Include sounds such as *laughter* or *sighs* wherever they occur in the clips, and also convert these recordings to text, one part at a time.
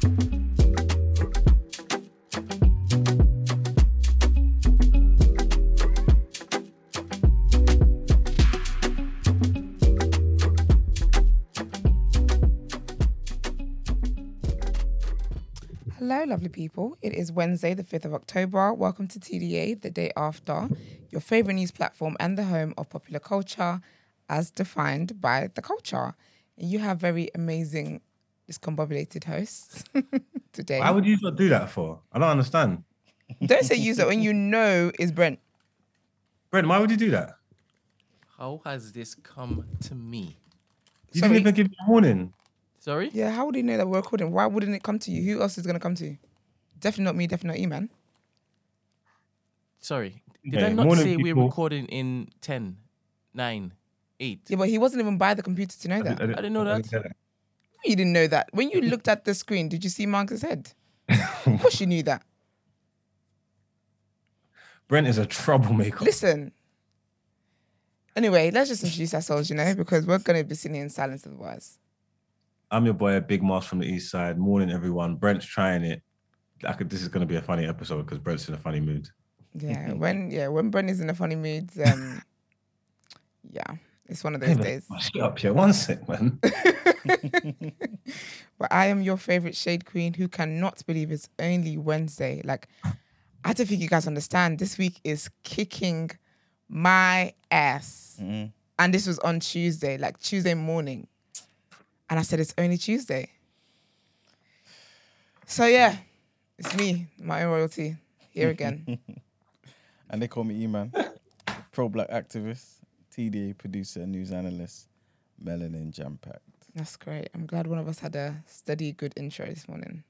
Hello, lovely people. It is Wednesday, the 5th of October. Welcome to TDA, the day after, your favorite news platform and the home of popular culture as defined by the culture. You have very amazing discombobulated hosts *laughs* today. Why would you not do that for? I don't understand. Don't say use it when you know is Brent. Brent, why would you do that? How has this come to me? You Sorry. didn't even give me a warning. Sorry? Yeah, how would he know that we're recording? Why wouldn't it come to you? Who else is going to come to you? Definitely not me, definitely not you, man. Sorry. Did Okay, I not morning, say we're people. recording in 10, 9, 8? Yeah, but he wasn't even by the computer to know that. I didn't know that. You didn't know that. When you looked at the screen, did you see Marcus' head? of course you knew that. Brent is a troublemaker. Listen. Anyway, let's just introduce ourselves, you know, because we're going to be sitting in silence otherwise. I'm your boy, Big Moss from the East Side. Morning, everyone. Brent's trying it. I could, this is going to be a funny episode because Brent's in a funny mood. Yeah, when yeah, when Brent is in a funny mood, um, *laughs* yeah, it's one of those days. Shut up here. One sec, man. *laughs* *laughs* But I am your favorite shade queen who cannot believe it's only Wednesday. Like, I don't think you guys understand. This week is kicking my ass. Mm-hmm. And this was on Tuesday, like Tuesday morning. And I said, it's only Tuesday. So, yeah, it's me, my own royalty, here again. *laughs* And they call me E-Man, pro black activist, TDA producer, news analyst, melanin jam packed. That's great. I'm glad one of us had a steady, good intro this morning.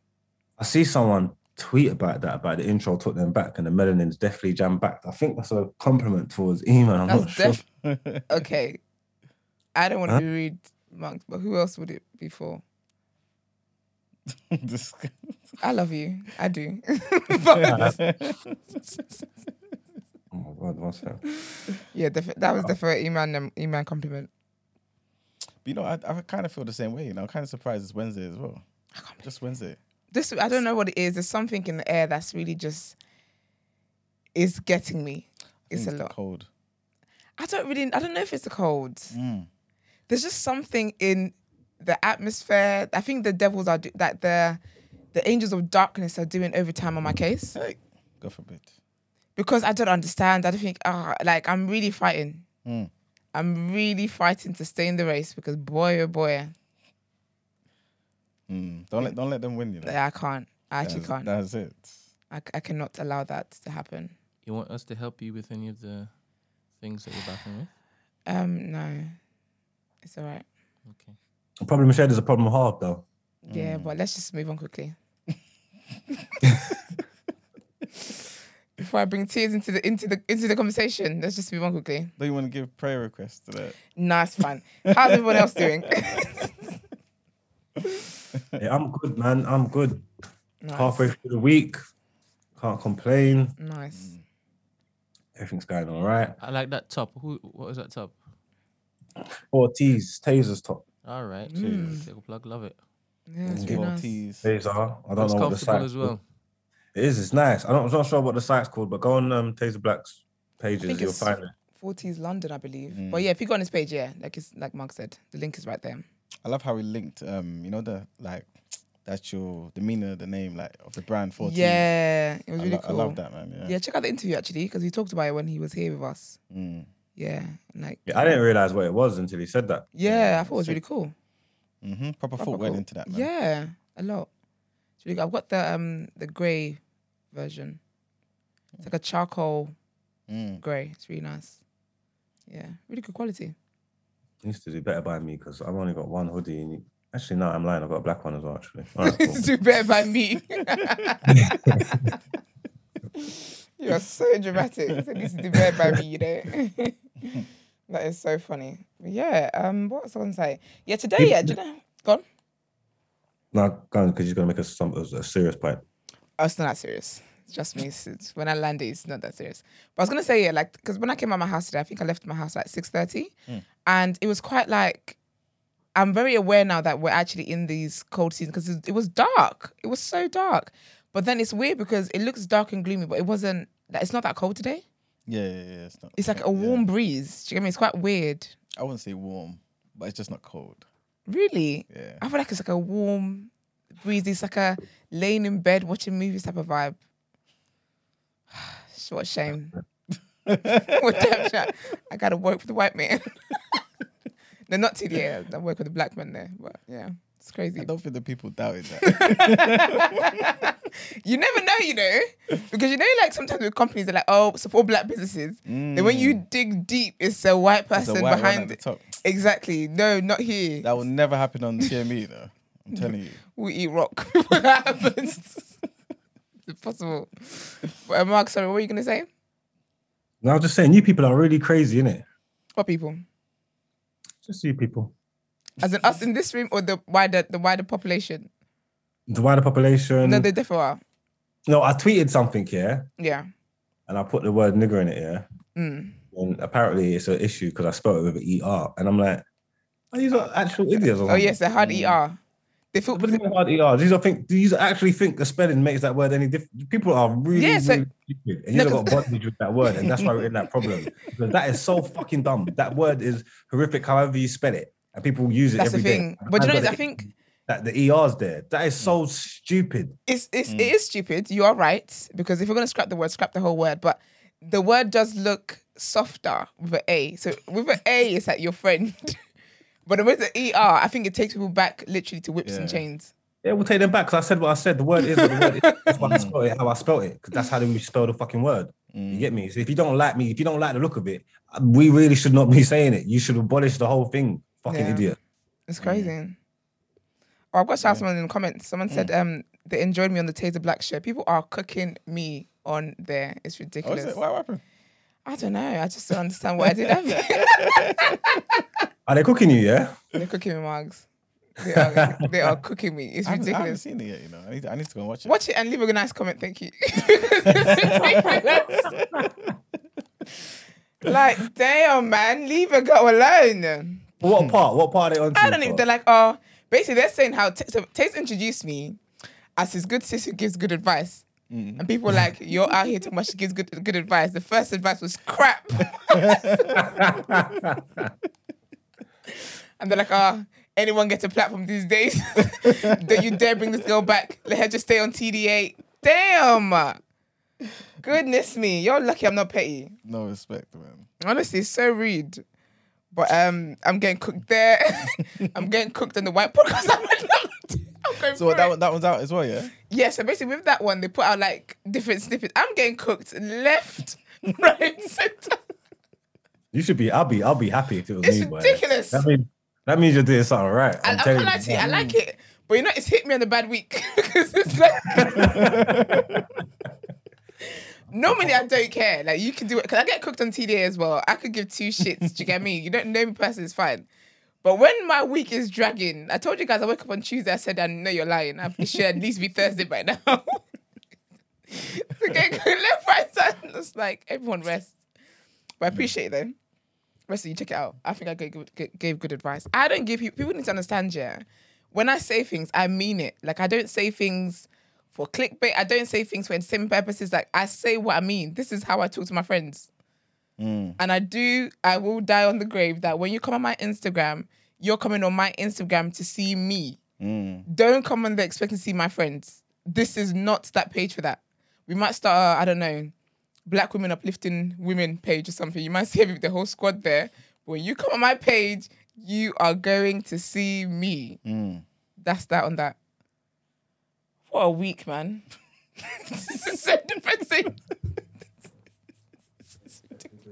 I see someone tweet about that, about the intro took them back and the melanin's definitely jam backed. I think that's a compliment towards Eman. I'm not That's sure. *laughs* okay. I don't want to Huh? be rude, monks, but who else would it be for? *laughs* I love you. I do. *laughs* But- oh my God, one sec. *laughs* yeah, that was definitely Eman, um, Eman compliment. But you know, I, I kind of feel the same way. You know, I'm kind of surprised it's Wednesday as well. Just Wednesday. This I don't know what it is. There's something in the air that's really just is getting me. I It's a lot. Cold. I don't really. I don't know if it's the cold. Mm. There's just something in the atmosphere. I think the devils are do- that the the angels of darkness are doing overtime on my case Hey, God forbid. Because I don't understand. I don't think. Ah, like I'm really fighting. Mm. I'm really fighting to stay in the race because boy, oh boy, Mm. Don't let don't let them win. You know, I can't. I actually that's, can't. That's it. I, I cannot allow that to happen. You want us to help you with any of the things that you're battling with? Um, no, it's all right. Okay. The problem shared is a problem hard though. Yeah, but let's just move on quickly. *laughs* *laughs* Before I bring tears into the into the into the conversation, let's just move on quickly. Don't you want to give prayer requests to that? Nice fun. How's everyone else doing? *laughs* Yeah, I'm good, man. I'm good. nice. Halfway through the week. Can't complain. Nice. Everything's going all right. I like that top. Who? What was that top? Ortiz, Taser's top. All right. Mm. Take a plug. Love it. Yeah, it's Mm, really Four nice. Taser. I don't Looks know what the comfortable site's as well. It is. It's nice. I don't, I'm not sure what the site's called, but go on um, Taser Black's pages. think You'll it's- find it. 40s London, I believe. Mm. But yeah, if you go on his page, yeah, like it's like Mark said, the link is right there. I love how we linked. Um, you know the like that's your demeanor, the name like of the brand. 4 Yeah, it was I, really lo- cool. I love that man. Yeah. Yeah, check out the interview actually because we talked about it when he was here with us. Mm. Yeah, like Yeah, I didn't realize what it was until he said that. yeah, I thought it was sick. really cool. Mm-hmm. Proper Proper thought went into that. Man. Yeah, a lot. It's really good. I've got the um the grey version. It's like a charcoal Mm. grey. It's really nice. Yeah, really good quality. He needs to do better by me because I've only got one hoodie. And you... Actually, no, I'm lying. I've got a black one as well. Actually, *laughs* All right, cool. Do better by me. *laughs* you are so dramatic. So this is do better by me, you know. *laughs* that is so funny. Yeah. Um. What was I going to say? Yeah. Today. Yeah. Do you know? Gone. no, gone on because he's gonna make us some, a serious point. Oh, it's not that serious. It's just me. It's, when I landed, it's not that serious. But I was gonna say yeah, like because when I came out of my house today, I think I left my house like six thirty, mm. and it was quite like I'm very aware now that we're actually in these cold seasons because it, it was dark. It was so dark, but then it's weird because it looks dark and gloomy, but it wasn't. It's not that cold today. Yeah, yeah, yeah. It's not. It's like a yeah. warm breeze. Do you get me? It's quite weird. I wouldn't say warm, but it's just not cold. Really, Yeah. I feel like it's like a warm breezy. It's like a laying in bed watching movies type of vibe. What a shame. *laughs* shame. I gotta work with the white man. *laughs* no, not TDA. I work with the black man there. But yeah, it's crazy. I don't think the people doubted that. *laughs* You never know, you know, because you know, like sometimes with companies they're like, "Oh, support black businesses." Then when you dig deep, it's a white Mm. There's a person white behind it. Exactly. No, not here. That will never happen on TME though. I'm telling you. we eat rock. what happens? But, uh, Mark, sorry, what were you gonna say? No, I was just saying, you people are really crazy, innit? What people? Just you people. As in us in this room or the wider the wider population? The wider population. No, they definitely are. no, I tweeted something, yeah, Yeah. and I put the word nigger in it, yeah. Mm. And apparently it's an issue because I spelled it with an ER. And I'm like, are these are actual idiots? or Oh yes, they're hard ER. They feel What do you mean hard ER? Do you think do you actually think the spelling makes that word any different? People are really, Yeah, so- really stupid. And you No, have got bondage with that word, and that's why we're in that problem. Because that is so fucking dumb. That word is horrific however you spell it. And people use it that's the every day. thing. But you know, I've what I think that the ER's there. That is so stupid. it's, it's it is stupid. You are right because if we're gonna scrap the word, scrap the whole word. But the word does look softer with an A. So with an A, it's like your friend. *laughs* but with the ER, I think it takes people back literally to whips and chains. Yeah, we'll take them back because I said what I said. The word is what the word is. *laughs* That's why I spelled it how I spelled it. Because that's how we spell the fucking word. You get me? So if you don't like me, if you don't like the look of it, we really should not be saying it. You should abolish the whole thing. Fucking Yeah. idiot. It's crazy. Oh, I've got to shout someone in the comments. Someone said um they enjoyed me on the Taser Black show. People are cooking me on there. It's Oh, ridiculous. is it? What happened? I don't know. I just don't understand why I did. That. are they cooking you? Yeah. They're cooking me, Mugs. They are, they are cooking me. It's I haven't, I haven't ridiculous. seen it yet. You know, I need to, I need to go and watch it. Watch it and leave a nice comment. Thank you. *laughs* like, damn, man, leave a girl alone. What part? What part are they on? I don't even. They're like, oh, basically, they're saying how T- so Taste introduced me as his good sis who gives good advice. And people were like, you're out here too much. She gives good good advice. The first advice was crap. *laughs* and they're like, oh, anyone gets a platform these days? *laughs* Don't you dare bring this girl back. Let her just stay on TDA. Damn. Goodness me. You're lucky I'm not petty. No respect, man. Honestly, so rude. But um, I'm getting cooked there. *laughs* I'm getting cooked on the white podcast. I'm So for that it. one, that one's out as well, yeah. Yeah, so basically with that one, they put out like different snippets. I'm getting cooked left, *laughs* right, center. You should be. I'll be. I'll be happy if it was It's me. boy. ridiculous. That means that means you're doing something right. I, I'm I telling can't lie to you, I like it. But you know, it's hit me on a bad week. *laughs* Because it's like *laughs* Normally I don't care. Like you can do it because I get cooked on TDA as well. I could give two shits. do you get me? You don't know me personally, it's fine. But when my week is dragging, I told you guys I woke up on Tuesday. I said I know you're lying. I- should at least be Thursday by now. get left, right, side. It's like everyone rest. But I appreciate it though. Rest of you check it out. I think I gave good, gave- gave good advice. I don't give people. People need to understand, yeah. When I say things, I mean it. Like I don't say things for clickbait. I don't say things for entertainment purposes. Like I say what I mean. This is how I talk to my friends. Mm. And I do. I will die on the grave that when you come on my Instagram, you're coming on my Instagram to see me. Mm. Don't come on there expecting to see my friends. This is not that page for that. We might start. Uh, I don't know. Black women uplifting women page or something. You might see every, the whole squad there. But when you come on my page, you are going to see me. Mm. That's that on that. What a week, man. *laughs* this is so depressing.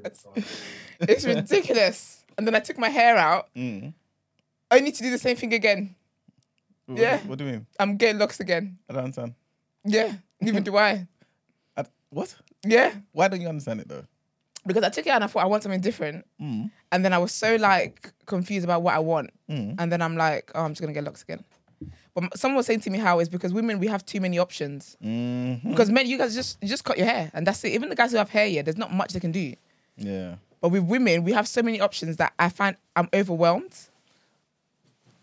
It's ridiculous. It's ridiculous. And then I took my hair out. Mm. I need to do the same thing again. What, Yeah. What do you mean? I'm getting locks again. I don't understand. Yeah, neither do I. I, what? Yeah, Why don't you understand it though? because I took it out and I thought I want something different. Mm. And then I was so like confused about what I want. Mm. And then I'm like, oh, I'm just gonna get locks again. But someone was saying to me how it's because women we have too many options. Mm-hmm. Because men, you guys just you just cut your hair and that's it. Even the guys who have hair, yeah, there's not much they can do. Yeah. But with women, we have so many options that I find I'm overwhelmed.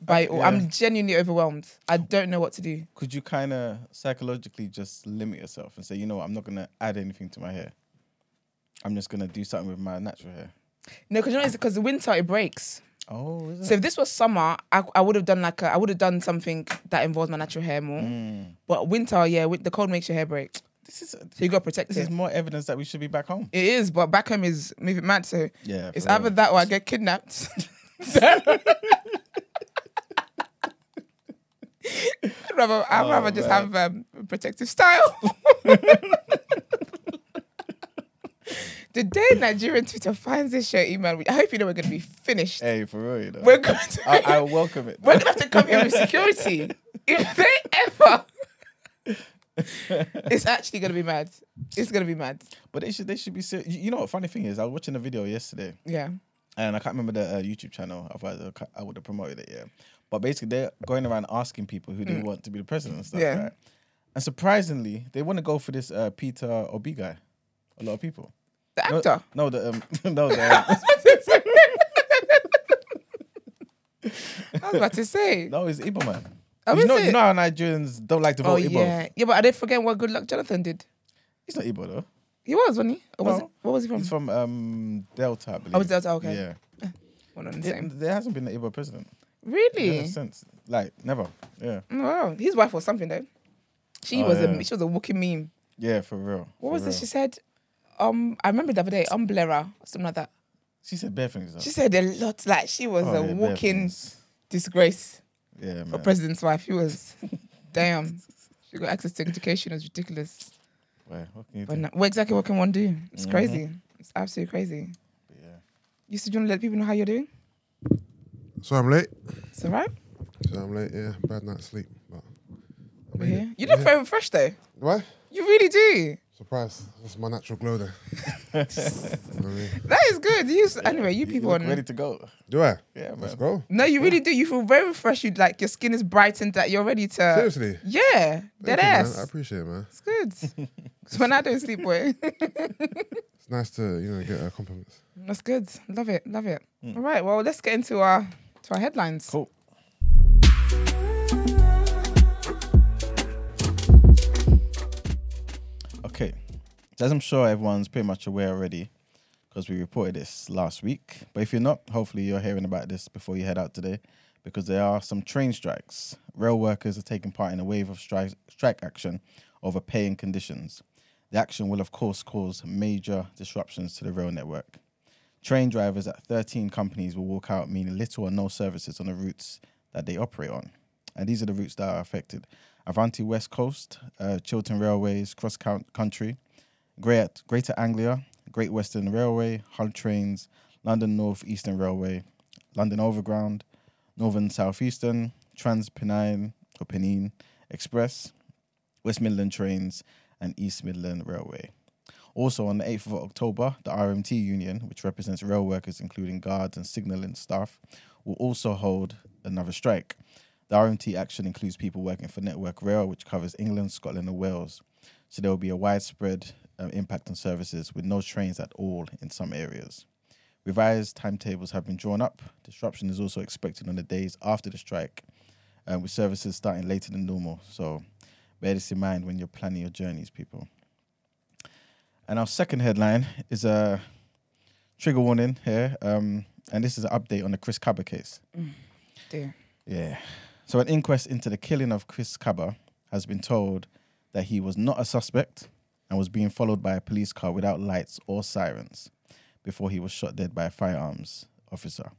By all. Yeah. I'm genuinely overwhelmed. I don't know what to do. Could you kind of psychologically just limit yourself and say, you know what, I'm not gonna add anything to my hair. I'm just gonna do something with my natural hair. No, because you know it's because the winter it breaks. Oh, is it? So if this was summer, I, I would have done like a, I would have done something that involves my natural hair more. Mm. But winter, yeah, with the cold makes your hair break, this is so you got to protect this it. is more evidence that we should be back home. it is, but back home is moving mad. So Yeah, it's for either real. that or I get kidnapped. *laughs* I'd rather, I'd Oh, rather just man. have um, a protective style. *laughs* the day Nigerian Twitter finds this show email, I hope you know we're going to be finished. Hey, for real, you know. We're going to. I, I *laughs* welcome it. We're gonna have to come here with security. If they ever, *laughs* it's actually gonna be mad. It's gonna be mad. But they should they should be serious. You know what? Funny thing is, I was watching a video yesterday, Yeah. and I can't remember the uh, YouTube channel. Otherwise, I I would have promoted it. Yeah, but basically, they're going around asking people who they want to be the president and stuff. Mm. Yeah. Right? And surprisingly, they want to go for this uh, Peter Obi guy. A lot of people. The No- actor. No, the um, *laughs* no, the, *laughs* um, I was about to say. no, it's man. Oh, you know, you know how Nigerians don't like to vote Oh Igbo. yeah, yeah. But are they forgetting what Goodluck Jonathan did? He's not Igbo though. He was, wasn't he? Or was No. it? What was he from? He's from um, Delta, I believe. Oh, it's Delta, okay. Yeah. *laughs* One on the It- same. there hasn't been an Igbo president. Really? Yeah, since like never. Yeah. Oh, Wow. His wife was something though. She Oh, was yeah. a she was a walking meme. Yeah, for real. What for was real. it? She said, um, I remember the other day, umbrella, or something like that. She said bare things. Though. She said a lot. Like she was Oh, a yeah, walking disgrace. Yeah, a man. president's wife. He was, *laughs* damn. She got access to education. It was ridiculous. Well, what can you But do? no, what exactly what can one do? It's Mhm. crazy. It's absolutely crazy. But yeah. You still want to let people know how you're doing? So I'm late. It's all right. So I'm late. Yeah, bad night's sleep. But I We're here. You look Yeah. very fresh though. What? You really do. Surprise! That's my natural glow there. *laughs* You know what I mean? That is good. You s- anyway. You You people look ready to go. Do I? Yeah, man. Let's go. No, you really do. You feel very refreshed. You like your skin is brightened. That you're ready to. Seriously. Yeah, Thank dead you, man. ass. I appreciate it, man. It's good. *laughs* 'Cause when I don't sleep, boy, *laughs* It's nice to you know get uh, compliments. that's good. Love it. Love it. All right. Well, let's get into our to our headlines. Cool. As I'm sure everyone's pretty much aware already, because we reported this last week. But if you're not, hopefully you're hearing about this before you head out today, because there are some train strikes. Rail workers are taking part in a wave of strike, strike action over pay and conditions. The action will, of course, cause major disruptions to the rail network. Train drivers at 13 companies will walk out, meaning little or no services on the routes that they operate on. And these are the routes that are affected Avanti West Coast, uh, Chiltern Railways, Cross Country, Great, Greater Anglia, Great Western Railway, Hull Trains, London North Eastern Railway, London Overground, Northern Southeastern, Trans Pennine or Pennine Express, West Midland Trains, and East Midland Railway. Also, on the 8th of October, the RMT Union, which represents rail workers, including guards and signalling staff, will also hold another strike. The RMT action includes people working for Network Rail, which covers England, Scotland, and Wales. So there will be a widespread um, impact on services with no trains at all in some areas. Revised timetables have been drawn up. Disruption is also expected on the days after the strike, um, with services starting later than normal. So bear this in mind when you're planning your journeys, people. And our second headline is a trigger warning here, um, and this is an update on the Chris Kaba case. Dear. Yeah. So an inquest into the killing of Chris Kaba has been told that he was not a suspect and was being followed by a police car without lights or sirens before he was shot dead by a firearms officer.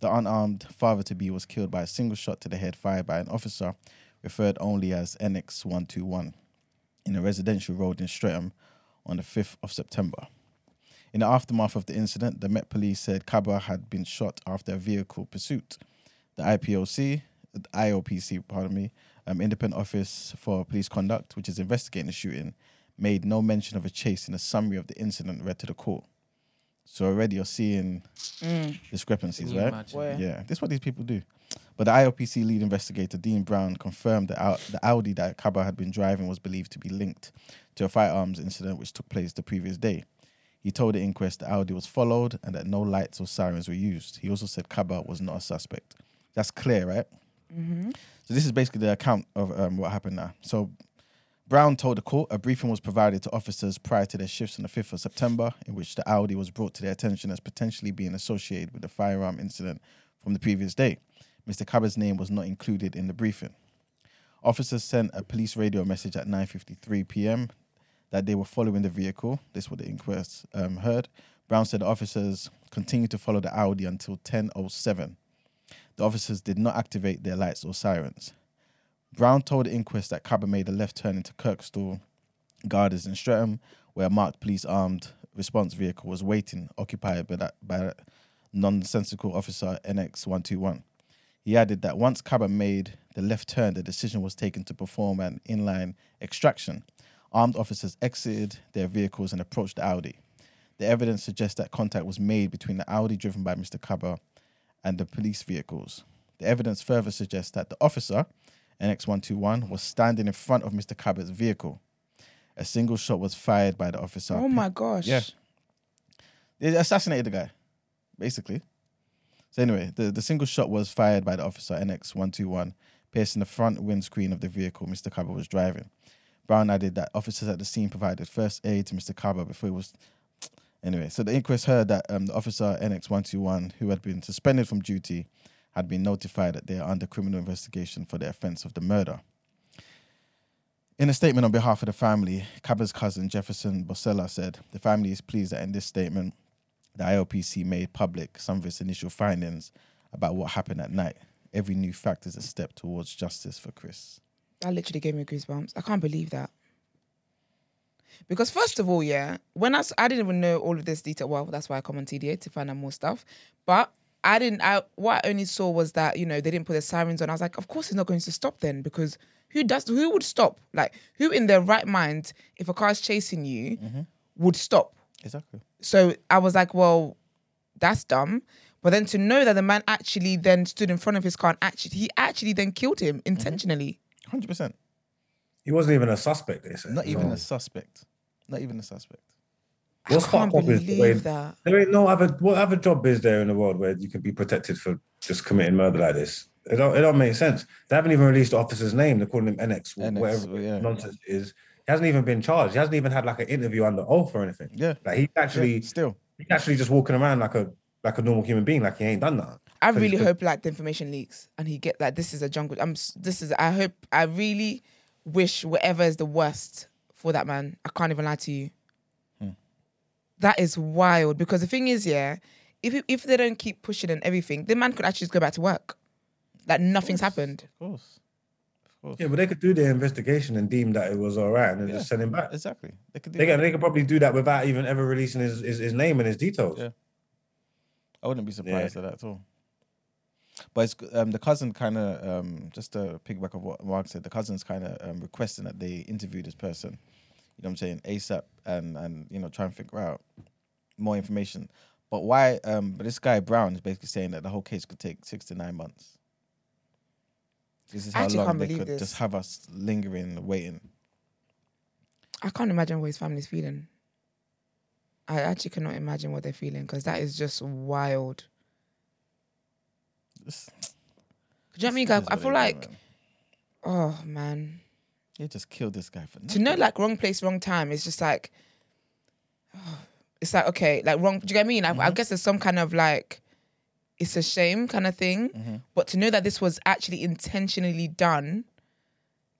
The unarmed father to be was killed by a single shot to the head fired by an officer referred only as NX 121 in a residential road in Streatham on the 5th of September. In the aftermath of the incident, the Met Police said Kaba had been shot after a vehicle pursuit. The IPOC, the IOPC, pardon me, um, Independent Office for Police Conduct, which is investigating the shooting, made no mention of a chase in a summary of the incident read to the court. So already you're seeing discrepancies, right? imagine? Yeah, this is what these people do. But the IOPC lead investigator, Dean Brown, confirmed that Au- the Audi that Kaba had been driving was believed to be linked to a firearms incident which took place the previous day. He told the inquest the Audi was followed and that no lights or sirens were used. He also said Kaba was not a suspect. That's clear, right? So this is basically the account of um, what happened now. So Brown told the court a briefing was provided to officers prior to their shifts on the 5th of September, in which the Audi was brought to their attention as potentially being associated with the firearm incident from the previous day. Mr. Kaba's name was not included in the briefing. Officers sent a police radio message at 9:53 p.m. that they were following the vehicle. This is what the inquest um, heard. Brown said officers continued to follow the Audi until 10:07. The officers did not activate their lights or sirens. Brown told the inquest that Kaba made a left turn into Kirkstall Gardens in Streatham, where a marked police armed response vehicle was waiting, occupied by that by nonsensical officer NX121. He added that once Kaba made the left turn, the decision was taken to perform an inline extraction. Armed officers exited their vehicles and approached the Audi. The evidence suggests that contact was made between the Audi driven by Mr. Kaba and the police vehicles. The evidence further suggests that the officer, NX121, was standing in front of Mr. Kaba's vehicle. A single shot was fired by the officer. Oh my gosh. Yeah. They assassinated the guy, basically. So anyway, the, the single shot was fired by the officer NX121, piercing the front windscreen of the vehicle Mr. Kaba was driving. Brown added that officers at the scene provided first aid to Mr. Kaba before he was. Anyway, so the inquest heard that um, the officer NX121, who had been suspended from duty, had been notified that they are under criminal investigation for the offense of the murder. In a statement on behalf of the family, Kaba's cousin Jefferson Bosela said the family is pleased that in this statement, the IOPC made public some of its initial findings about what happened at night. Every new fact is a step towards justice for Chris. That literally gave me goosebumps. I can't believe that. Because first of all, yeah, when I I didn't even know all of this detail. Well, that's why I come on TDA to find out more stuff. But I didn't. I what I only saw was that you know they didn't put the sirens on. I was like, of course it's not going to stop then because who does? Who would stop? Like who in their right mind, if a car's chasing you, mm-hmm. would stop? Exactly. So I was like, well, that's dumb. But then to know that the man actually then stood in front of his car and actually he actually then killed him mm-hmm. intentionally. 100%. He wasn't even a suspect. They said. Not even No. a suspect. Not even a suspect. What's can't fucked is the way- that. There ain't no other. What other job is there in the world where you can be protected for just committing murder like this? It don't. It don't make sense. They haven't even released the officer's name. They're calling him NX, NX, whatever yeah. nonsense is. He hasn't even been charged. He hasn't even had like an interview under oath or anything. Yeah. Like he's actually Yeah, still. he's actually just walking around like a like a normal human being. Like he ain't done that. I So really hope like the information leaks and he get like this is a jungle. I'm this is I hope I really wish whatever is the worst for that man. I can't even lie to you. That is wild because the thing is, yeah, if if they don't keep pushing and everything, the man could actually just go back to work. Like nothing's happened. Of course. Of course. Yeah, but they could do their investigation and deem that it was all right and then Yeah. just send him back. Exactly. They could do They that. can, they could probably do that without even ever releasing his, his, his name and his details. Yeah. I wouldn't be surprised at that at all. But it's, um, the cousin kind of, um, just to piggyback of what Mark said, the cousin's kind of um, requesting that they interview this person, you know what I'm saying, ASAP and, and you know, try and figure out more information. But why, um, but this guy Brown is basically saying that the whole case could take six to nine months. This is how long they could this. just have us lingering, waiting. I can't imagine what his family's feeling. I actually cannot imagine what they're feeling because that is just wild. This, Do you know what I mean? this I feel like, man. oh man. You just killed this guy for nothing. to know like wrong place, wrong time, it's just like *sighs* it's like okay, like wrong. Do you get what I mean? I, Mm-hmm. I guess there's some kind of like it's a shame kind of thing, Mm-hmm. but to know that this was actually intentionally done,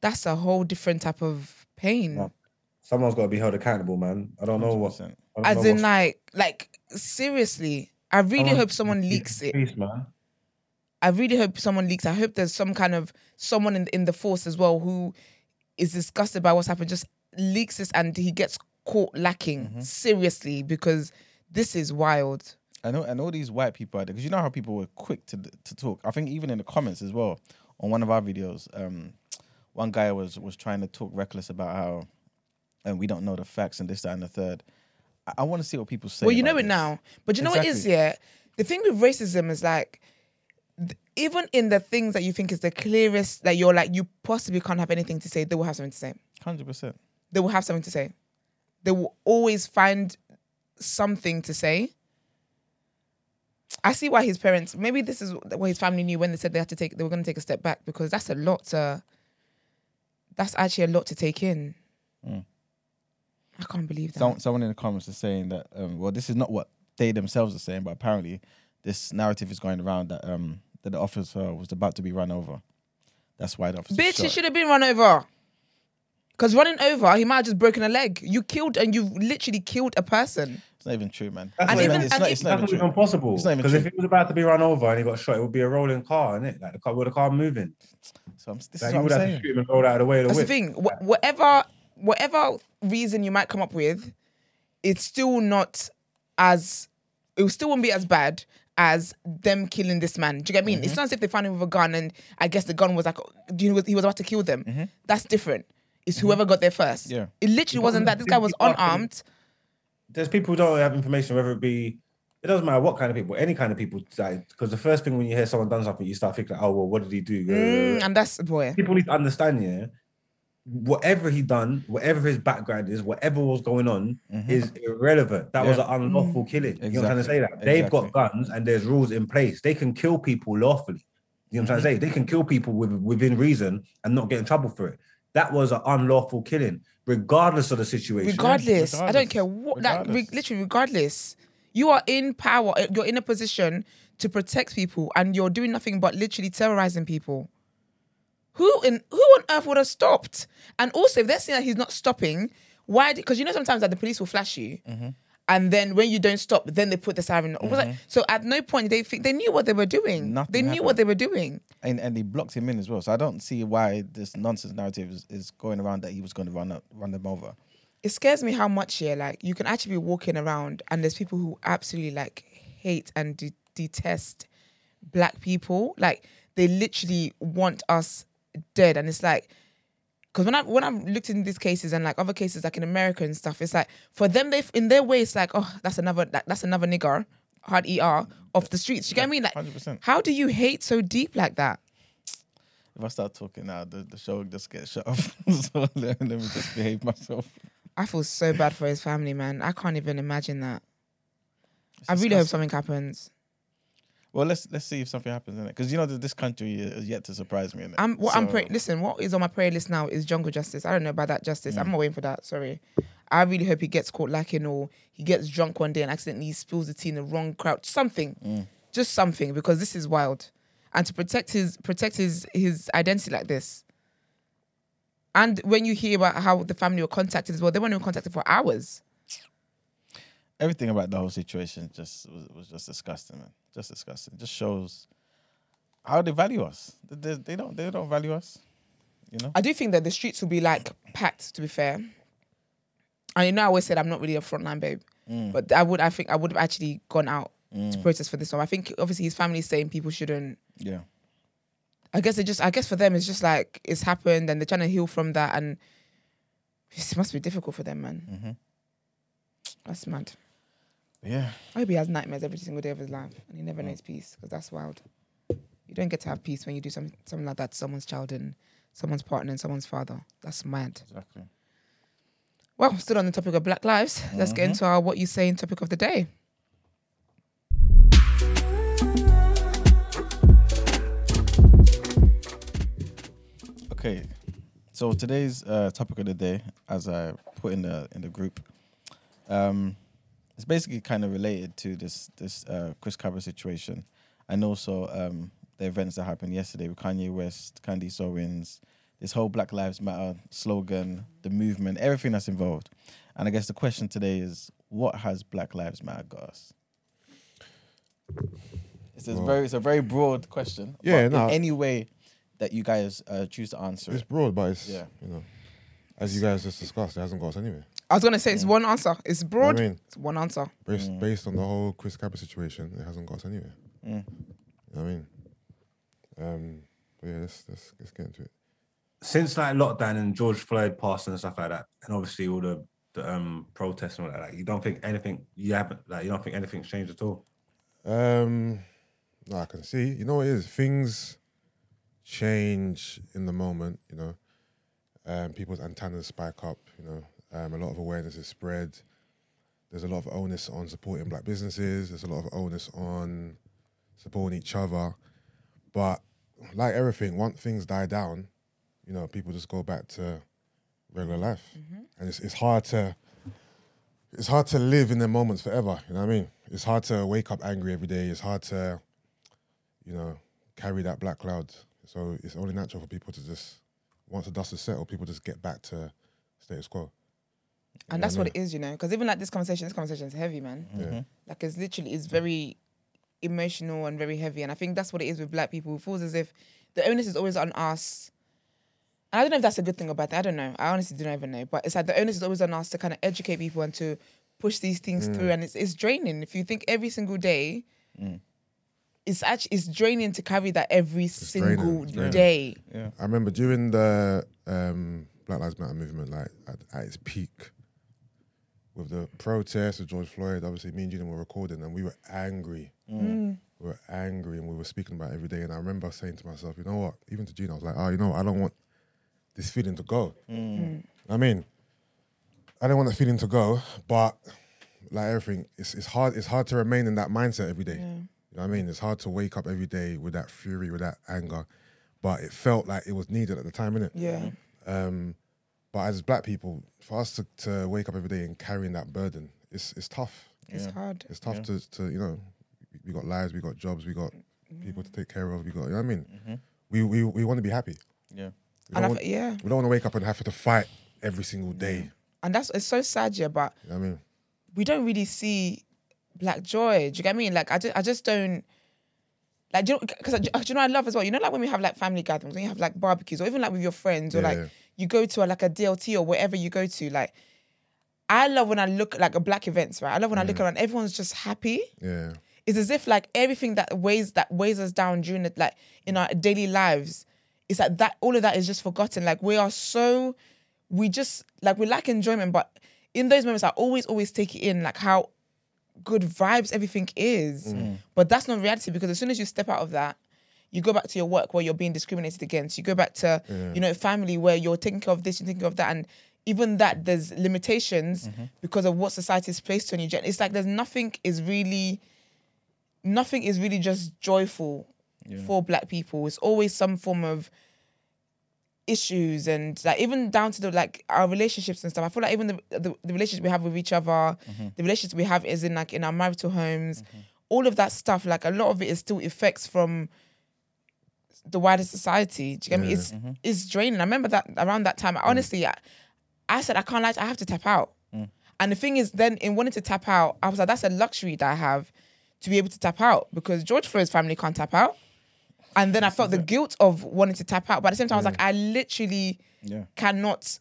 that's a whole different type of pain. Yeah. Someone's got to be held accountable, man. I don't know what. 100%. I don't As know in, what's- like, like seriously, I really someone- hope someone leaks it. Peace, man. I really hope someone leaks. I hope there's some kind of someone in in the force as well who is disgusted by what's happened, just leaks this and he gets caught lacking Mm-hmm. seriously because this is wild. I know, and all these white people out there, because you know how people were quick to to talk. I think even in the comments as well on one of our videos, um, one guy was was trying to talk reckless about how, and we don't know the facts and this, that, and the third. I, I want to see what people say. well, you know it this. now, but you know what it is, yeah. The thing with racism is like, even in the things that you think is the clearest, that you're like you possibly can't have anything to say, they will have something to say. Hundred percent. They will have something to say. They will always find something to say. I see why his parents, maybe this is what his family knew when they said they had to take, they were going to take a step back because that's a lot to, that's actually a lot to take in. Mm. I can't believe that. Some, someone in the comments is saying that. Um, well, this is not what they themselves are saying, but apparently this narrative is going around that um that the officer was about to be run over. That's why the officer. Bitch, he should have been run over. Because running over, he might have just broken a leg. You killed and you've literally killed a person. It's not even true, man. That's And even- even, it's not, it's not that's even not true. even possible. It's not even Because if he was about to be run over and he got shot, it would be a rolling car, innit? Like the car with the car moving. So I'm, this Like is you what would I'm have to saying. shoot him and roll out of the way of the That's the thing. Wh- whatever, whatever reason you might come up with, it's still not as. It still won't be as bad as them killing this man. Do you get what I mean? Mm-hmm. It's not as if they found him with a gun and I guess the gun was like, you know, he was about to kill them. That's different. It's whoever got there first. Mm-hmm. Yeah. It literally wasn't that. This guy was unarmed. There's people who don't have information, whether it be, it doesn't matter what kind of people, any kind of people. Because the first thing when you hear someone done something, you start thinking, oh, well, what did he do? Mm, and that's boy. people need to understand, yeah, whatever he done, whatever his background is, whatever was going on, is irrelevant. That was Mm-hmm. Yeah. an unlawful killing. You know what I'm trying to say? That Exactly. they've got guns and there's rules in place. They can kill people lawfully. You know what I'm trying to say? They can kill people with, within reason and not get in trouble for it. That was an unlawful killing, regardless of the situation. regardless, I don't care what, like, re- literally, regardless, you are in power, you're in a position to protect people, and you're doing nothing but literally terrorizing people. Who in who on earth would have stopped? And also, if they're saying that he's not stopping, why? Because you know sometimes that the police will flash you, Mm-hmm. and then when you don't stop, then they put the siren. Was like- so at no point they think they knew what they were doing. Nothing they knew happened. what they were doing. and and they blocked him in as well. So I don't see why this nonsense narrative is, is going around that he was going to run up, run them over. it scares me how much here like you can actually be walking around and there's people who absolutely like hate and de- detest black people like they literally want us dead and it's like because when I when I've looked in these cases and like other cases like in America and stuff, it's like for them they in their way it's like oh that's another that, that's another nigger hard er off the streets. You get I? Like 100%. how do you hate so deep like that? If I start talking now, the, the show just gets shut off. *laughs* so let, let me just behave myself. I feel so bad for his family, man. I can't even imagine that. It's I really hope something happens. Well, let's let's see if something happens in it because you know that this country is yet to surprise me. Innit? I'm what I'm So, praying. Listen, what is on my prayer list now is jungle justice. I don't know about that justice. Mm. I'm not waiting for that. Sorry. I really hope he gets caught lacking or he gets drunk one day and accidentally spills the tea in the wrong crowd. Something, Mm. just something, because this is wild. And to protect his protect his his identity like this. And when you hear about how the family were contacted as well, they weren't even contacted for hours. Everything about the whole situation just was, was just disgusting, man. Just disgusting. Just shows how they value us. They, they, don't they don't value us. You know. I do think that the streets will be like packed. To be fair, and you know, I always said I'm not really a frontline babe, Mm. but I would. I think I would have actually gone out to protest for this one. I think obviously his family is saying people shouldn't. Yeah. I guess it just. I guess for them it's just like it's happened and they're trying to heal from that, and it must be difficult for them, man. Mm-hmm. That's mad. Yeah. I hope he has nightmares every single day of his life and he never knows peace because that's wild. You don't get to have peace when you do something something like that to someone's child and someone's partner and someone's father. That's mad. Exactly. Well, still on the topic of Black Lives, let's get into our what you saying topic of the day. Okay, so today's uh, topic of the day, as I put in the in the group, um, it's basically kind of related to this this uh, Chris Kaba situation, and also um, the events that happened yesterday with Kanye West, Candace Owens, this whole Black Lives Matter slogan, the movement, everything that's involved. And I guess the question today is, what has Black Lives Matter got us? It's a Well- very it's a very broad question. Yeah, no. in any way that you guys uh, choose to answer It's it. broad, but it's Yeah. you know, as you guys just discussed, it hasn't got us anywhere. I was gonna say it's one answer. It's broad. I mean, It's one answer. based based on the whole Chris Kaba situation, it hasn't got us anywhere. Mm. You know what I mean? Um, but yeah, let's let's let's get into it. Since like lockdown and George Floyd passed and stuff like that, and obviously all the, the um protests and all that, like, you don't think anything you haven't like you don't think anything's changed at all. Um, no, I can see. You know what it is? Things change in the moment. You know, um, people's antennas spike up. You know, um, a lot of awareness is spread. There's a lot of onus on supporting black businesses. There's a lot of onus on supporting each other. But like everything, once things die down, you know, people just go back to regular life, and it's it's hard to it's hard to live in the moments forever. You know what I mean? It's hard to wake up angry every day. It's hard to, you know, carry that black cloud. So it's only natural for people to just once the dust is settled, people just get back to status quo. And that's what it is, you know. Because even like this conversation, this conversation is heavy, man. Yeah. Mm-hmm. Like it's literally it's very emotional and very heavy. And I think that's what it is with black people. It feels as if the onus is always on us. And I don't know if that's a good thing or bad thing. I don't know. I honestly don't even know. But it's like the onus is always on us to kind of educate people and to push these things mm. through. And it's it's draining. If you think every single day, mm. it's actually it's draining to carry that every single draining, it's draining. day. I remember during the um, Black Lives Matter movement, like at, at its peak, with the protests of George Floyd, obviously me and Julian were recording, and we were angry. Mm. mm. We were angry, and we were speaking about it every day. And I remember saying to myself, you know what? Even to Julian, I was like, oh, you know, what? I don't want this feeling to go. Mm. Mm. I mean, I don't want that feeling to go, but like everything, it's it's hard. It's hard to remain in that mindset every day. You know what I mean? It's hard to wake up every day with that fury, with that anger, but it felt like it was needed at the time, innit? Yeah. Um, but as black people, for us to, to wake up every day and carrying that burden, it's it's tough. It's hard. It's tough to, to you know, we got lives, we got jobs, we got people to take care of, we got you know what I mean. Mm-hmm. We we we want to be happy. Yeah. We And don't, want, yeah. we don't want to wake up and have to fight every single day. And that's it's so sad, yeah, but You know I mean? we don't really see black joy. Do you get me? Like I just, I just don't like. Do you know, because do you know I love as well. You know, like when we have like family gatherings, when you have like barbecues, or even like with your friends, or Yeah, like yeah. You go to a, like a DLT or wherever you go to. Like, I love when I look like a black events, right? I love when I Mm. look around, everyone's just happy. Yeah. It's as if like everything that weighs that weighs us down during it, like in our daily lives, it's like that. All of that is just forgotten. Like we are so, we just like we lack enjoyment, but in those moments, I always always take it in, like how good vibes everything is. But that's not reality because as soon as you step out of that, you go back to your work where you're being discriminated against. You go back to you know family where you're taking care of this, you're taking care of that, and even that there's limitations mm-hmm. because of what society's placed on you. It's like there's nothing is really, nothing is really just joyful for Black people. It's always some form of issues and like even down to the like our relationships and stuff. I feel like even the the, the relationship we have with each other, mm-hmm. the relationships we have is in like in our marital homes, mm-hmm. all of that stuff. Like a lot of it is still effects from the wider society. Do you get me? It's mm-hmm. it's draining. I remember that around that time. Mm. Honestly, I, I said I can't lie. I have to tap out. Mm. And the thing is, then in wanting to tap out, I was like, that's a luxury that I have to be able to tap out because George Floyd's family can't tap out. And then I felt the guilt of wanting to tap out. But at the same time, I was like, I literally Yeah. cannot.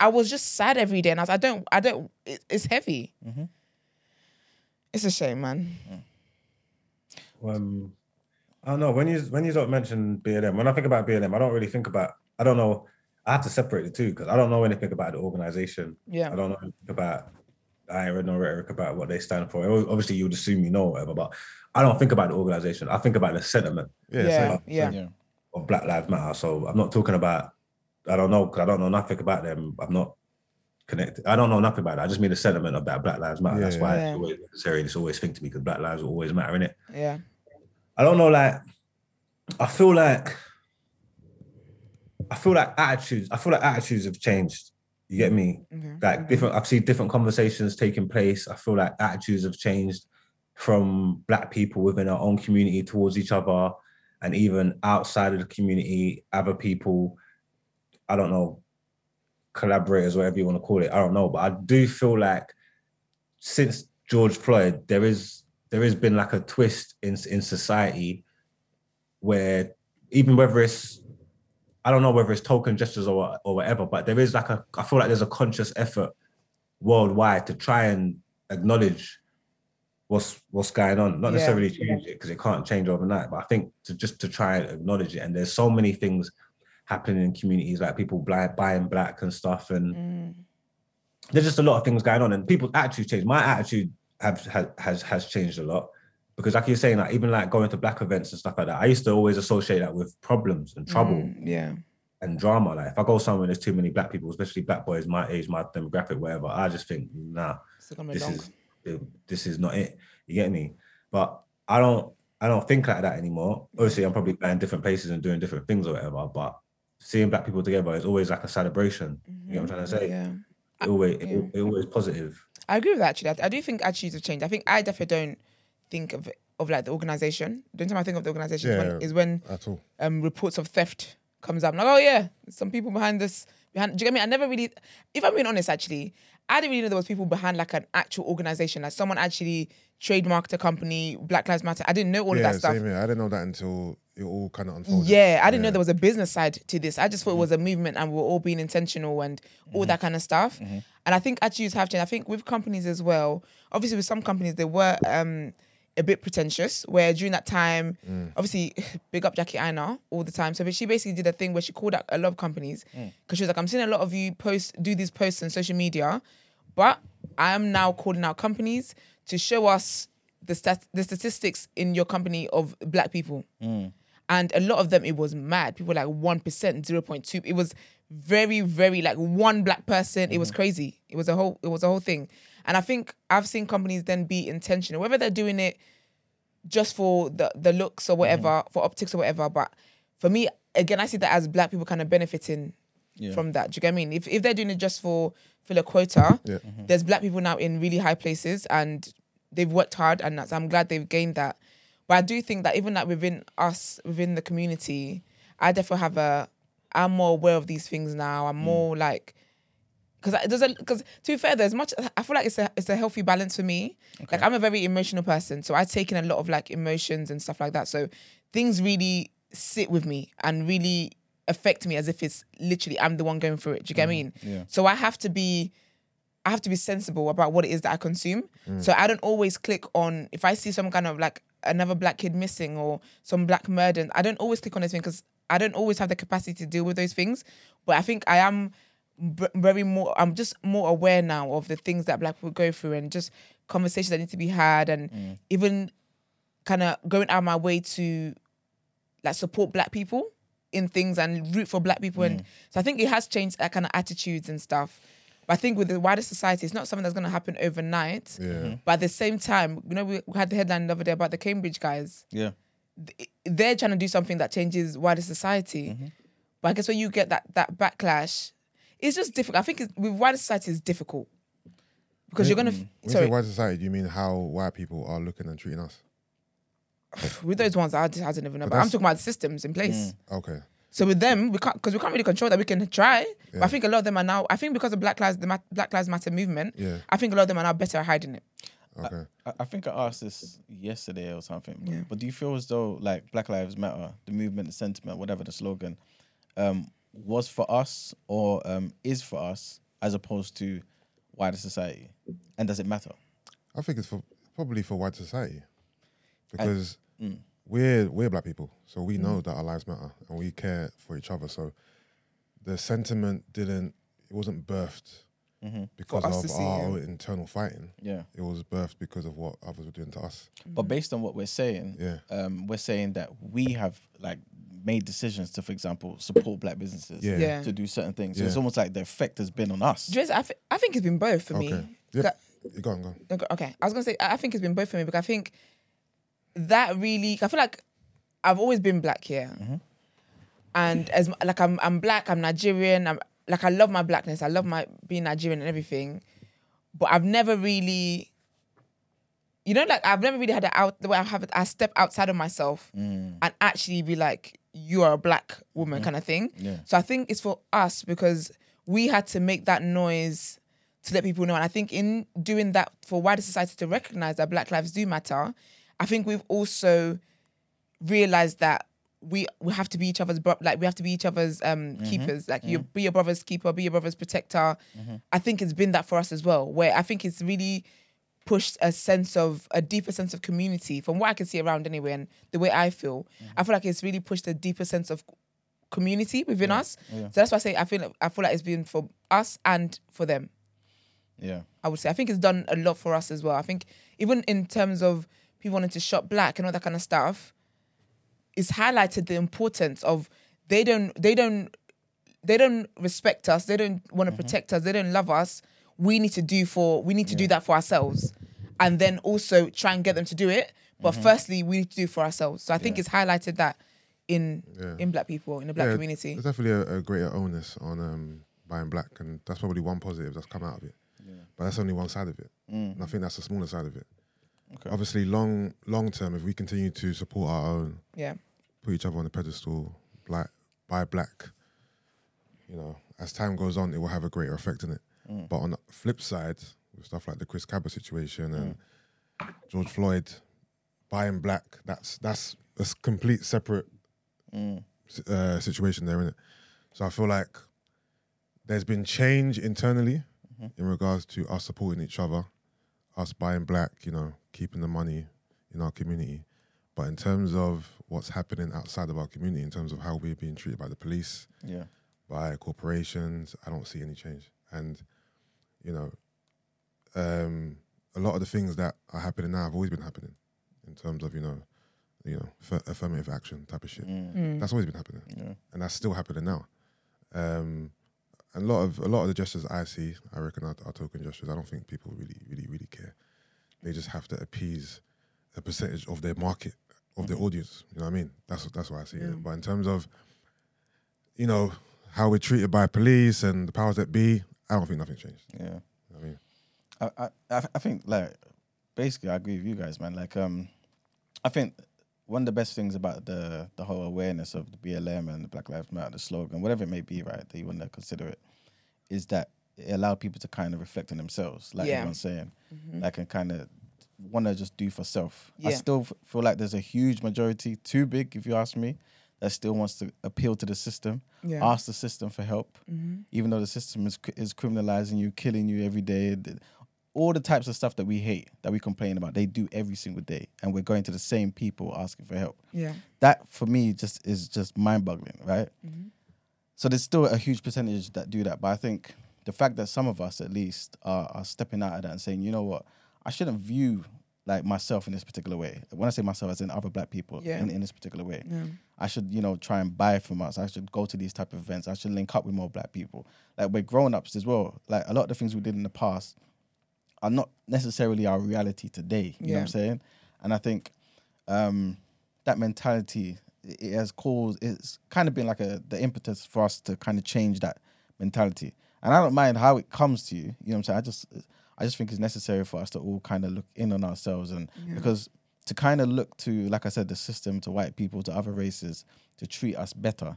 I was just sad every day, and I was, I don't, I don't. It, it's heavy. Mm-hmm. It's a shame, man. Um, I don't know when you when you don't mention BLM. When I think about BLM, I don't really think about. I don't know. I have to separate the two because I don't know anything about the organization. Yeah. I don't know anything about. I read no rhetoric about what they stand for. Obviously, you would assume you know whatever, but I don't think about the organization. I think about the sentiment Yeah. Yeah, same. yeah, Yeah. of Black Lives Matter. So I'm not talking about. I don't know because I don't know nothing about them. I'm not connected. I don't know nothing about it. I just mean the sentiment of that Black Lives Matter. Yeah, That's why yeah. it's always necessary. It's always think to me because Black lives will always matter in it. yeah. I don't know, like I feel like I feel like attitudes, I feel like attitudes have changed. You get me? Like different I've seen different conversations taking place. I feel like attitudes have changed from black people within our own community towards each other and even outside of the community, other people, I don't know, collaborators, whatever you want to call it. I don't know. But I do feel like since George Floyd, there is there has been like a twist in in society where even whether it's I don't know whether it's token gestures or or whatever, but there is like a I feel like there's a conscious effort worldwide to try and acknowledge what's what's going on. Not Yeah. necessarily change it because it can't change overnight, but I think to just to try and acknowledge it. And there's so many things happening in communities like people blind, buying black and stuff and Mm. there's just a lot of things going on and people's attitudes change. My attitude have, has has has changed a lot because, like you're saying, like even like going to black events and stuff like that. I used to always associate that with problems and trouble Mm, yeah. and drama. Like if I go somewhere there's too many black people, especially black boys my age, my demographic, whatever, I just think, nah, It's gonna be this long. is this is not it. You get me? But I don't I don't think like that anymore. Obviously, I'm probably going different places and doing different things or whatever. But seeing black people together is always like a celebration. You know what I'm trying to say? Yeah. It always yeah. it, it always positive. I agree with that actually. I, I do think attitudes have changed. I think I definitely don't think of of like the organization. The only time I think of the organization is when, Yeah. is when At all. um, reports of theft comes up. I'm like, oh yeah, some people behind this. Behind, do you get me? I never really, if I'm being honest, actually, I didn't really know there was people behind like an actual organization, like someone actually trademarked a company, Black Lives Matter. I didn't know all yeah, of that stuff. same here. I didn't know that until it all kind of unfolded. Yeah, I didn't know there was a business side to this. I just thought it mm-hmm. was a movement and we're all being intentional and all that mm-hmm. kind of stuff. Mm-hmm. And I think attitudes have changed. I think with companies as well, obviously with some companies they were um a bit pretentious where during that time, mm. obviously *laughs* big up Jackie Aina all the time. So she basically did a thing where she called out a lot of companies mm. because she was like, I'm seeing a lot of you post do these posts on social media, but I am now calling out companies to show us the stat- the statistics in your company of black people mm. And a lot of them it was mad. People were like 1% 0.2 it was very very like one black person. It was mm-hmm. crazy. It was a whole it was a whole thing. And i think i've seen companies then be intentional. Whether they're doing it just for the the looks or whatever mm-hmm. for optics or whatever but for me again i see that as black people kind of benefiting Yeah. from that. Do you get what i mean? If, if they're doing it just for fill a quota Yeah. Mm-hmm. there's black people now in really high places and they've worked hard and that's, i'm glad they've gained that but i do think that even like within us within the community i definitely have a i'm more aware of these things now. I'm mm. more like because it doesn't because to be fair there's much i feel like it's a it's a healthy balance for me. Like i'm a very emotional person so I take in a lot of like emotions and stuff like that. So things really sit with me and really affect me as if it's literally i'm the one going through it. Do you get what i mm. mean? Yeah. so i have to be I have to be sensible about what it is that I consume. Mm. So I don't always click on if I see some kind of like another black kid missing or some black murder. I don't always click on those things because I don't always have the capacity to deal with those things. But I think I am very more. I'm just more aware now of the things that black people go through and just conversations that need to be had and mm. even kind of going out of my way to like support black people in things and root for black people and mm. so I think it has changed uh, that kind of attitudes and stuff. But I think with the wider society, it's not something that's going to happen overnight. Yeah. Mm-hmm. But at the same time, you know, we, had the headline the other day about the Cambridge guys. Yeah. They're trying to do something that changes wider society. Mm-hmm. But I guess when you get that that backlash, it's just difficult. I think it's, with wider society, it's difficult because you're gonna. Mm-hmm. When you Sorry, say wider society, do you mean how white people are looking and treating us? *sighs* with those ones, I, I don't even know. But, I'm talking about the systems in place. Mm. Okay. So with them, we can't because we can't really control that. We can try, but I think a lot of them are now. I think because of Black Lives the Ma- Black Lives Matter movement, Yeah. I think a lot of them are now better at hiding it. Okay. I, I think I asked this yesterday or something. But, Yeah. but do you feel as though like Black Lives Matter, the movement, the sentiment, whatever the slogan, um, was for us or um, is for us as opposed to wider society? And does it matter? I think it's for probably for white society because we're we're black people, so we know mm. that our lives matter and we care for each other. So the sentiment didn't it wasn't birthed mm-hmm. because of our yeah. own internal fighting. Yeah. It was birthed because of what others were doing to us. But mm-hmm. based on what we're saying, Yeah. um, we're saying that we have like made decisions to, for example, support black businesses Yeah. Yeah. to do certain things. So Yeah. it's almost like the effect has been on us. Do you know, I, th- I think it's been both for Okay. me. Yep. That- You go on, go on. Okay, okay. I was gonna say I I think it's been both for me because I think that really I feel like I've always been black here, and as like I'm I'm black, I'm Nigerian. I'm like I love my blackness. I love my being Nigerian and everything, but I've never really, you know, like I've never really had it out the way I have it. I step outside of myself mm. and actually be like, you are a black woman mm. kind of thing. Yeah. So I think it's for us because we had to make that noise to let people know. And I think in doing that for wider society to recognize that Black lives do matter, I think we've also realized that we we have to be each other's bro- like we have to be each other's um mm-hmm. keepers. Like you mm-hmm. be your brother's keeper, be your brother's protector. Mm-hmm. I think it's been that for us as well. Where I think it's really pushed a sense of a deeper sense of community from what I can see around anyway and the way I feel. I feel like it's really pushed a deeper sense of community within us. So that's why I say I feel I feel like it's been for us and for them. Yeah. I would say I think it's done a lot for us as well. I think even in terms of people wanting to shop black and all that kind of stuff, it's highlighted the importance of they don't they don't they don't respect us. They don't want to mm-hmm. protect us. They don't love us. We need to do for we need to do that for ourselves, and then also try and get them to do it. But mm-hmm. firstly, we need to do for ourselves. So I think it's highlighted that in Yeah. in black people in the black Yeah, community. There's definitely a, a greater onus on um, buying black, and that's probably one positive that's come out of it. But that's only one side of it. Mm. And I think that's the smaller side of it. Obviously, long long term, if we continue to support our own, Yeah. put each other on the pedestal, black buy black, you know, as time goes on, it will have a greater effect in it. Mm. But on the flip side, with stuff like the Chris Kaba situation and mm. George Floyd buying black, that's that's a complete separate mm. s- uh, situation there, isn't it? So I feel like there's been change internally mm-hmm. in regards to us supporting each other, us buying black, you know, keeping the money in our community. But in terms of what's happening outside of our community, in terms of how we're being treated by the police, Yeah. by corporations, I don't see any change. And, you know, um, a lot of the things that are happening now have always been happening in terms of, you know, you know, f- affirmative action type of shit. That's always been happening. Yeah. And that's still happening now. Um, and a lot of a lot of the gestures I see, I reckon are, are token gestures. I don't think people really, really, really care. They just have to appease a percentage of their market, of their audience. You know what I mean? That's that's why I see it. But in terms of, you know, how we're treated by police and the powers that be, I don't think nothing changed. Yeah. You know what I mean, I I I think like basically I agree with you guys, man. Like um, I think one of the best things about the the whole awareness of the BLM and the Black Lives Matter, the slogan, whatever it may be, right, that you want to consider it, is that it allowed people to kind of reflect on themselves, like Yeah. everyone's saying, mm-hmm. like and kind of want to just do for self. I still f- feel like there's a huge majority, too big if you ask me, that still wants to appeal to the system, Yeah. ask the system for help, mm-hmm. even though the system is is criminalizing you, killing you every day. All the types of stuff that we hate, that we complain about, they do every single day, and we're going to the same people asking for help. Yeah. That for me just is just mind-boggling, right? Mm-hmm. So there's still a huge percentage that do that, but I think the fact that some of us at least are, are stepping out of that and saying, you know what, I shouldn't view like myself in this particular way. When I say myself, as in other black people Yeah. in, in this particular way. I should, you know, try and buy from us. I should go to these type of events. I should link up with more black people. Like we're grown ups as well. Like a lot of the things we did in the past are not necessarily our reality today. You know what I'm saying? And I think um, that mentality it has caused it's kind of been like a the impetus for us to kind of change that mentality. And I don't mind how it comes to you. You know what I'm saying? I just I just think it's necessary for us to all kind of look in on ourselves and because to kind of look to like I said the system to white people to other races to treat us better.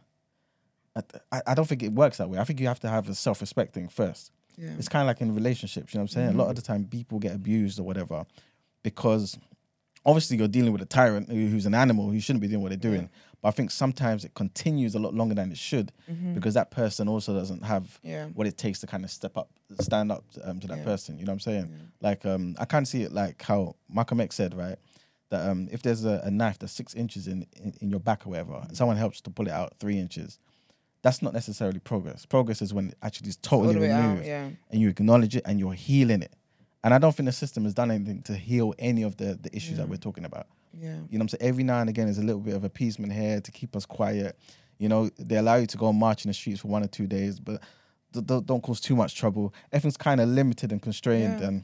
I, I- I don't think it works that way. I think you have to have a self-respect thing first. Yeah. It's kind of like in relationships, you know what I'm saying? A lot of the time people get abused or whatever because obviously you're dealing with a tyrant who's an animal who shouldn't be doing what they're doing. But I think sometimes it continues a lot longer than it should because that person also doesn't have Yeah. what it takes to kind of step up, stand up um, to that Yeah. person. You know what I'm saying? Like um, I of see it like how Malcolm X said, right? That um, if there's a, a knife that's six inches in, in, in your back or whatever, and someone helps to pull it out three inches, that's not necessarily progress. Progress is when it actually is totally way out. removed Yeah. and you acknowledge it and you're healing it. And I don't think the system has done anything to heal any of the, the issues that we're talking about. Yeah. You know what I'm saying? Every now and again, there's a little bit of appeasement here to keep us quiet. You know, they allow you to go and march in the streets for one or two days, but th- don't cause too much trouble. Everything's kind of limited and constrained, Yeah. and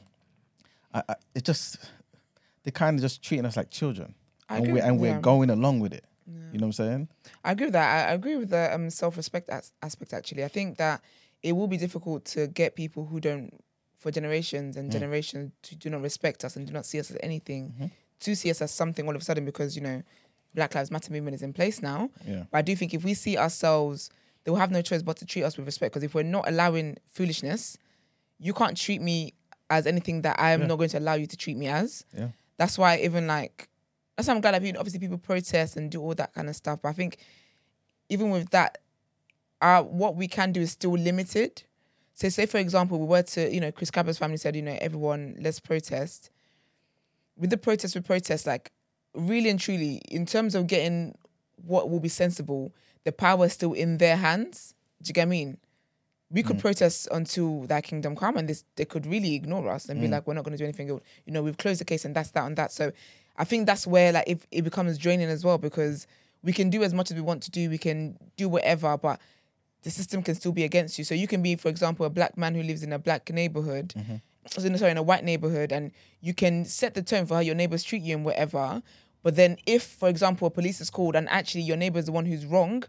I, I, it just they're kind of just treating us like children, I and agree we're and we're going along with it. You know what I'm saying? I agree with that. I agree with the um, self-respect as- aspect. Actually, I think that it will be difficult to get people who don't, for generations Mm. and generations, to do not respect us and do not see us as anything, Mm-hmm. to see us as something all of a sudden because you know, Black Lives Matter movement is in place now. Yeah. But I do think if we see ourselves, they will have no choice but to treat us with respect. Because if we're not allowing foolishness, you can't treat me as anything that I am not going to allow you to treat me as. Yeah. That's why even like that's why I'm glad that people obviously people protest and do all that kind of stuff. But I think even with that, uh, what we can do is still limited. So say for example, we were to, you know, Chris Kaba's family said, you know, everyone let's protest. With the protest, we protest, like really and truly, in terms of getting what will be sensible, the power is still in their hands. Do you get what I mean? We could protest until that kingdom come, and this they could really ignore us and be like, "We're not going to do anything." You know, we've closed the case, and that's that and that. So, I think that's where like if it becomes draining as well because we can do as much as we want to do, we can do whatever, but the system can still be against you. So you can be, for example, a black man who lives in a black neighborhood, no, sorry, in a white neighborhood, and you can set the tone for how your neighbors treat you and whatever. But then, if, for example, a police is called and actually your neighbor is the one who's wrong,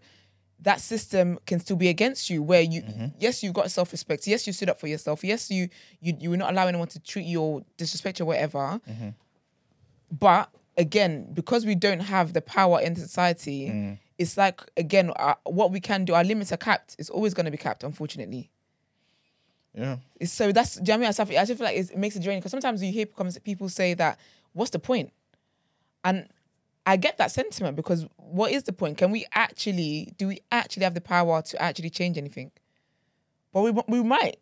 that system can still be against you where you Mm-hmm. yes you've got self-respect yes you stood up for yourself yes you you you were not allowing anyone to treat you or disrespect you or whatever Mm-hmm. But again because we don't have the power in society Mm. it's like again uh, what we can do our limits are capped it's always going to be capped unfortunately Yeah. it's, so that's do you know what I mean I just feel- I just feel like it makes it draining because sometimes you hear people people say that what's the point and I get that sentiment because what is the point? Can we actually do we actually have the power to actually change anything? But we we might.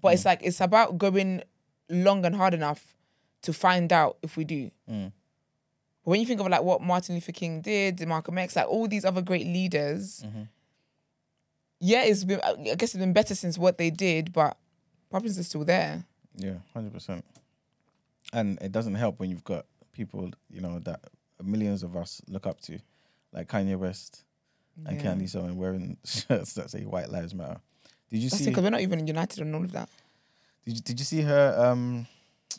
But it's like it's about going long and hard enough to find out if we do. But when you think of like what Martin Luther King did, Malcolm X, like all these other great leaders, yeah, it's been I guess it's been better since what they did, but problems are still there. Yeah, hundred percent. And it doesn't help when you've got people, you know, that millions of us look up to, like Kanye West and Yeah. Candy Owen wearing *laughs* shirts that say "White Lives Matter." Did you That's see? because we're not even united on all of that. Did you, did you see her? Um,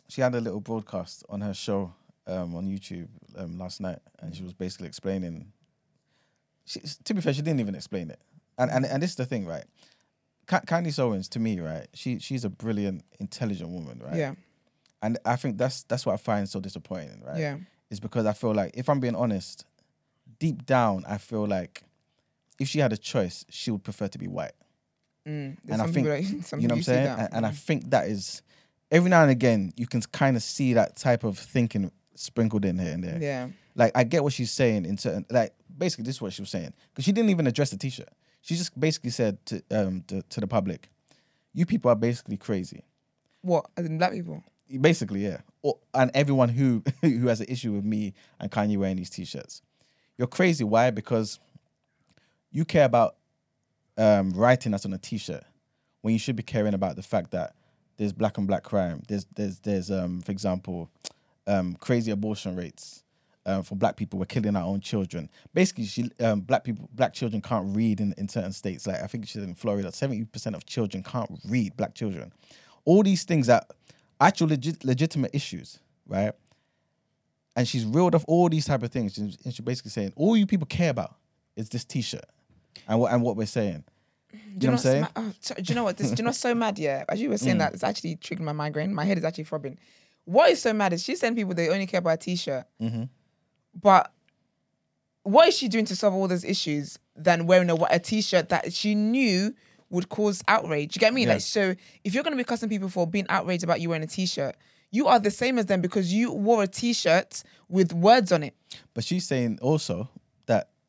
she had a little broadcast on her show um, on YouTube um, last night, and she was basically explaining. She, to be fair, she didn't even explain it, and and and this is the thing, right? Ca- Candace Owens, to me, right? She she's a brilliant, intelligent woman, right? Yeah. And I think that's that's what I find so disappointing, right? Yeah. Is because I feel like if I'm being honest, deep down, I feel like if she had a choice, she would prefer to be white. Mm. And I think- *laughs* some you know what I'm saying? And, and I think that is every now and again you can kind of see that type of thinking sprinkled in here and there. yeah. Like I get what she's saying in certain like basically this is what she was saying because she didn't even address the t-shirt. She just basically said to um to, to the public, "You people are basically crazy." What? As in black people? Basically, yeah. Or, and everyone who *laughs* who has an issue with me and Kanye wearing these t-shirts, you're crazy. Why? Because you care about um, writing us on a t-shirt when you should be caring about the fact that there's black and black crime. There's there's there's um for example, um crazy abortion rates. Um, for black people, we're killing our own children. Basically, she, um, black people, black children can't read in, in certain states. Like I think she's in Florida, seventy percent of children can't read. Black children, all these things are actual legit, legitimate issues, right? And she's reeled off all these type of things, and she's basically saying all you people care about is this T-shirt and what and what we're saying. Do You know what I'm saying? ma- oh, so- do you know what? This, do you know what's so mad? Yeah, as you were Mm. saying that, it's actually triggering my migraine. My head is actually throbbing. What is so mad is she's saying people they only care about a t-shirt, Mm-hmm. but what is she doing to solve all those issues than wearing a, a t-shirt that she knew would cause outrage? You get me? Yeah. Like, so if you're gonna be cussing people for being outraged about you wearing a t-shirt, you are the same as them because you wore a t-shirt with words on it. But she's saying also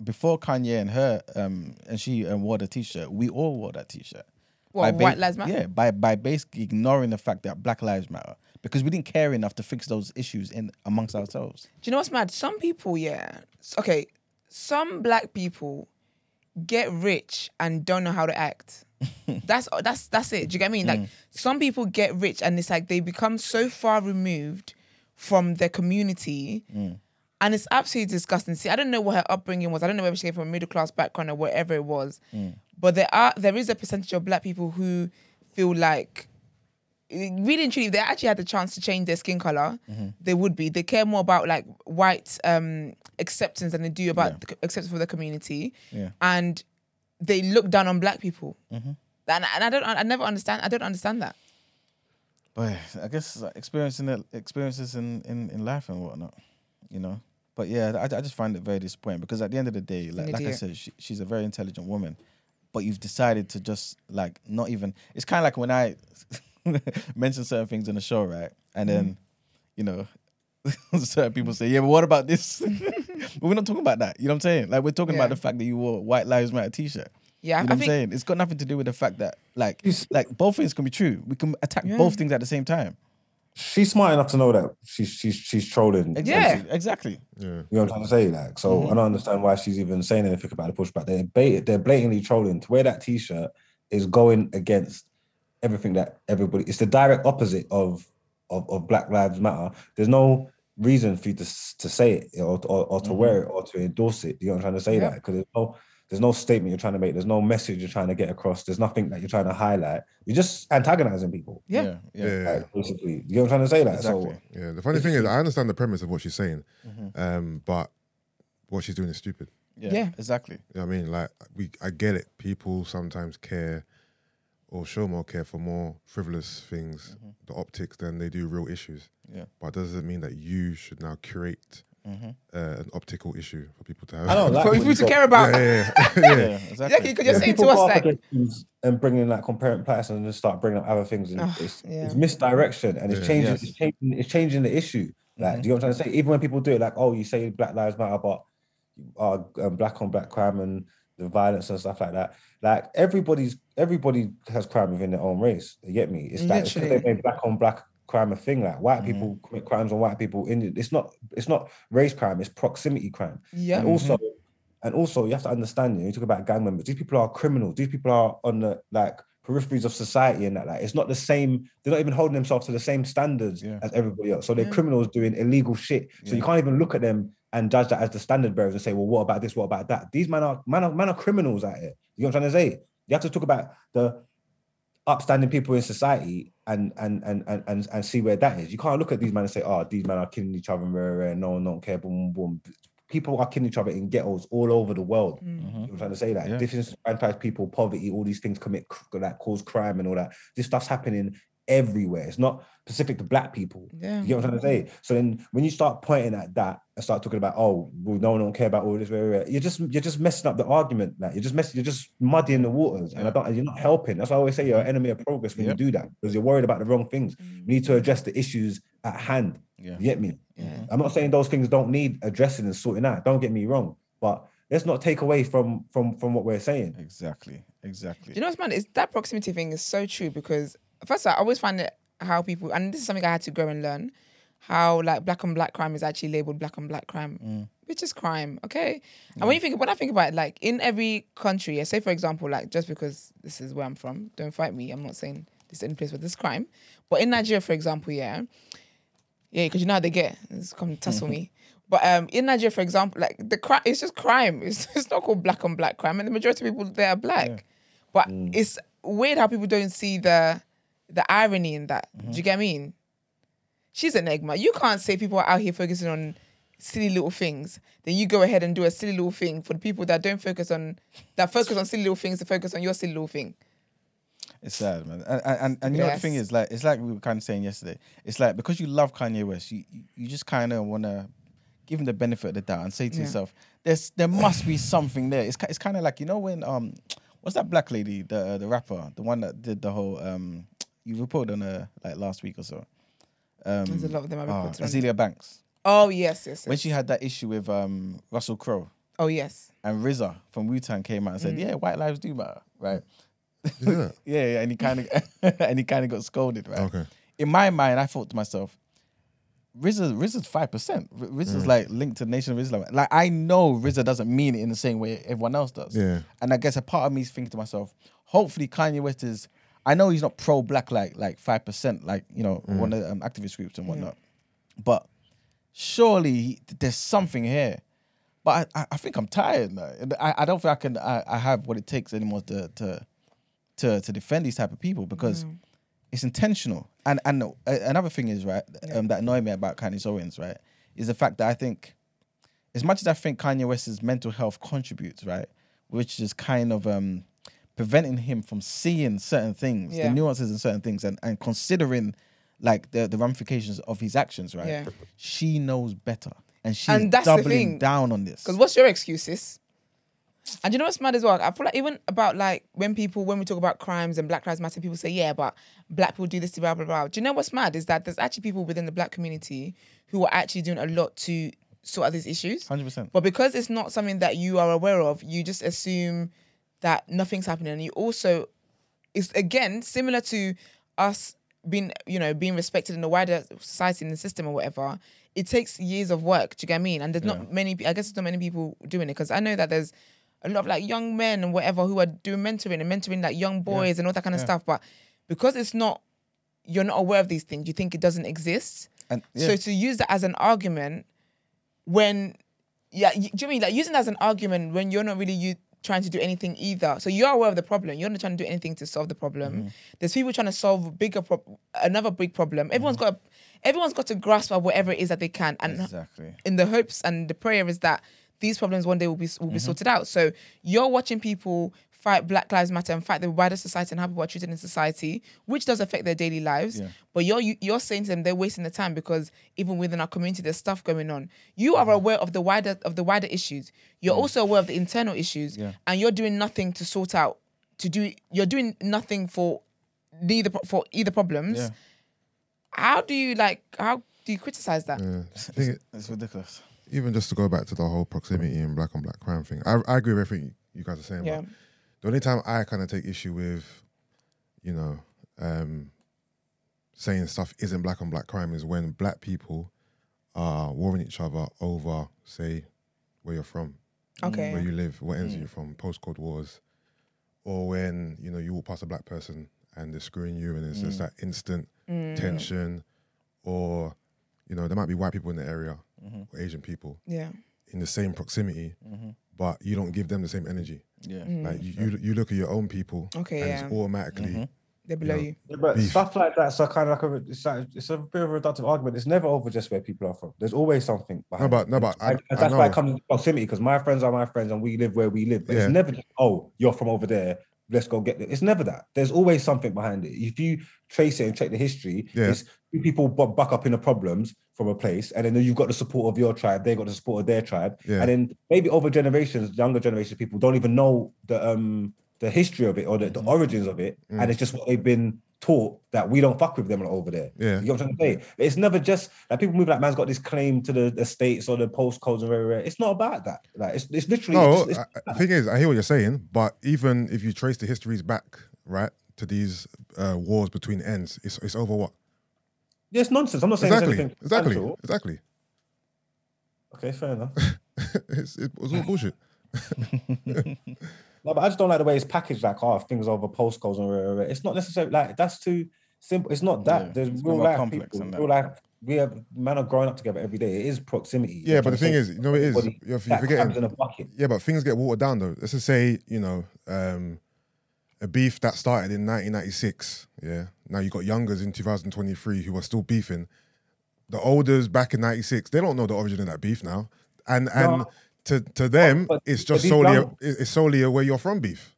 before Kanye and her um and she um, wore the T-shirt, we all wore that T-shirt. What, By White Lives Matter? Yeah, by by basically ignoring the fact that Black Lives Matter because we didn't care enough to fix those issues in amongst ourselves. Do you know what's mad? Some people, yeah. Okay, some black people get rich and don't know how to act. *laughs* that's that's that's it. Do you get me? Like some people get rich and it's like they become so far removed from their community. And it's absolutely disgusting. See, I don't know what her upbringing was. I don't know whether she came from a middle class background or whatever it was. Mm. But there are there is a percentage of black people who feel like really and truly, if they actually had the chance to change their skin color, mm-hmm. they would be. They care more about like white um, acceptance than they do about the acceptance for the community. Yeah. And they look down on black people. Mm-hmm. And, and I don't, I never understand. I don't understand that. But I guess like, experiencing it, experiences in, in, in life and whatnot, you know. But yeah, I, I just find it very disappointing because at the end of the day, like, like I said, she, she's a very intelligent woman, but you've decided to just like not even. It's kind of like when I *laughs* mention certain things in the show, right? And then, you know, *laughs* certain people say, "Yeah, but what about this?" *laughs* but we're not talking about that. You know what I'm saying? Like we're talking Yeah. about the fact that you wore White Lives Matter T-shirt. Yeah, You know I what I'm saying? It's got nothing to do with the fact that like like both things can be true. We can attack Yeah. both things at the same time. She's smart enough to know that she's she's she's trolling. Exactly. Exactly. Yeah. You know what I'm trying to say? Like, so mm-hmm. I don't understand why she's even saying anything about the pushback. They're bait, they're blatantly trolling. To wear that t-shirt is going against everything that everybody. It's the direct opposite of of, of Black Lives Matter. There's no reason for you to to say it or or, or to wear mm-hmm. it or to endorse it. You know what I'm trying to say? Yeah. That because there's no there's no statement you're trying to make. There's no message you're trying to get across. There's nothing that you're trying to highlight. You're just antagonizing people. Yeah. Yeah. Yeah. Yeah. Like, basically, you know what I'm trying to say? Like, Exactly. so Yeah. The funny thing is, I understand the premise of what she's saying, Mm-hmm. um, but what she's doing is stupid. Yeah, Yeah. exactly. You know what I mean? Like we I get it. People sometimes care or show more care for more frivolous things, the optics than they do real issues. Yeah. But doesn't mean that you should now curate Mm-hmm. uh, an optical issue for people to have. I don't like *laughs* For people you to got- care about. yeah, yeah, *laughs* yeah. Yeah, yeah. exactly. Exactly, because you're When saying to us like, and bringing like comparing Patterson and just start bringing up other things, and Ugh, it's, yeah. it's misdirection and it's Yeah. changing, Yes. it's changing, it's changing the issue. Like, do you know what I'm trying to say? Even when people do it, like, oh, you say Black Lives Matter, but uh, um, black on black crime and the violence and stuff like that. Like everybody's everybody has crime within their own race. You get me? It's like it's 'cause they Literally. made black on black crime a thing. Like white Mhm. people commit crimes on white people. In it's not it's not race crime. It's proximity crime. yeah, And also, and also, you have to understand. You, know, you talk about gang members. These people are criminals. These people are on the like peripheries of society, and that like it's not the same. They're not even holding themselves to the same standards Yeah. as everybody else. So they're Yeah. criminals doing illegal shit. So you can't even look at them and judge that as the standard bearers and say, well, what about this? What about that? These men are man are, man are criminals out here. You know what I'm trying to say? You have to talk about the upstanding people in society and and and and and, and see where that is. You can't look at these men and say, oh, these men are killing each other, rah, rah, rah, no one don't care, boom, boom, boom. People are killing each other in ghettos all over the world. Mm. You know I'm trying to say that Yeah. disenfranchised people, poverty, all these things commit cr- that cause crime and all that. This stuff's happening everywhere. It's not specific to black people. yeah. You get what I'm trying to say? So then when you start pointing at that and start talking about, oh, well, no one don't care about all this, rah, rah, rah, you're just you're just messing up the argument. Like you're just messing, you're just muddying the waters. And I don't you're not helping. That's why I always say you're an enemy of progress when Yep. you do that, because you're worried about the wrong things. Mm. We need to address the issues at hand. Yeah. You get me? Yeah. I'm not saying those things don't need addressing and sorting out. Don't get me wrong. But let's not take away from from from what we're saying. Exactly. Exactly. Do you know what's man? Is that proximity thing is so true because first I always find it how people and this is something I had to grow and learn how like black on black crime is actually labeled black on black crime, which is crime. Okay, and when you think when I think about it, like in every country, yeah, say for example, like just because this is where I'm from, don't fight me. I'm not saying this is only place where this crime, but in Nigeria, for example, yeah, yeah, because you know how they get. It's come tussle me. *laughs* But um, in Nigeria, for example, like the crime, it's just crime. It's, *laughs* it's not called black on black crime, and the majority of people there are black. But it's weird how people don't see the the irony in that. Do you get what I mean? She's an enigma. You can't say people are out here focusing on silly little things. Then you go ahead and do a silly little thing for the people that don't focus on that focus on silly little things to focus on your silly little thing. It's sad, man. And and, and, you know the thing is, like it's like we were kind of saying yesterday. It's like because you love Kanye West, you you- you just kind of want to give him the benefit of the doubt and say to Yeah. yourself, "There's there must be something there." It's it's kind of like you know when um, what's that black lady, the the rapper, the one that did the whole um, you reported on her like last week or so. Um, There's a lot of them I ah, reported on. Azealia Banks Oh yes, yes, when she had that issue with um Russell Crowe Oh yes. and RZA from Wu Tang came out and Mm. said, "Yeah, white lives do matter, right?" Yeah. *laughs* Yeah, yeah, and he kind of *laughs* and he kind of got scolded, right? Okay. In my mind, I thought to myself, RZA, RZA's five percent. RZA's like linked to the Nation of Islam. Like I know RZA doesn't mean it in the same way everyone else does. Yeah. And I guess a part of me is thinking to myself, hopefully Kanye West is. I know he's not pro black like like five percent like you know one of the um, activist groups and whatnot, but surely he- there's something here. But I, I, I think I'm tired now. I, I don't think I can. I, I have what it takes anymore to to to to defend these type of people because it's intentional. And and uh, another thing is right um, that annoyed me about Kanye Owens right is the fact that I think as much as I think Kanye West's mental health contributes right, which is kind of um preventing him from seeing certain things, Yeah. the nuances in certain things, and and considering like the the ramifications of his actions right. Yeah. She knows better, and she's And that's doubling down on this. Because what's your excuses? And you know what's mad as well? I feel like even about like when people when we talk about crimes and Black Lives Matter, people say, yeah, but black people do this, to blah blah blah. Do you know what's mad is that there's actually people within the black community who are actually doing a lot to sort out these issues. Hundred percent. But because it's not something that you are aware of, you just assume that nothing's happening. And you also, it's again similar to us being, you know, being respected in the wider society in the system or whatever. It takes years of work. Do you get what I mean? And there's not many. I guess there's not many people doing it because I know that there's a lot of like young men and whatever who are doing mentoring and mentoring like young boys and all that kind of stuff. But because it's not, you're not aware of these things. You think it doesn't exist. And yeah. So to use that as an argument when yeah, do you know I mean like using that as an argument when you're not really you trying to do anything either. So you're aware of the problem. You're not trying to do anything to solve the problem. Mm-hmm. There's people trying to solve a bigger pro- another big problem. Everyone's Mm-hmm. got everyone's got to grasp at whatever it is that they can and exactly. in the hopes and the prayer is that these problems one day will be will be sorted out. So you're watching people fight Black Lives Matter and fight the wider society and how people are treated in society, which does affect their daily lives. Yeah. But you're you, you're saying to them they're wasting the time because even within our community there's stuff going on. You are mm-hmm. aware of the wider of the wider issues. You're mm. also aware of the internal issues, Yeah. and you're doing nothing to sort out. To do you're doing nothing for neither for either problems. Yeah. How do you like? How do you criticize that? Yeah. I It's ridiculous. even just to go back to the whole proximity and black on black crime thing, I, I agree with everything you guys are saying. Yeah. But the only time I kind of take issue with, you know, um, saying stuff isn't black on black crime is when black people are warring each other over, say, where you're from, Okay. where you live, what ends mm. you're from, postcode wars, or when you know you walk past a black person and they're screwing you, and it's just mm. that instant mm. tension, or you know there might be white people in the area mm-hmm. or Asian people Yeah. in the same proximity, mm-hmm. But you don't give them the same energy. Yeah. Mm. Like you, you, you look at your own people, Okay, and yeah. it's automatically mm-hmm. They're below Yeah. you. Yeah, but Beef. stuff like that's so kind of like a it's, like, it's a bit of a reductive argument. It's never over just where people are from. There's always something behind. but- it. no, but I- And I that's why it know. comes into proximity because my friends are my friends and we live where we live. But Yeah. it's never just oh you're from over there. Let's go get it. It's never that. There's always something behind it. If you trace it and check the history, Yeah. it's two people buck up in the problems from a place, and then you've got the support of your tribe. They got the support of their tribe, Yeah. and then maybe over generations, younger generations of people don't even know the um the history of it or the, the origins of it, and it's just what they've been taught that we don't fuck with them over there. Yeah. You get what I'm trying to say? It's never just like people move like man's got this claim to the estates or the postcodes and very rare. It's not about that. Like it's, it's literally No, it's, it's, I- the thing is, I hear what you're saying, but even if you trace the histories back, right, to these uh, wars between ends, it's it's over what? Yeah, it's nonsense. I'm not saying Exactly, anything exactly, factual. exactly. Okay, fair enough. *laughs* it's, it was all bullshit. *laughs* No, but I just don't like the way it's packaged. Like, oh, things over postcodes and rare, rare. It's not necessarily like that's too simple. It's not that. Yeah, There's it's real life complex people. Real life. We have man are growing up together every day. It is proximity. Yeah, but the thing is, you know, it is. You're, you're forgetting. in a bucket. Yeah, but things get watered down though. Let's just say, you know, um, a beef that started in 1996. Yeah. Now you got youngers in 2023 who are still beefing. The olders back in 96, they don't know the origin of that beef now. And and No. to, to them, it's just solely a, it's solely a where you're from beef.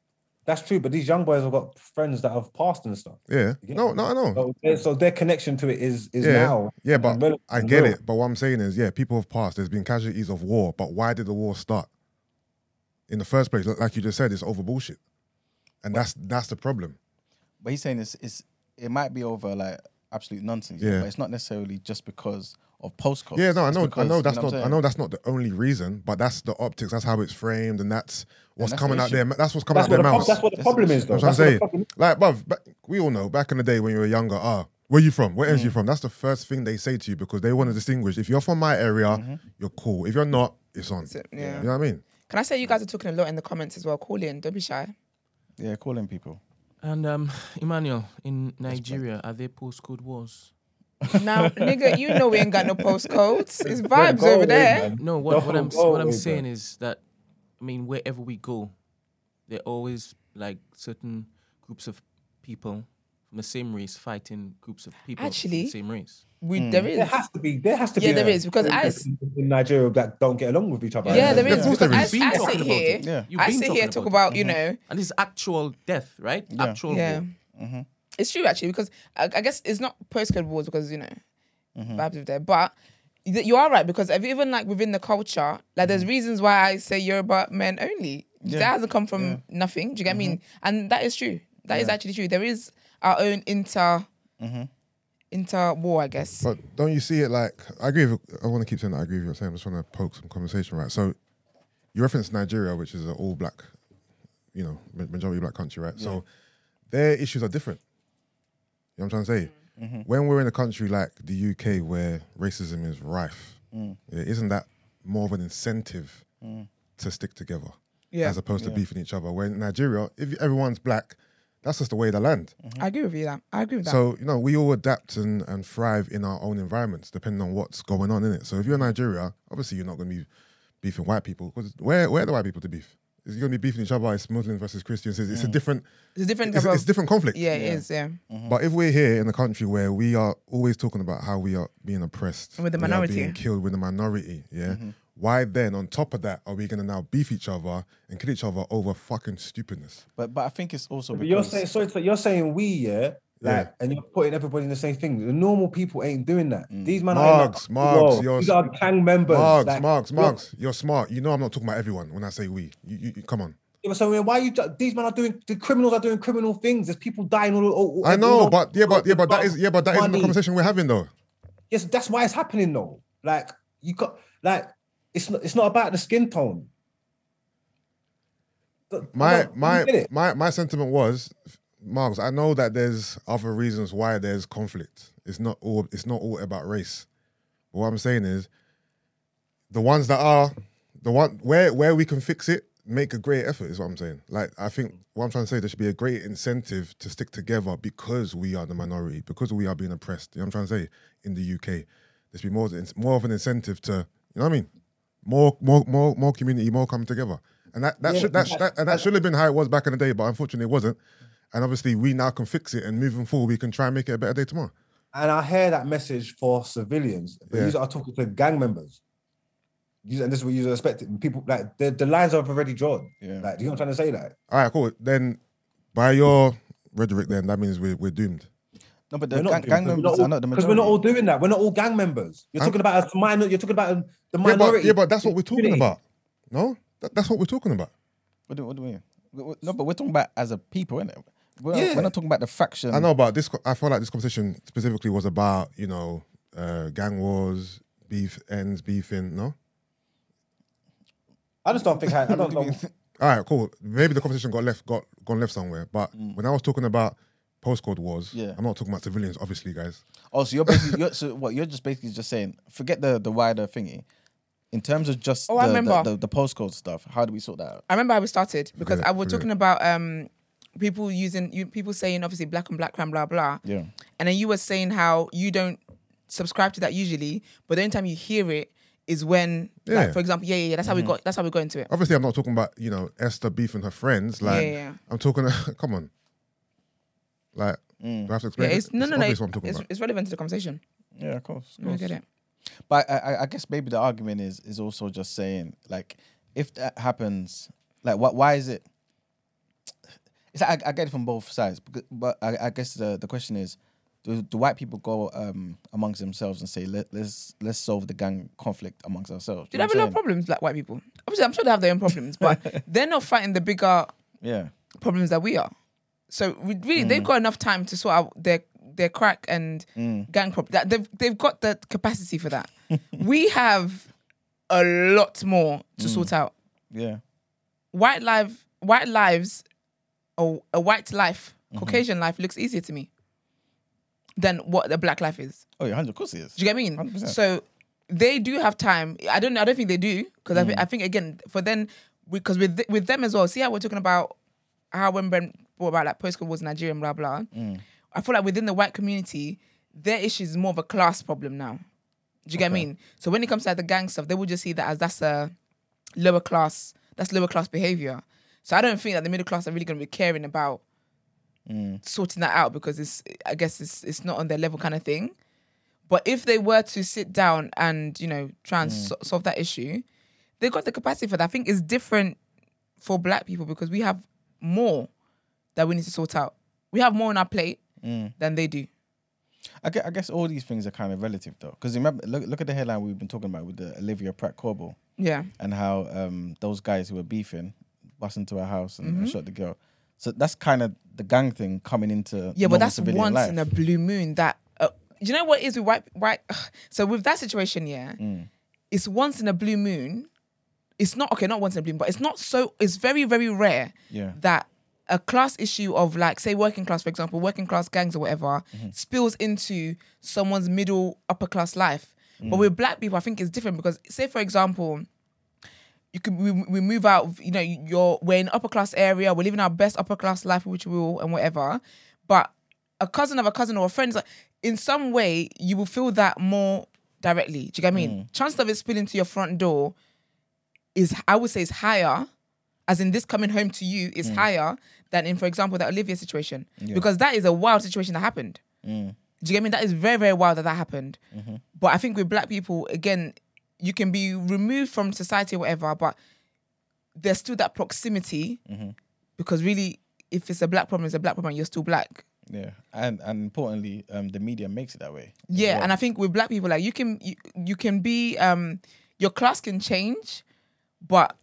That's true. But these young boys have got friends that have passed and stuff. Yeah. You No, no, I know. So, their- so their connection to it is is Yeah, now. yeah, but I get real. it. But what I'm saying is, yeah, people have passed. There's been casualties of war, but why did the war start in the first place? Like you just said, it's over bullshit, and that's that's the problem. But he's saying it's, it's it might be over like absolute nonsense. Yeah. But it's not necessarily just because of postcodes. Yeah, no, I It's know, I because, know you that's not, I'm I saying? know that's not the only reason, but that's the optics. That's how it's framed, and that's what's that's coming the out there. That's what's coming That's out what, their the, mouths. that's what the That's problem is, though. That's what I'm That's what the saying. problem- Like, bruv, back, we all know back in the day when you were younger, ah, where you from? Where ends Mm. you from? That's the first thing they say to you because they want to distinguish. If you're from my area, Mm-hmm. you're cool. If you're not, it's on. it, yeah. You know what I mean? Can I say you guys are talking a lot in the comments as well? Call in. Don't be shy. Yeah, calling people. And um, Emmanuel, in Nigeria, are there postcode wars? Now, nigga, you know we ain't got no postcodes. It's vibes over away, there. man. No, what, what I'm go what I'm saying bro. is that I mean wherever we go, there are always like certain groups of people from the same race fighting groups of people from Actually, the same race. We there is. There has to be. There has to Yeah, be. there a- is, because I- in, in Nigeria that don't get along with each other. Yeah, there Yeah, is of course because there I. You've been I talking sit about here. it. Yeah. I sit here talk it. about you know and this is actual death, right? Yeah. Actual yeah. war. It's true actually because I, I guess it's not postcode wars because you know Mm-hmm. vibes of there, but you are right because even like within the culture, like there's reasons why I say Yoruba men only. Mm-hmm. Yeah. That hasn't come from nothing. Do you get me? And that is true. That is Yeah. actually true. There is our own inter Mm-hmm. inter war, I guess. But don't you see it like I agree with I want to keep saying that I agree with what you're saying. I'm just trying to poke some conversation, right? So you reference Nigeria, which is an all black, you know, majority black country, right? So their issues are different. You know what I'm trying to say? When we're in a country like the UK where racism is rife, Mm. yeah, isn't that more of an incentive to stick together Yeah. as opposed to beefing each other? When in Nigeria, if everyone's black, that's just the way of the land. Mm-hmm. I agree with you. That I agree with that. So, you know, we all adapt and, and thrive in our own environments depending on what's going on in it. So if you're in Nigeria, obviously you're not going to be beefing white people because where, where are the white people to beef? It's gonna be beefing each other. It's Muslims versus Christians. It's, it's a mm. different. It's a different It's, type it's of. different conflict. Yeah, it is. Yeah. Mm-hmm. But if we're here in a country where we are always talking about how we are being oppressed, With the we are minority. being killed with the minority, yeah. Mm-hmm. Why then, on top of that, are we gonna now beef each other and kill each other over fucking stupidness? But but I think it's also But because you're saying sorry, to- you're saying we, yeah, like, Yeah. and you're putting everybody in the same thing. The normal people ain't doing that. Mm. These men Marks, are Marks, you're- these are gang members. Marks, like, Marks, you're- Marks, you're smart. You know I'm not talking about everyone when I say we. You, you, you- come on. Yeah, but so why you? These men are doing. The criminals are doing criminal things. There's people dying all. all, all I know, all- but yeah, but yeah, but that all- is yeah, but that isn't the conversation we're having though. Yes, that's why it's happening though. Like you got like it's not. It's not about the skin tone. My my you get it? my my sentiment was, Marks. I know that there's other reasons why there's conflict. It's not all. It's not all about race. But what I'm saying is, the ones that are the one where where we can fix it, make a great effort. Is what I'm saying. Like I think what I'm trying to say, there should be a great incentive to stick together because we are the minority, because we are being oppressed. You know what I'm trying to say? In the UK, there should be more more of an incentive to. You know what I mean? More more more more community, more come together. And that, that Yeah, should that, but that and that should have been how it was back in the day, but unfortunately it wasn't. And obviously we now can fix it and moving forward we can try and make it a better day tomorrow. And I hear that message for civilians, but Yeah. you are talking to gang members. You- And this is what you expect. People like the, the lines are already drawn. Yeah. Like, do you know what I'm trying to say? Like, All right, cool. Then by your rhetoric, then that means we're we're doomed. No, but the we're not gang, doing- we're members not are not the Because we're not all doing that. We're not all gang members. You're I'm- talking about a minor. You're talking about um, the Yeah, but minority. yeah, but that's what we're talking community. about. No, that, that's what we're talking about. What do, what do we mean? We- we- No, but we're talking about as a people, innit? We're, Yeah. we're not talking about the faction. I know about this. I feel like this conversation specifically was about you know uh, gang wars, beef ends, beefing. No. I just don't think. I, I don't *laughs* know. All right, cool. Maybe the conversation got left, got gone left somewhere. But when I was talking about postcode wars, Yeah. I'm not talking about civilians, obviously, guys. Oh, so you're basically you're, so what you're just basically just saying. Forget the the wider thingy. In terms of just Oh, the, I the, remember. the, the postcode stuff, how do we sort that out? I remember how we started because Forget it, I was forget talking about um people using you people saying obviously black and black crime blah blah. Yeah. And then you were saying how you don't subscribe to that usually, but the only time you hear it is when, Yeah. like, for example, yeah, yeah, yeah. That's how we got. That's how we got into it. Obviously, I'm not talking about you know Esther beef and her friends. Like, Yeah, yeah. I'm talking. *laughs* come on. Like, do I have to Yeah, it's it? no, no, no. obvious what I'm talking It's, about. it's relevant to the conversation. Yeah, of course. Of I get it. But I, I, I guess maybe the argument is is also just saying like if that happens, like what? Why is it? It's I, I get it from both sides, but, but I, I guess the, the question is, do, do white people go um, amongst themselves and say Let, let's let's solve the gang conflict amongst ourselves? Do You they have a lot of problems like white people? Obviously, I'm sure they have their own problems, but *laughs* they're not fighting the bigger? Yeah. problems that we are. So we really, they've mm. got enough time to sort out their their crack and mm. gang problem. That they've they've got the capacity for that. *laughs* we have a lot more to sort mm. out. Yeah. White life, white lives, a, a white life, mm-hmm. Caucasian life looks easier to me than what the black life is. Oh, yeah, hundred. Of course it is. Do you get me? 100%. So they do have time. I don't. I don't think they do because I, thi- I think again for them because with th- with them as well. See how we're talking about how when Brent brought about like postcode was Nigerian, blah blah. Mm. I feel like within the white community, their issue is more of a class problem now. Do you get what I mean? So when it comes to like, the gang stuff, they will just see that as that's a lower class. That's lower class behavior. So I don't think that the middle class are really going to be caring about mm. sorting that out because it's I guess it's it's not on their level kind of thing. But if they were to sit down and you know try and mm. so- solve that issue, they've got the capacity for that. I think it's different for black people because we have more that we need to sort out. We have more on our plate than they do. I guess, I guess all these things are kind of relative though, because remember, look, look at the headline we've been talking about with the Olivia Pratt Korbel Yeah. and how um, those guys who were beefing bust into her house and, Mm-hmm. and shot the girl. So that's kind of the gang thing coming into Yeah, but that's once life. in a blue moon. That uh, you know what it is with white white. *sighs* So with that situation, yeah, Mm. it's once in a blue moon. It's not okay, not once in a blue moon, but it's not so. It's very very rare Yeah. that a class issue of like say working class, for example, working class gangs or whatever, Mm-hmm. spills into someone's middle upper class life. Mm. But with black people, I think it's different because say for example you could we, we move out of, you know you're we're in upper class area we're living our best upper class life which we will and whatever but a cousin of a cousin or a friend is like in some way you will feel that more directly do you get what I mean Chance of it spilling to your front door is I would say is higher as in this coming home to you, is Mm. higher than in, for example, that Olivia situation. Because that is a wild situation that happened. Mm. Do you get me? That is very, very wild that that happened. Mm-hmm. But I think with black people, again, you can be removed from society or whatever, but there's still that proximity Mm-hmm. because really, if it's a black problem, it's a black problem, you're still black. Yeah, and and importantly, um, the media makes it that way. Yeah, well. and I think with black people, like you can you, you can be um your class can change, but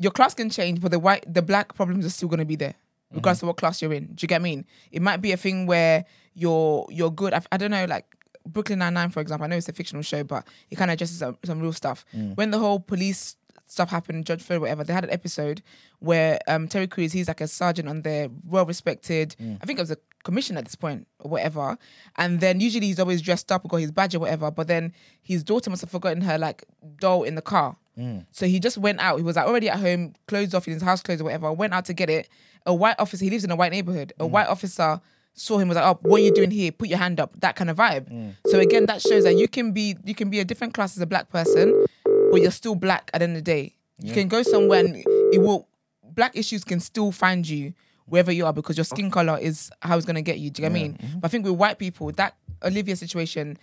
your class can change, but the white the black problems are still gonna be there, regardless of what class you're in. Do you get I me? It might be a thing where you're you're good. I, I don't know, like Brooklyn Nine Nine, for example. I know it's a fictional show, but it kind of addresses some, um, some real stuff. Mm. When the whole police stuff happened, George Floyd, whatever, they had an episode where um, Terry Crews, he's like a sergeant on there, well respected. Mm. I think it was a commission at this point or whatever. And then usually he's always dressed up or got his badge or whatever. But then his daughter must have forgotten her like doll in the car. Mm. So he just went out. He was like already at home, clothes off in his house clothes or whatever. Went out to get it. A white officer. He lives in a white neighborhood. A mm. white officer saw him was like, "Oh, what are you doing here? Put your hand up." That kind of vibe. Mm. So again, that shows that you can be you can be a different class as a black person, but you're still black at the end of the day. You can go somewhere and it will black issues can still find you wherever you are because your skin color is how it's gonna get you. Do you get what I mean? Mm-hmm. But I think with white people, that Olivia situation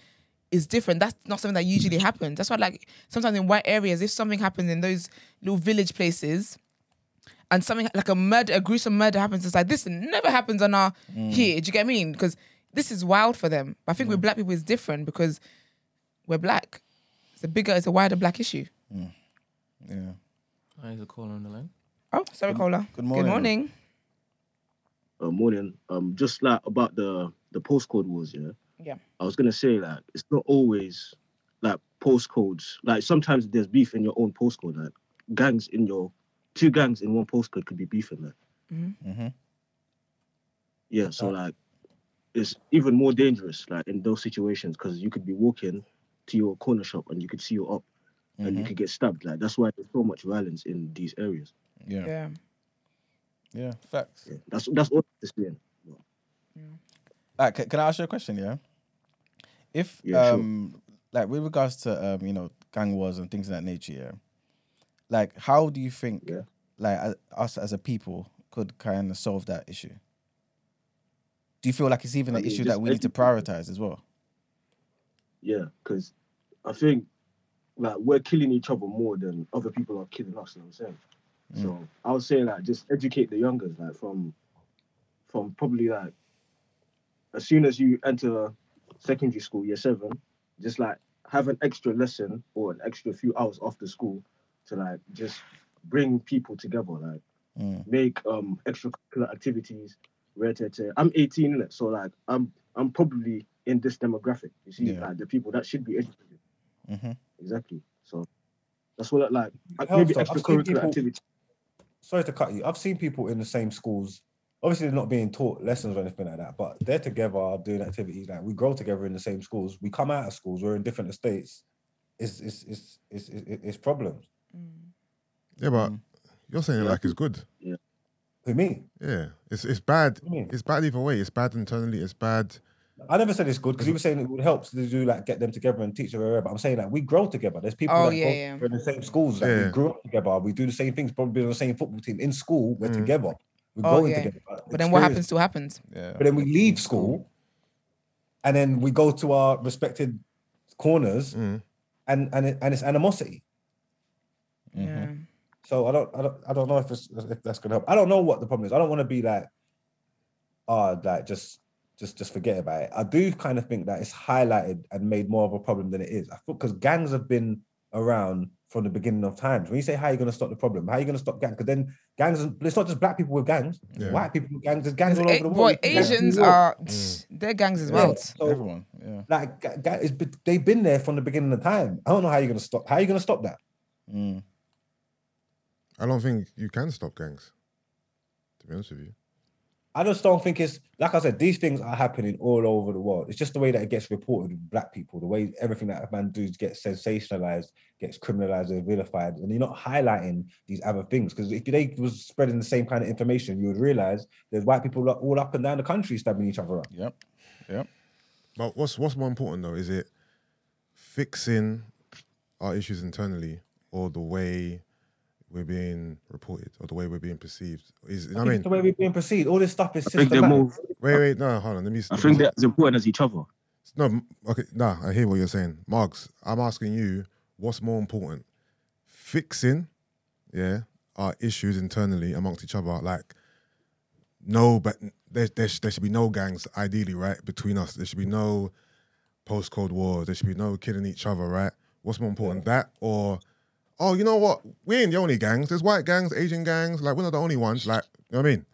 is different. That's not something that usually happens. That's why, like, sometimes in white areas, if something happens in those little village places, and something like a murder, a gruesome murder happens, it's like this never happens on our here. Do you get what I mean? Because this is wild for them. But I think with black people, it's different because we're black. It's a bigger, it's a wider black issue. yeah. Hi, is a caller on the line? Oh, sorry, caller. good morning. Good morning. uh, morning. Um, just like about the the postcode wars, yeah. Yeah. I was gonna say like it's not always like postcodes. Like sometimes there's beef in your own postcode. Like gangs in your two gangs in one postcode could be beefing. Like Mhm. yeah, so like it's even more dangerous like in those situations because you could be walking to your corner shop and you could see you up and you could get stabbed. Like that's why there's so much violence in these areas. Yeah. Yeah. Yeah. Facts. Yeah. That's that's all I'm saying. Like, ca- can I ask you a question? Yeah. If Yeah, sure. um, like with regards to um, you know, gang wars and things of that nature, yeah. Like, how do you think, Yeah. like, as, us as a people could kind of solve that issue? Do you feel like it's even I an mean, issue that we need to prioritize as well? Yeah, because I think like we're killing each other more than other people are killing us. You know what I'm saying? So I would say like just educate the youngers like from from probably like as soon as you enter secondary school, year seven, just like have an extra lesson or an extra few hours after school to like just bring people together, like Mm. make um extracurricular activities. Rare tear tear. I'm 18 innit? so like I'm I'm probably in this demographic. You see, Yeah. like the people that should be educated. hmm Exactly. So that's what like maybe helps, though. I've seen extracurricular people- activities. sorry to cut you. I've seen people in the same schools. Obviously, they're not being taught lessons or anything like that, but they're together doing activities. Like we grow together in the same schools. We come out of schools. We're in different estates. It's it's it's it's, it's, it's problems. Yeah, but Mm. you're saying Yeah. like it's good. Who me? Yeah, it's it's bad. What do you mean? It's bad either way. It's bad internally. It's bad. I never said it's good because you were saying it would help to do like get them together and teach them. wherever, But I'm saying that we grow together. There's people Oh, that yeah, go yeah. in the same schools. That Yeah. we grew up together. We do the same things. Probably on the same football team in school. We're Mm. together. We're Oh, growing yeah. together. But then what happens still happens. Yeah. But then we leave school, and then we go to our respected corners, Mm. and and it, and it's animosity. Yeah. So I don't I don't I don't know if it's if that's gonna help. I don't know what the problem is. I don't want to be like, oh, like just just just forget about it. I do kind of think that it's highlighted and made more of a problem than it is. I thought because gangs have been around from the beginning of times. When you say how are you going to stop the problem, how are you going to stop gangs? Because then gangs, it's not just black people with gangs, Yeah. white people with gangs. There's gangs all A- over the world. boy, You can gangs in Asians New York. are Mm. they're gangs as Yeah. well. So, Everyone. Yeah. like ga- ga- it's they've been there from the beginning of time. I don't know how you're going to stop. How are you going to stop that? Mm. I don't think you can stop gangs. To be honest with you. I just don't think it's like I said. These things are happening all over the world. It's just the way that it gets reported with black people. The way everything that a man does gets sensationalized, gets criminalized and vilified, and you're not highlighting these other things. Because if they was spreading the same kind of information, you would realize there's white people all up and down the country stabbing each other up. Yep. Yep. But what's what's more important though? Is it fixing our issues internally or the way we're being reported or the way we're being perceived. Is you I I think mean? the way we're being perceived. All this stuff is I think they're systematic. more. Wait, wait, no, hold on. Let me. I let think me- they're as important as each other. No, m- okay, nah, I hear what you're saying. Marks, I'm asking you, what's more important? Fixing, yeah, our issues internally amongst each other. Like, no, but there, there, sh- there should be no gangs, ideally, right, between us. There should be no postcode wars. There should be no killing each other, right? What's more important, that or, oh, you know what? We ain't the only gangs. There's white gangs, Asian gangs. Like, we're not the only ones. Like, you know what I mean?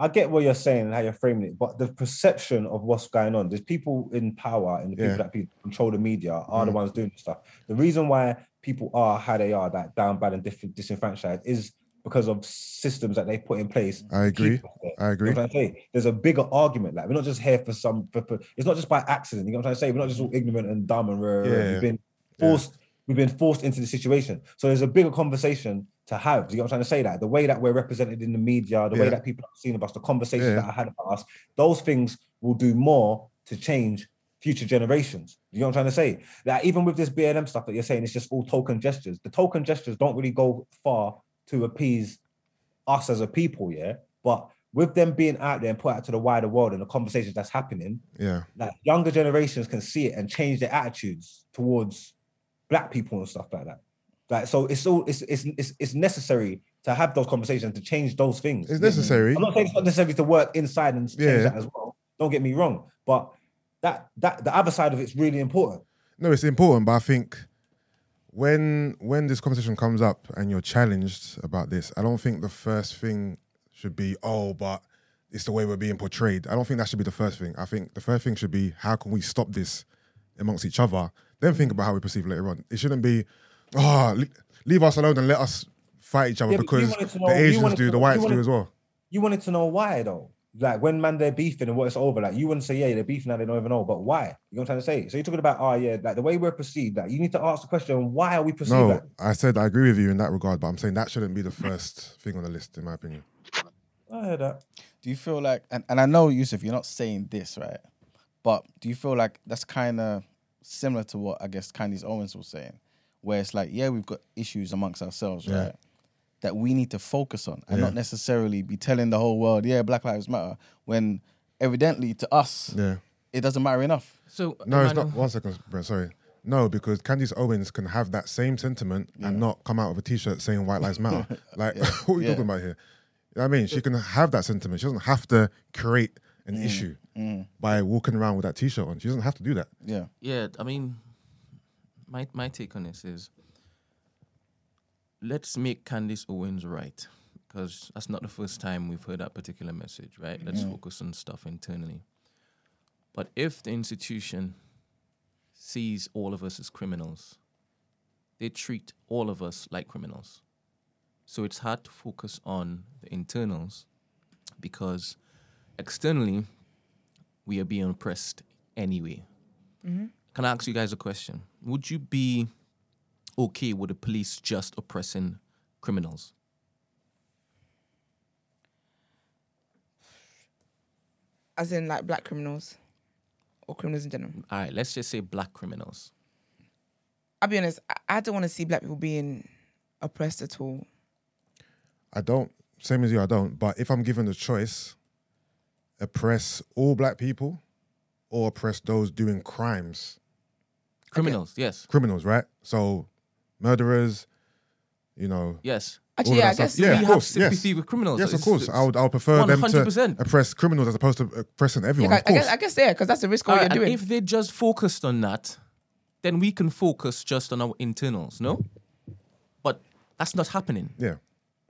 I get what you're saying and how you're framing it, but the perception of what's going on, there's people in power and the people Yeah. that people control the media are the Mm. ones doing this stuff. The reason why people are how they are, that down bad and disenfranchised, is because of systems that they put in place. I agree. I You agree. know I'm trying say? There's a bigger argument. Like we're not just here for some. For, for- it's not just by accident. You know what I'm trying to say? We're not just all ignorant and dumb and rah. Yeah. we've been Yeah. We've been forced into the situation. So there's a bigger conversation to have. Do you know what I'm trying to say? That the way that we're represented in the media, the way that people have seen of us, the conversations Yeah. that I had about us, those things will do more to change future generations. You know what I'm trying to say? That even with this BLM stuff that you're saying, it's just all token gestures. The token gestures don't really go far to appease us as a people, yeah. But with them being out there and put out to the wider world and the conversations that's happening, Yeah. that younger generations can see it and change their attitudes towards black people and stuff like that. Like so, it's all it's it's it's, it's necessary to have those conversations to change those things. It's necessary. I'm not saying it's not necessary to work inside and change Yeah. that as well. Don't get me wrong, but that that the other side of it's really important. No, it's important, but I think when when this conversation comes up and you're challenged about this, I don't think the first thing should be, oh, but it's the way we're being portrayed. I don't think that should be the first thing. I think the first thing should be how can we stop this amongst each other? Then think about how we perceive later on. It shouldn't be, oh, leave us alone and let us fight each other Yeah, because know- the Asians do, to the know- you whites do as well. You wanted to know why though. Like when man they're beefing and what it's over, like you wouldn't say, yeah, they're beefing now, they don't even know, but why? You know what I'm trying to say? So you're talking about, oh yeah, like the way we're perceived, like you need to ask the question, why are we perceived No, like I said I agree with you in that regard, but I'm saying that shouldn't be the first thing on the list, in my opinion. I heard that. Do you feel like, and, and I know, Yusuf, you're not saying this, right? But do you feel like that's kind of similar to what I guess Candace Owens was saying, where it's like, yeah, we've got issues amongst ourselves, Yeah. right? That we need to focus on and Yeah. not necessarily be telling the whole world, yeah, Black Lives Matter, when evidently to us, Yeah. it doesn't matter enough. So No, it's not. One second, Brent. Sorry. No, because Candace Owens can have that same sentiment and not come out of a T-shirt saying "White Lives Matter." *laughs* Like, *laughs* what are you Yeah. talking about here? You know I mean, she can have that sentiment. She doesn't have to create an Mm. issue Mm. by walking around with that T-shirt on. She doesn't have to do that. Yeah. Yeah, I mean, my my take on this is let's make Candace Owens right because that's not the first time we've heard that particular message, right? Let's focus on stuff internally. But if the institution sees all of us as criminals, they treat all of us like criminals. So it's hard to focus on the internals because externally we are being oppressed anyway. Mm-hmm. Can I ask you guys a question? Would you be okay with the police just oppressing criminals? As in like black criminals or criminals in general. All right, let's just say black criminals. I'll be honest, I, I don't want to see black people being oppressed at all. I don't. Same as you, I don't. But if I'm given the choice, oppress all black people or oppress those doing crimes, Criminals, yes. criminals, right? So, murderers, you know, Yes. Actually, yeah, I stuff. guess Yeah, we of have course, sympathy yes. with criminals. Yes, of course. I would. I would prefer them to oppress criminals as opposed to oppressing everyone. Yeah, of I, I guess I guess yeah, because that's the risk of what right, you're doing. if they just focused on that, then we can focus just on our internals, no? But that's not happening. yeah.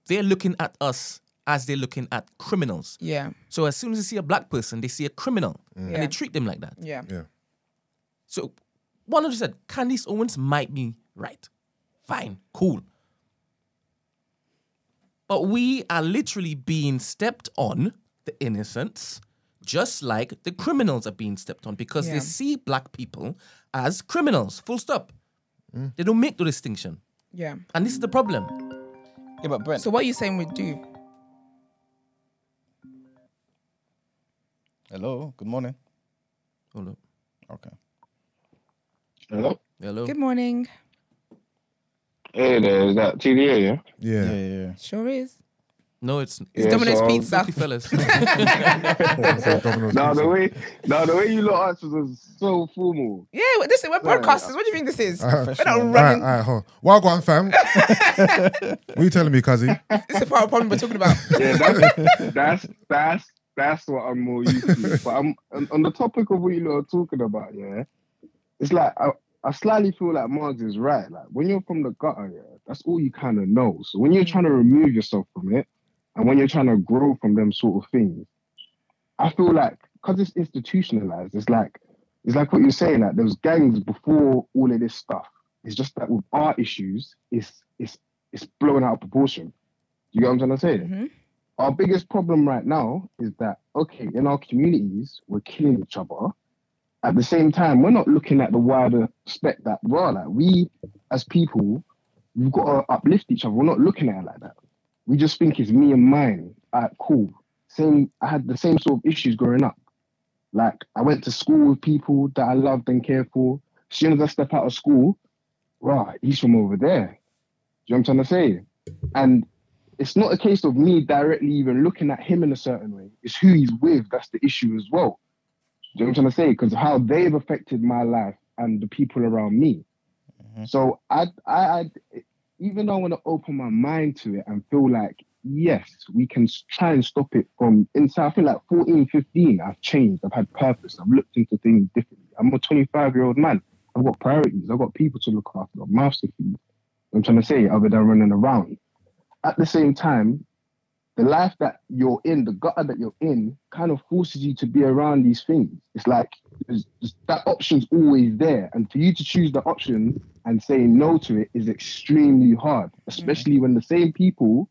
They're looking at us as they're looking at criminals. yeah, So as soon as they see a black person, they see a criminal mm. and Yeah. they treat them like that. yeah, Yeah. So, 100%, Candace Owens might be right. Fine, cool. But we are literally being stepped on, the innocents, just like the criminals are being stepped on because Yeah. they see black people as criminals, full stop. Mm. They don't make the distinction. yeah. And this is the problem. Yeah, but Brent, So what are you saying we do? Hello, good morning. Hold up. Okay. Hello. Hello? Good morning. Hey there, is that TDA, yeah? Yeah, Yeah. yeah. yeah. Sure is. No, it's It's Yeah, Domino's so- Pizza. Fellas. So *laughs* *laughs* Domino's No, the way, no, the way you lot answers was so formal. Yeah, well, this we're Right. broadcasters. What do you think this is? Uh, We're not All right, running. all right, hold on. Well, go on, fam. *laughs* what are you telling me, Kazi? This is part of the problem we're talking about. Yeah, that's that's that's that's what I'm more used to. But I'm on, on the topic of what you lot are talking about. Yeah, it's like I, I slightly feel like Margs is right. Like when you're from the gutter, yeah, that's all you kind of know. So when you're trying to remove yourself from it, and when you're trying to grow from them sort of things, I feel like because it's institutionalized, it's like it's like what you're saying. Like there was gangs before all of this stuff. It's just that with our issues, it's it's it's blown out of proportion. You get what I'm trying to say? Mhm. Our biggest problem right now is that okay, in our communities, we're killing each other. At the same time, we're not looking at the wider spec that well, like we as people, we've got to uplift each other. We're not looking at it like that. We just think it's me and mine. Alright, cool. Same. I had the same sort of issues growing up. Like I went to school with people that I loved and cared for. As soon as I step out of school, right, he's from over there. Do you know what I'm trying to say? And it's not a case of me directly even looking at him in a certain way. It's who he's with that's the issue as well. Do you know what I'm trying to say? Because how they've affected my life and the people around me. Mm-hmm. So I, I, I, even though I want to open my mind to it and feel like yes, we can try and stop it from inside. I feel like 14, 15, I've changed. I've had purpose. I've looked into things differently. I'm a 25 year old man. I've got priorities. I've got people to look after. I've mouths to feed. I'm trying to say, other than running around at the same time, the life that you're in, the gutter that you're in, kind of forces you to be around these things. It's like there's, there's- that option's always there, and for you to choose the option and say no to it is extremely hard, mm. especially when the same people,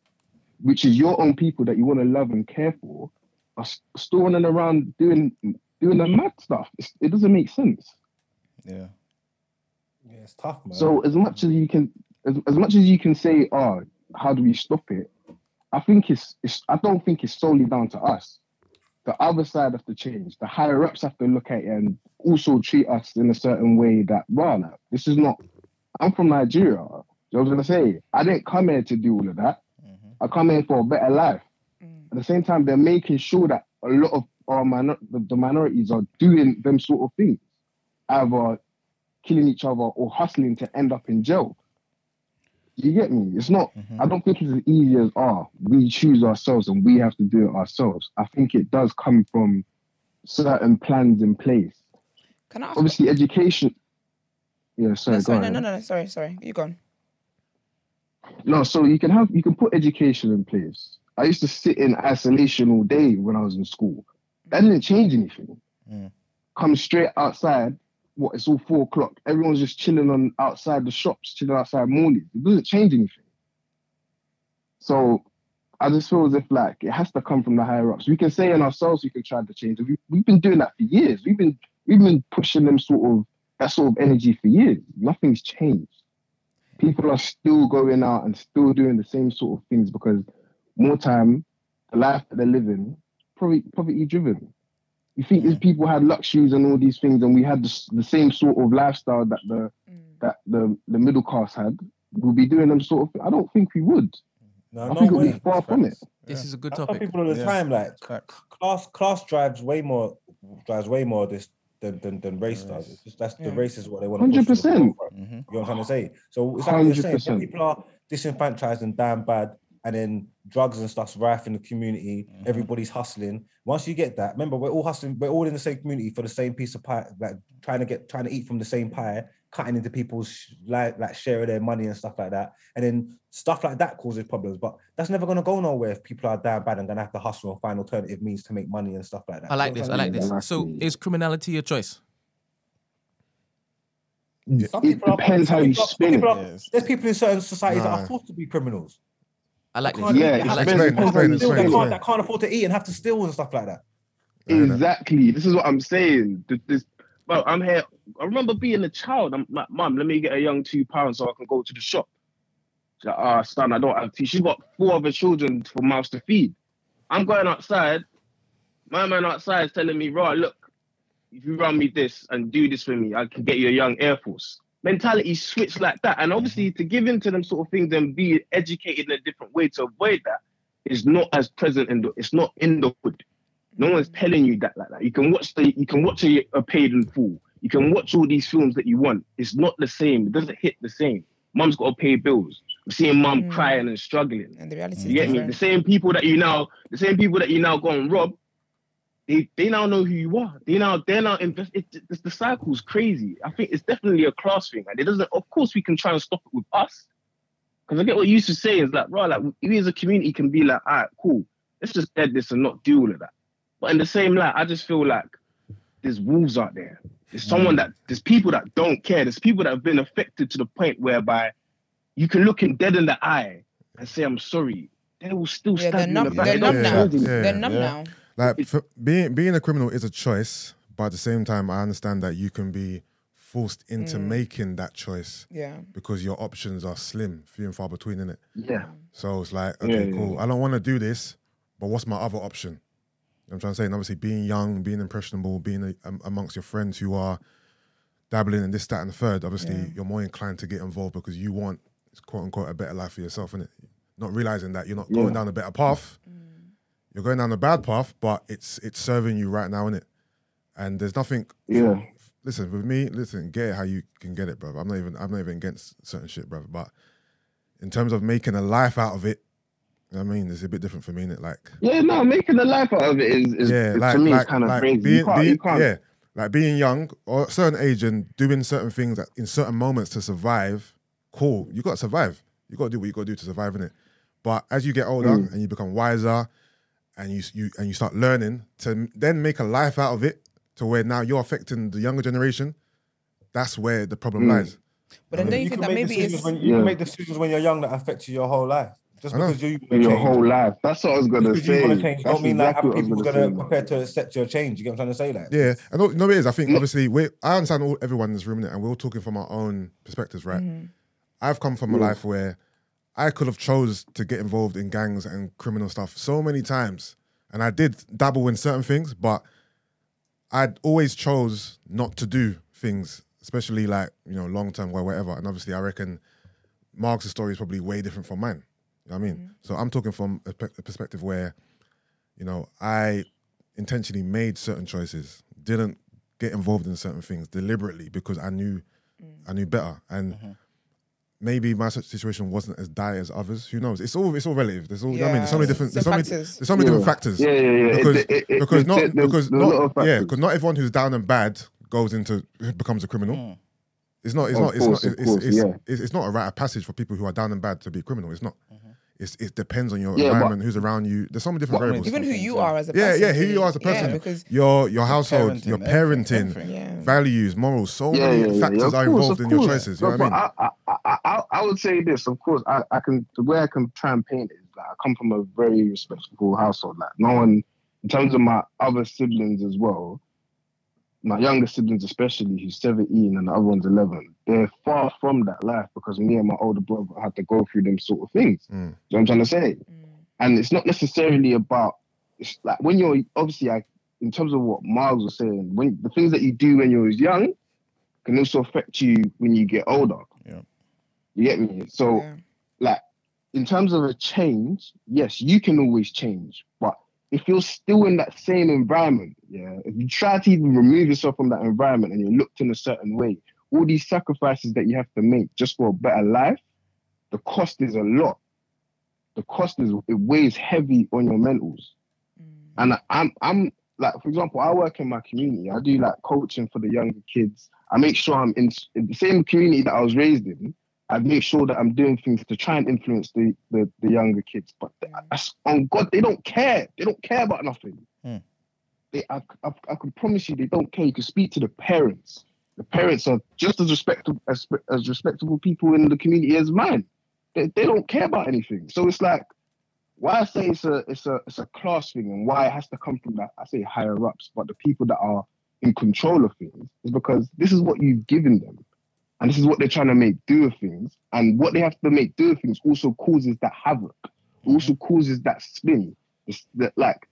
which is your own people that you want to love and care for, are s- still running around doing doing the mad stuff. It's, it doesn't make sense. Yeah. Yeah, it's tough, man. So as much as you can, as, as much as you can say, oh, how do we stop it? I think it's, it's, I don't think it's solely down to us. The other side have to change. The higher ups have to look at it and also treat us in a certain way that, well, like, this is not. I'm from Nigeria. Know what I'm gonna say? I didn't come here to do all of that. Mm-hmm. I come here for a better life. Mm. At the same time, they're making sure that a lot of our minor- the, the minorities are doing them sort of things, either killing each other or hustling to end up in jail. You get me? It's not. I don't think it's as easy as ah, we choose ourselves and we have to do it ourselves. I think it does come from certain plans in place. Can I ask? Obviously, education. Yeah, sorry, no, go sorry, on. no, no, no, no, sorry, sorry. You gone. No, so you can have you can put education in place. I used to sit in isolation all day when I was in school. That didn't change anything. Mm. Come straight outside. What? It's all four o'clock. Everyone's just chilling on outside the shops, chilling outside morning. It doesn't change anything. So I just feel as if like it has to come from the higher ups. We can say in ourselves we can try to change. We, we've been doing that for years. We've been we've been pushing them sort of that sort of energy for years. Nothing's changed people are still going out and still doing the same sort of things because more time, the life that they're living, probably poverty driven. You think these people had luxuries and all these things, and we had the, the same sort of lifestyle that the mm. that the, the middle class had, we'll be doing them sort of. I don't think we would. no, I no think it'll way. be far from it. This is a good I tell topic. people all the Yeah. time, like class class drives way more drives way more this than than, than race Race. does. It's just that's the race is what they want 100%. You know what I'm trying to say? So it's like you're saying, 100%. people are disenfranchised and damn bad, and then drugs and stuff's rife in the community. Mhm. Everybody's hustling. Once you get that, remember we're all hustling. We're all in the same community for the same piece of pie, like trying to get trying to eat from the same pie, cutting into people's like like share of their money and stuff like that. And then stuff like that causes problems. But that's never gonna go nowhere if people are damn bad and gonna have to hustle and find alternative means to make money and stuff like that. I like You know this. what I I'm like this. So, is criminality a choice? Some It people are- depends how you people spin people it. are- There's people in certain societies that are forced to be criminals. I like Can't- this. Yeah, they it have to depends- steal, explain, can't- explain, they can't- explain. that can't afford to eat and have to steal and stuff like that. I hear that. Exactly. This is what I'm saying. Th- This, well, I'm here. I remember being a child. I'm like, Mum, let me get a young two pounds so I can go to the shop. She's like, ah, son, I don't have tea. She's got four other children for mouths to feed. I'm going outside. My man outside is telling me, right, look, if you run me this and do this for me, I can get you a young Air Force. Mentality switch like that. And obviously, to give into them sort of things and be educated in a different way to avoid that is not as present in the. It's not in the hood. No one's telling you that like that. You can watch the. You can watch a, a paid in full. You can watch all these films that you want. It's not the same. It doesn't hit the same. Mum's got to pay bills. I'm seeing mum Mm. crying and struggling. And the reality You get me? The same people that you now, the same people that you now go and rob, they they now know who you are. They now they're now invest. It, it, the cycle's crazy. I think it's definitely a class thing, and it doesn't. Of course, we can try and stop it with us, because I get what you used to say is like, right, like we as a community can be like, all right, cool, let's just end this and not deal with that. But in the same light, I just feel like there's wolves out there. There's mm. someone that there's people that don't care. There's people that have been affected to the point whereby you can look him dead in the eye and say, I'm sorry. They will still Yeah, stab they're you in numb. the back. They're They numb now. Yeah, They're numb yeah. now. Like for being being a criminal is a choice, but at the same time, I understand that you can be forced into Mm. making that choice Yeah. because your options are slim, few and far between, in it. Yeah. So it's like, okay, yeah, cool. yeah. I don't want to do this, but what's my other option? You know I'm trying to say, and obviously, being young, being impressionable, being a, um, amongst your friends who are dabbling in this, that, and the third. Obviously, Yeah. you're more inclined to get involved because you want, quote unquote, a better life for yourself, innit? Not realizing that you're not going Yeah. down a better path. You're going down a bad path, but it's it's serving you right now, innit? And there's nothing. Yeah. Listen, with me, listen, get it how you can get it, bro. I'm not even I'm not even against certain shit, bro. But in terms of making a life out of it, you know what I mean, it's a bit different for me, innit? Like Yeah, no, making a life out of it is, is yeah, like to me like, is kind of like crazy. being, being yeah, like being young or a certain age and doing certain things that in certain moments to survive. Cool, you got to survive. You got to do what you got to do to survive, in it. But as you get older Mm. and you become wiser, and you you and you start learning to then make a life out of it, to where now you're affecting the younger generation. That's where the problem Mm. lies. But then don't you can think that maybe it's when you Yeah. can make decisions when you're young that affect you your whole life. Just because you In your whole life. That's what I was gonna because say. want to change, don't mean like exactly other what I was people gonna gonna prepare to accept your change. You get what I'm trying to say? Like, Yeah, I know. No, it is. I think obviously we. I understand all everyone in this room, and we're all talking from our own perspectives, right? I've come from a life where I could have chose to get involved in gangs and criminal stuff so many times, and I did dabble in certain things, but I'd always chose not to do things, especially like you know long term or whatever. And obviously, I reckon Mark's story is probably way different from mine. You know what I mean? Mm-hmm. So I'm talking from a, pe- a perspective where, you know, I intentionally made certain choices, didn't get involved in certain things deliberately because I knew mm. I knew better. And mm-hmm. Maybe my situation wasn't as dire as others. Who knows? It's all it's all relative. There's all you know I mean. There's so many different some there's so many, factors. there's so many different factors. Yeah, yeah, yeah. Because it- it- because there's- not there's- because there's not yeah because not everyone who's down and bad goes into becomes a criminal. Mm. It's not. It's Of not. It's not. It's, course, it's, yeah. it's, it's not a rite of passage for people who are down and bad to be criminal. It's not. Mm-hmm. It's, it depends on your Yeah, but- environment, who's around you. There's so many different But- variables. even who you are as a yeah, person. yeah, yeah, who you are as a person, Yeah, because your your household, parenting, your parenting, everything. yeah. values, morals. So Yeah, many yeah, yeah, factors yeah, of are involved in your course. choices. You know But- what I mean? I, I, I, I would say this, of course. I, I can the way I can try and paint it is that I come from a very respectable household. Like no one, in terms of my other siblings as well, my younger siblings especially, who's 17 and the other one's 11, they're far from that life because me and my older brother had to go through them sort of things. Mm. You know what I'm trying to say? Mm. And it's not necessarily about it's like when you're obviously I in terms of what Miles was saying, when the things that you do when you're young can also affect you when you get older. Yeah. You get me? So Yeah. like in terms of a change, yes, you can always change. But if you're still in that same environment, yeah, if you try to even remove yourself from that environment and you're looked in a certain way, all these sacrifices that you have to make just for a better life, the cost is a lot. The cost is it weighs heavy on your mentals. Mm. And I- I'm I'm like, for example, I work in my community. I do like coaching for the younger kids. I make sure I'm in, in the same community that I was raised in. I make sure that I'm doing things to try and influence the the, the younger kids. But that's on God, they don't care. They don't care about nothing. Hmm. They, I, I, I can promise you, they don't care. You can speak to the parents. The parents are just as respectable as, as respectable people in the community as mine. They, they don't care about anything. So it's like why I say it's a it's a it's a class thing and why it has to come from that I say higher ups, but the people that are in control of things is because this is what you've given them. And this is what they're trying to make do of things. And what they have to make do of things also causes that havoc. It also causes that spin. It's that like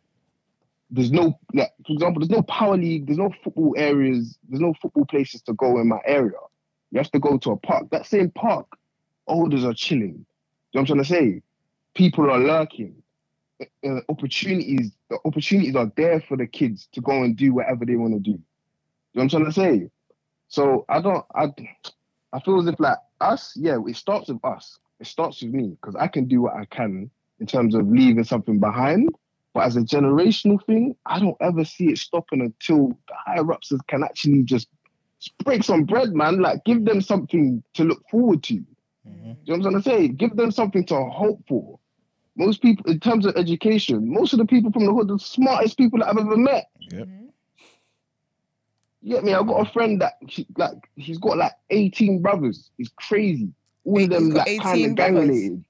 there's no like for example, there's no power league, there's no football areas, there's no football places to go in my area. You have to go to a park. That same park, elders are chilling. You know what I'm trying to say? People are lurking. Uh, opportunities, the opportunities are there for the kids to go and do whatever they want to do. You know what I'm trying to say? So I don't, I, I feel as if like us, yeah, it starts with us. It starts with me because I can do what I can in terms of leaving something behind. But as a generational thing, I don't ever see it stopping until the higher ups can actually just break some bread, man. Like give them something to look forward to. Mm-hmm. You know what I'm trying to say? Give them something to hope for. Most people, in terms of education, most of the people from the hood, are the smartest people that I've ever met. Yep. Mm-hmm. You get me? I've got a mm. friend that he, like he's got like 18 brothers. It's crazy. All Wait, of them he's like kind of gang related.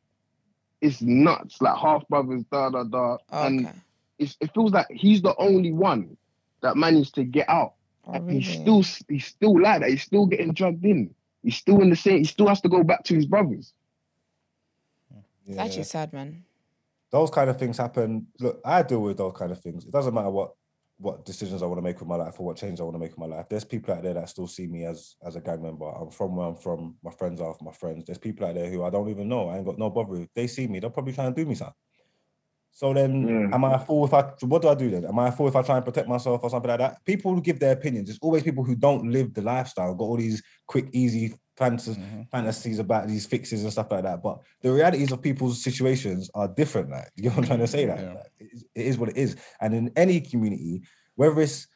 It's nuts. Like half brothers, da da da. Oh, and Okay. it's, it feels like he's the only one that managed to get out. Oh, And really? He's still he's still like that. He's still getting drugged in. He's still in the same. He still has to go back to his brothers. It's Yeah. actually sad, man. those kind of things happen. Look, I deal with those kind of things. It doesn't matter what what decisions I want to make with my life or what change I want to make in my life. There's people out there that still see me as as a gang member. I'm from where I'm from. My friends are my friends. There's people out there who I don't even know. I ain't got no bother with. They see me, they'll probably try and do me something. So then, Yeah. am I a fool if I? What do I do then? Am I a fool if I try and protect myself or something like that? People who give their opinions. It's always people who don't live the lifestyle. Got all these quick, easy fantasies, mm-hmm. fantasies about these fixes and stuff like that. But the realities of people's situations are different. Like, *laughs* you know what I'm trying to say? Like, Yeah. like, it is- it is what it is. And in any community, whether it's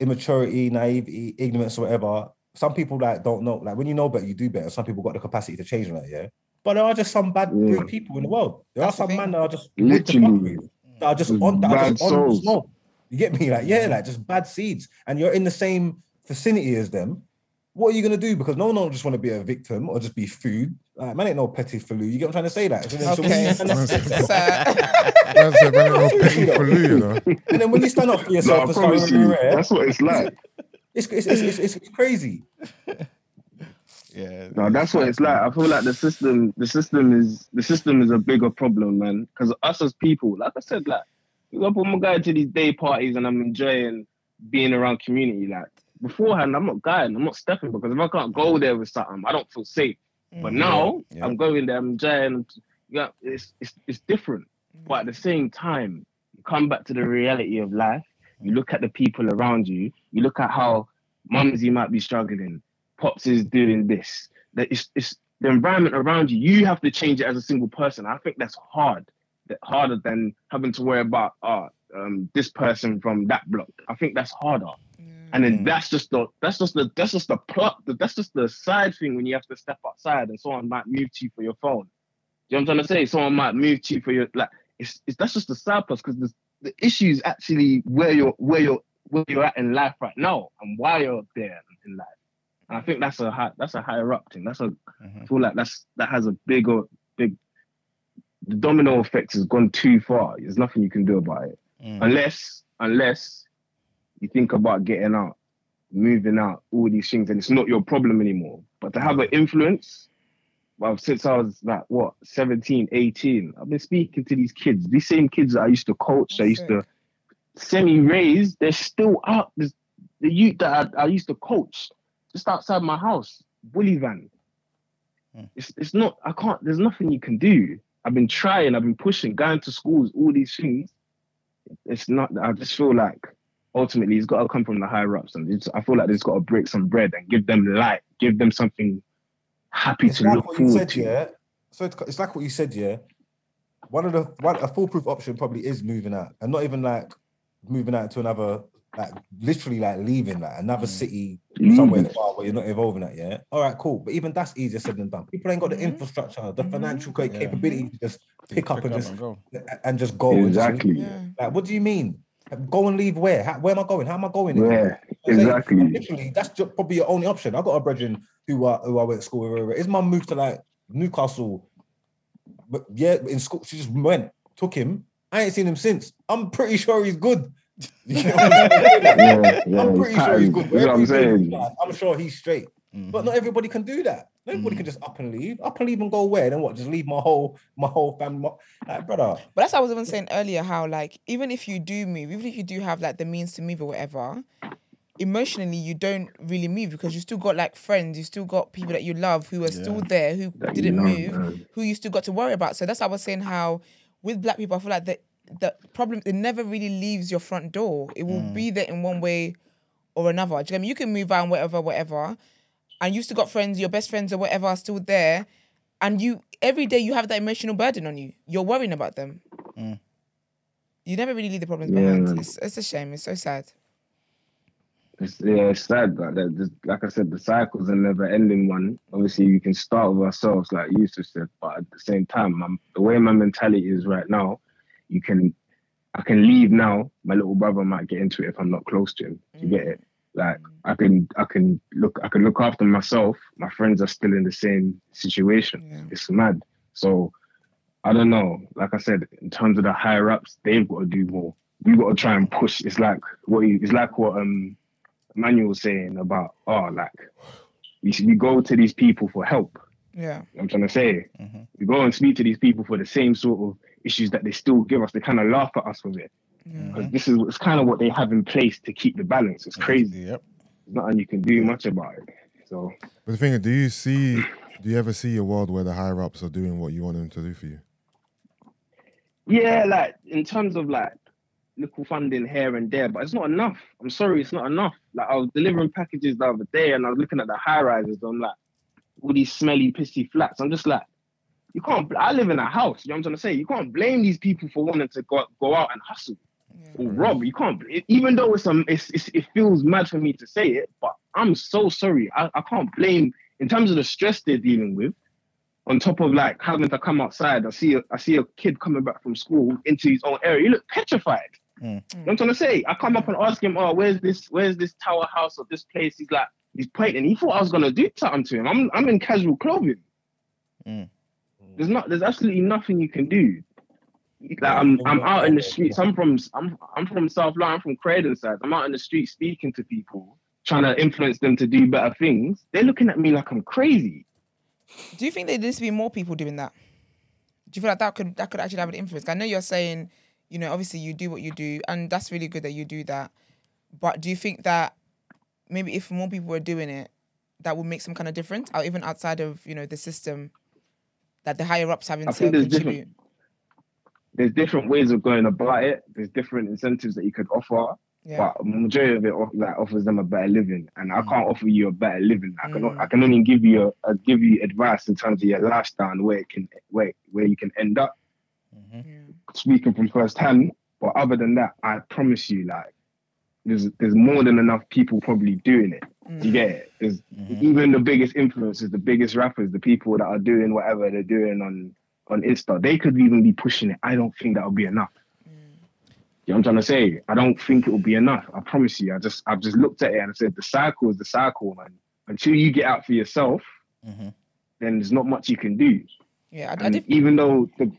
immaturity, naivety, ignorance, or whatever, some people like don't know. Like when you know better, you do better. Some people got the capacity to change that, yeah. But there are just some bad Yeah. rude people in the world. There That's are some thing. men that are just good fuck Literally. with, that are just Just on that are bad just on the souls. smoke. You get me? Like, yeah, like just bad seeds. And you're in the same vicinity as them. What are you gonna do? Because no one don't just want to be a victim or just be food. Like, man ain't no petty for You get what I'm trying to say? That. So then- so when you Okay. stand up- So, Man said, no petty for you know. and then when you stand up for yourself I and start you, that's what it's like. it's, it's, it's, it's, it's crazy. Yeah. No, that's what it's like. I feel like the system, the system is the system is a bigger problem, man. Because us as people, like I said, like for example, I'm going to these day parties and I'm enjoying being around community. Like beforehand, I'm not going, I'm not stepping because if I can't go there with something, I don't feel safe. But mm. now Yeah. I'm going there, I'm enjoying. Yeah, it's it's it's different. Mm. But at the same time, you come back to the reality of life. You look at the people around you. You look at how mumsy might be struggling. Pops is doing this. That it's, it's the environment around you. You have to change it as a single person. I think that's hard. That harder than having to worry about uh, um, this person from that block. I think that's harder. And then that's just the that's just the that's just the plot. That's just the side thing when you have to step outside and someone might move to you for your phone. You know what I'm trying to say? Someone might move to you for your like. It's, it's that's just the side plus because the the issue is actually where you're where you're where you're at in life right now and why you're there in life. I think that's a high, that's a higher up thing. That's a I feel like that's that has a bigger big. The domino effect has gone too far. There's nothing you can do about it Mm. unless unless you think about getting out, moving out, all these things, and it's not your problem anymore. But to have an influence, well, since I was like what 17, 18, I've been speaking to these kids, these same kids that I used to coach, I used to semi-raise, they're still out. There's the youth that I, I used to coach just outside my house, bully van. Hmm. It's it's not. I can't. There's nothing you can do. I've been trying. I've been pushing, going to schools, all these things. It's not. I just feel like ultimately it's got to come from the higher ups, and it's, I feel like there's got to break some bread and give them light, give them something happy It's to like look what you forward said, to. yeah. So it's, it's like what you said, yeah. One of the one a foolproof option probably is moving out, and not even like moving out to another, like literally like leaving like another city somewhere Leaving. far where you're not involved in that. Yeah. All right, cool. But even that's easier said than done. People ain't got the Mhm. infrastructure, the Mhm. financial ca- Yeah. capability to just pick up and just go. and just go. and just- Exactly. yeah. like, what do you mean? Go and leave where? How, where am I going? How am I going? Yeah, I'm saying, exactly. Literally, that's just probably your only option. I got a brethren who I who I went to school with. His mum moved to like Newcastle, but yeah, in school she just went, took him. I ain't seen him since. I'm pretty sure he's good. You know what I'm saying? Yeah, yeah, I'm pretty sure he's good. That's what I'm Wherever he's in his saying. I'm sure he's straight. Mm-hmm. But not everybody can do that. Not everybody mm-hmm. can just up and leave. Up and leave and go where? Then what? Just leave my whole my whole family. my- Like, brother. But that's what I was even saying earlier. How like even if you do move, even if you do have like the means to move or whatever, emotionally you don't really move because you still got like friends, you still got people that you love who are still there who That didn't love, move, man. who you still got to worry about. So that's why I was saying how with black people, I feel like the the problem it never really leaves your front door. It will mm. be there in one way or another. Do you, get me? you can move on, whatever, whatever, and you still got friends, your best friends or whatever are still there, and you every day you have that emotional burden on you. You're worrying about them. Mm. You never really leave the problems Yeah, behind. It's, it's a shame. It's so sad. It's, yeah, it's sad. Like, that, just, like I said, the cycle's a never ending one. Obviously, we can start with ourselves, like Yusuf said, but at the same time, my, the way my mentality is right now, you can, I can leave now. My little brother might get into it if I'm not close to him. You get it? Like I can, I can look, I can look after myself. My friends are still in the same situation. Yeah. It's mad. So I don't know. Like I said, in terms of the higher ups, they've got to do more. We got to try and push. It's like what you, it's like what um Emmanuel was saying about oh like we we go to these people for help. Yeah. I'm trying to say Mm-hmm. we go and speak to these people for the same sort of issues that they still give us. They kind of laugh at us with it because this is it's kind of what they have in place to keep the balance. It's crazy. Yep. Nothing you can do much about it. So But the thing is, do you see? Do you ever see a world where the higher ups are doing what you want them to do for you? Yeah, like in terms of like little funding here and there, but it's not enough. I'm sorry, it's not enough. Like I was delivering packages the other day and I was looking at the high rises. I'm like, all these smelly, pissy flats. I'm just like, you can't. I live in a house. You know what I'm trying to say? You can't blame these people for wanting to go go out and hustle or rob. You can't. Even though it's um, it's, it's it feels mad for me to say it, but I'm so sorry. I, I can't blame in terms of the stress they're dealing with on top of like having to come outside, I see a, I see a kid coming back from school into his own area. He look petrified. Mm. You know what I'm trying to say? I come up and ask him, "Oh, where's this? Where's this tower house or this place?" He's like, he's pointing. He thought I was gonna do something to him. I'm I'm in casual clothing. Mm. There's not. There's absolutely nothing you can do. Like I'm I'm out in the streets. I'm from I'm I'm from South London. I'm from Croydon side. I'm out in the street speaking to people, trying to influence them to do better things. They're looking at me like I'm crazy. Do you think there needs to be more people doing that? Do you feel like that could that could actually have an influence? I know you're saying, you know, obviously you do what you do, and that's really good that you do that. But do you think that maybe if more people were doing it, that would make some kind of difference, or even outside of you know the system, that the higher ups having I to think there's contribute? different- There's different ways of going about it. There's different incentives that you could offer. Yeah, but majority of it off, like, offers them a better living, and I can't offer you a better living. I can Mm. I can only give you a, a give you advice in terms of your lifestyle and where it can where where you can end up. yeah. Speaking from first hand, but other than that, I promise you, like there's there's more than enough people probably doing it. You get it? There's even the biggest influencers, the biggest rappers, the people that are doing whatever they're doing on on Insta, they could even be pushing it. I don't think that would be enough. Mm. You know what I'm trying to say? I don't think it will be enough. I promise you. I just I've just looked at it and I said the cycle is the cycle, man. Until you get out for yourself, Mhm. then there's not much you can do. yeah. I, I even though the,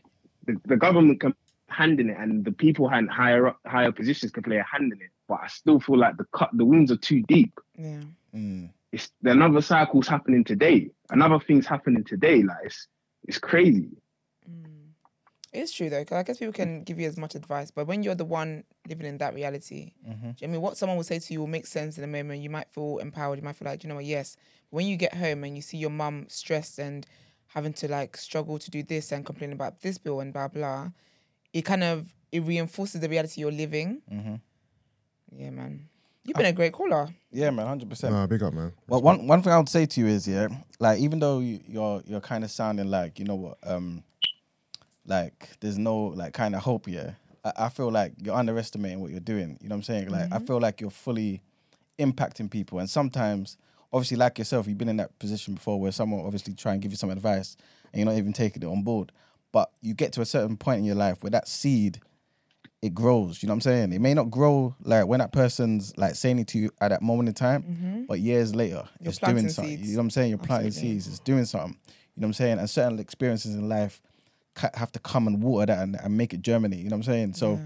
the the government can hand in it and the people hand higher up higher positions can play a hand in it, but I still feel like the cut the wounds are too deep. yeah. Mm. It's another cycle's happening today. Another thing's happening today. Like it's it's crazy. It's true though, because I guess people can give you as much advice, but when you're the one living in that reality, do you know what I mean, what someone will say to you will make sense in the moment. You might feel empowered. You might feel like, you know what, yes. When you get home and you see your mum stressed and having to like struggle to do this and complain about this bill and blah blah, it kind of it reinforces the reality you're living. Yeah, man. You've been a great caller. Yeah, man, hundred percent. Nah, big up, man. Well, one one thing I would say to you is, yeah, like even though you, you're you're kind of sounding like you know what, um, like there's no like kind of hope, yeah. I, I feel like you're underestimating what you're doing. You know what I'm saying? Like I feel like you're fully impacting people, and sometimes, obviously, like yourself, you've been in that position before where someone obviously try and give you some advice, and you're not even taking it on board. But you get to a certain point in your life where that seed it grows. You know what I'm saying? It may not grow like when that person's like saying it to you at that moment in time, but years later, You're it's doing something. seeds. You know what I'm saying? You're planting Absolutely. seeds. It's doing something. You know what I'm saying? And certain experiences in life have to come and water that and, and make it germinate. You know what I'm saying? So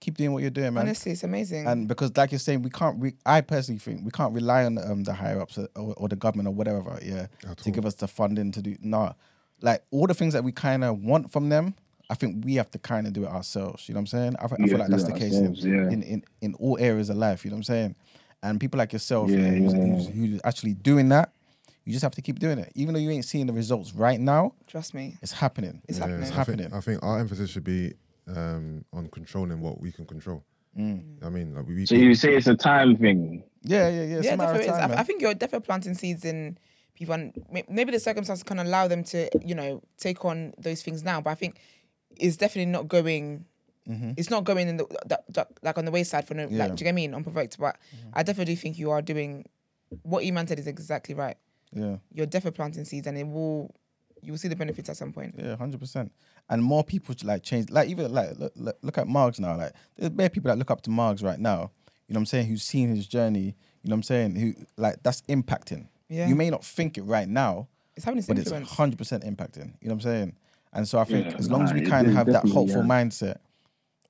keep doing what you're doing, man. Honestly, it's amazing. And because, like you're saying, we can't. Re- I personally think we can't rely on um, the higher ups or, or the government or whatever, yeah, At to all. give us the funding to do. Nah, like all the things that we kind of want from them, I think we have to kind of do it ourselves. You know what I'm saying? I, I We feel like that's the case in, yeah. in, in in all areas of life. You know what I'm saying? And people like yourself, Yeah, yeah, who's, yeah. who's, who's actually doing that, you just have to keep doing it. Even though you ain't seeing the results right now, Trust me. it's happening. It's Yeah, happening. It's I think- happening. I think our emphasis should be um, on controlling what we can control. Mm. I mean, like we, we So you say it's a time thing? Yeah, yeah, yeah. It's yeah, a matter of definitely. is. time, I, I think you're definitely planting seeds in people, and maybe the circumstances can allow them to, you know, take on those things now. But I think it's definitely not going. Mm-hmm. It's not going in the that, that, like on the wayside for no. Yeah. Like, do you get me? Unprovoked, but mm-hmm. I definitely think you are doing what Iman said is exactly right. Yeah. You're definitely planting seeds, and it will. You will see the benefits at some point. Yeah, hundred percent. And more people to like change. Like even like look, look, look at Margs now. Like there's bare people that look up to Margs right now. You know what I'm saying? Who's seen his journey? You know what I'm saying? Who like that's impacting. Yeah. You may not think it right now, It's having this but it's hundred percent impacting. You know what I'm saying? And so I think Yeah, as long as we nah, kind of have that hopeful yeah. mindset,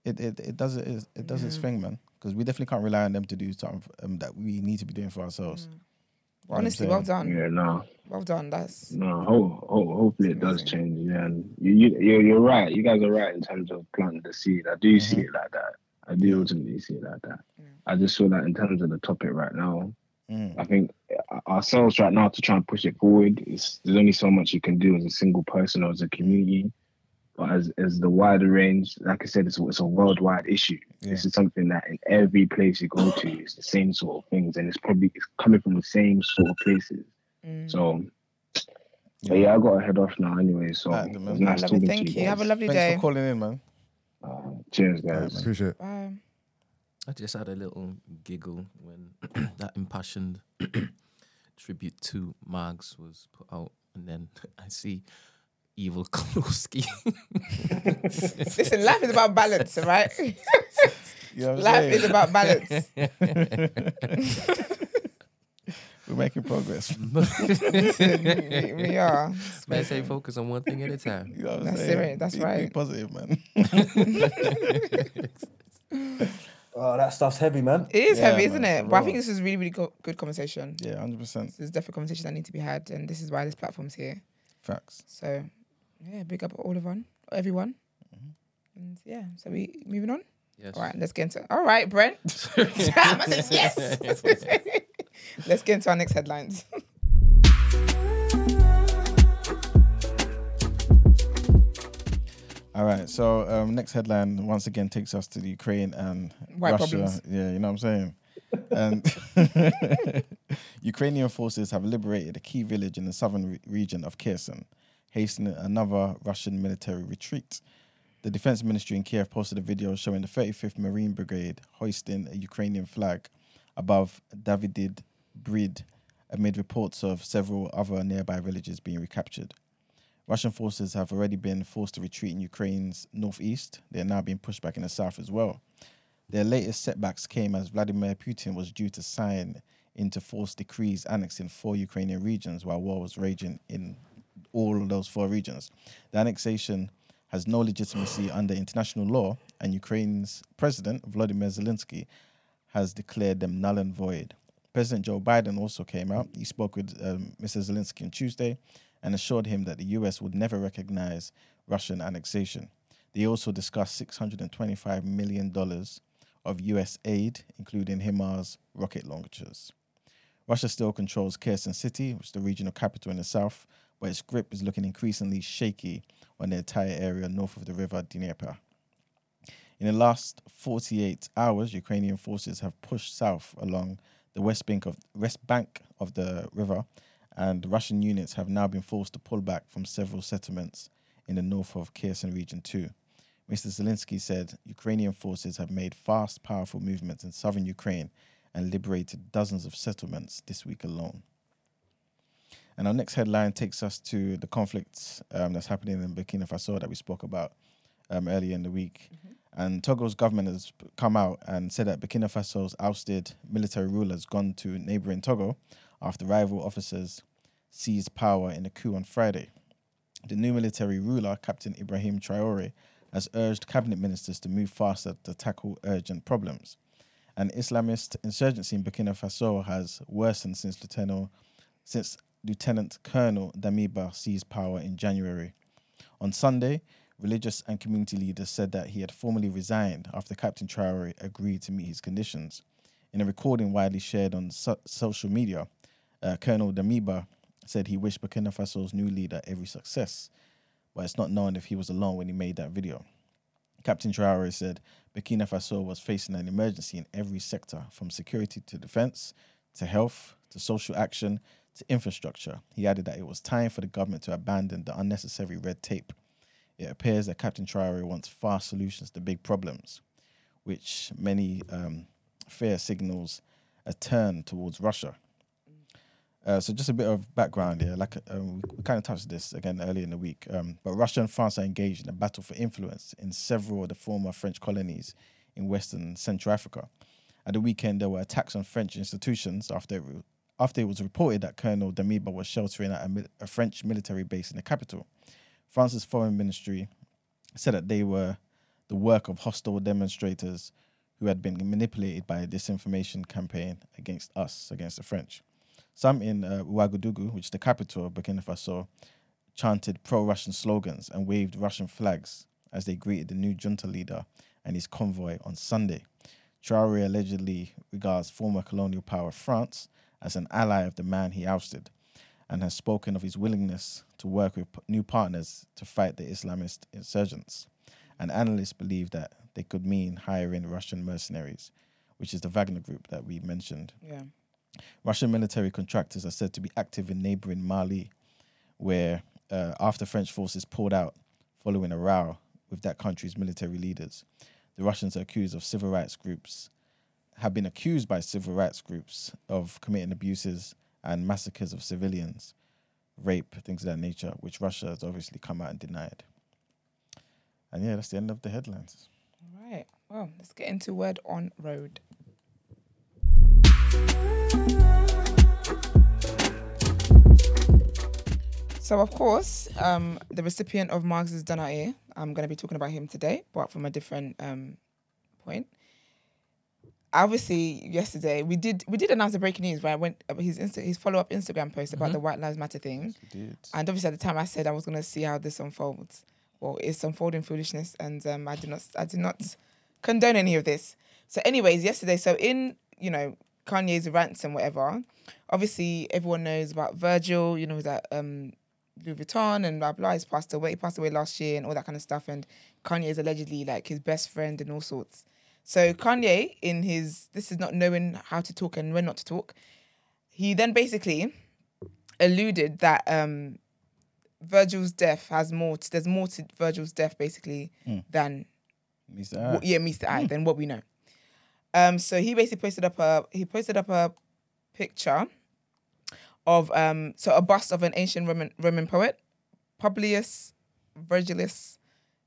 it it, it does it is- it does its thing, man. Because we definitely can't rely on them to do something um, that we need to be doing for ourselves. You know Honestly, well done. Yeah, no, Well done. That's no. Ho- ho- hopefully it does change. Yeah, and you, you, you're, you're right. You guys are right in terms of planting the seed. I do see Mhm. it like that. I do ultimately see it like that. I just feel that in terms of the topic right now, Mm. I think uh, ourselves right now to try and push it forward. Is, there's only so much you can do as a single person or as a community. But as, as the wider range, like I said, it's, it's a worldwide issue. Yeah. This is something that in every place you go to, it's the same sort of things, and it's probably it's coming from the same sort of places. mm. So, but yeah, I got to head off now anyway. So Alright, it man. was nice Lovely. talking Thank to you. you. Have a guys. lovely Thanks day. for calling in, man. Uh, cheers, guys. appreciate it. Bye. I just had a little giggle when *coughs* that impassioned *coughs* tribute to Mags was put out, and then *laughs* I see Evil *laughs* Klosky. *laughs* Listen, life is about balance, right? You know life saying? is about balance. We're making progress. we, we are. Man, say focus on one thing at a time. You know what I'm That's saying? it, that's Be- be right. positive, man. Oh, that stuff's heavy, man. It is Yeah, heavy, man, isn't for it? But I real. think this is really, really go- good conversation. yeah, hundred percent There's definitely conversations that need to be had, and this is why this platform's here. facts. So, yeah, big up all of one, everyone. Mm-hmm. And yeah, so we moving on. Yes. All right, let's get into. All right, Brent. *laughs* *laughs* I said yes. *laughs* let's get into our next headlines. All right, so um, next headline once again takes us to the Ukraine and White Russia. problems. Yeah, you know what I'm saying. And *laughs* Ukrainian forces have liberated a key village in the southern re- region of Kherson, hastening another Russian military retreat. The defense ministry in Kiev posted a video showing the 35th Marine Brigade hoisting a Ukrainian flag above Davydiv Brid amid reports of several other nearby villages being recaptured. Russian forces have already been forced to retreat in Ukraine's northeast. They are now being pushed back in the south as well. Their latest setbacks came as Vladimir Putin was due to sign into force decrees annexing four Ukrainian regions while war was raging in all those four regions. The annexation has no legitimacy under international law, and Ukraine's president, Vladimir Zelensky, has declared them null and void. President Joe Biden also came out. He spoke with um, Mr. Zelensky on Tuesday and assured him that the US would never recognize Russian annexation. They also discussed $625 million of US aid, including HIMARS rocket launchers. Russia still controls Kherson City, which is the regional capital in the south, but its grip is looking increasingly shaky on the entire area north of the river Dnieper. In the last 48 hours, Ukrainian forces have pushed south along the west bank of west bank of the river, and Russian units have now been forced to pull back from several settlements in the north of Kherson region too. Mr. Zelensky said Ukrainian forces have made fast, powerful movements in southern Ukraine and liberated dozens of settlements this week alone. And our next headline takes us to the conflict um, that's happening in Burkina Faso that we spoke about um, earlier in the week. And Togo's government has come out and said that Burkina Faso's ousted military ruler has gone to neighboring Togo after rival officers seized power in a coup on Friday. The new military ruler, Captain Ibrahim Traore, has urged cabinet ministers to move faster to tackle urgent problems. An Islamist insurgency in Burkina Faso has worsened since Lieutenant, since Lieutenant Colonel Damiba seized power in January. On Sunday, religious and community leaders said that he had formally resigned after Captain Traore agreed to meet his conditions. In a recording widely shared on so- social media, uh, Colonel Damiba said he wished Burkina Faso's new leader every success, but it's not known if he was alone when he made that video. Captain Traore said Burkina Faso was facing an emergency in every sector, from security to defense, to health, to social action, to infrastructure. He added that it was time for the government to abandon the unnecessary red tape. It appears that Captain Traore wants fast solutions to big problems, which many um, fear signals a turn towards Russia. Uh, so just a bit of background here. Like um, we, kind of touched this again earlier in the week, um, but Russia and France are engaged in a battle for influence in several of the former French colonies in Western Central Africa. At the weekend, there were attacks on French institutions after it, after it was reported that Colonel Damiba was sheltering at a, a French military base in the capital. France's foreign ministry said that they were the work of hostile demonstrators who had been manipulated by a disinformation campaign against us, against the French. Some in uh, Ouagadougou, which is the capital of Burkina Faso, chanted pro-Russian slogans and waved Russian flags as they greeted the new junta leader and his convoy on Sunday. Traore allegedly regards former colonial power France as an ally of the man he ousted and has spoken of his willingness to work with new partners to fight the Islamist insurgents. And analysts believe that they could mean hiring Russian mercenaries, which is the Wagner group that we mentioned. Yeah. Russian military contractors are said to be active in neighboring Mali, where uh, after French forces pulled out following a row with that country's military leaders, the Russians are accused of civil rights groups, have been accused by civil rights groups of committing abuses and massacres of civilians, rape, things of that nature, which Russia has obviously come out and denied. And yeah, that's the end of the headlines. All right. Well, let's get into word on road. So, of course, um, the recipient of Marx's Danae, I'm going to be talking about him today, but from a different um, point. Obviously, yesterday we did we did announce the breaking news, right? When uh, his Insta, his follow up Instagram post about the White Lives Matter thing, Dude. and obviously at the time I said I was going to see how this unfolds. Well, it's unfolding foolishness, and um, I did not I did not condone any of this. So, anyways, yesterday, so in you know Kanye's rants and whatever, obviously everyone knows about Virgil. You know he's that um, Louis Vuitton and blah blah. He's passed away. He passed away last year and all that kind of stuff. And Kanye is allegedly like his best friend and all sorts. So Kanye, in his this is not knowing how to talk and when not to talk, he then basically alluded that um, Virgil's death has more. To, there's more to Virgil's death basically than Mr. what, yeah, Mr. I, than what we know. Um, so he basically posted up a he posted up a picture of um so a bust of an ancient Roman Roman poet, Publius Virgilius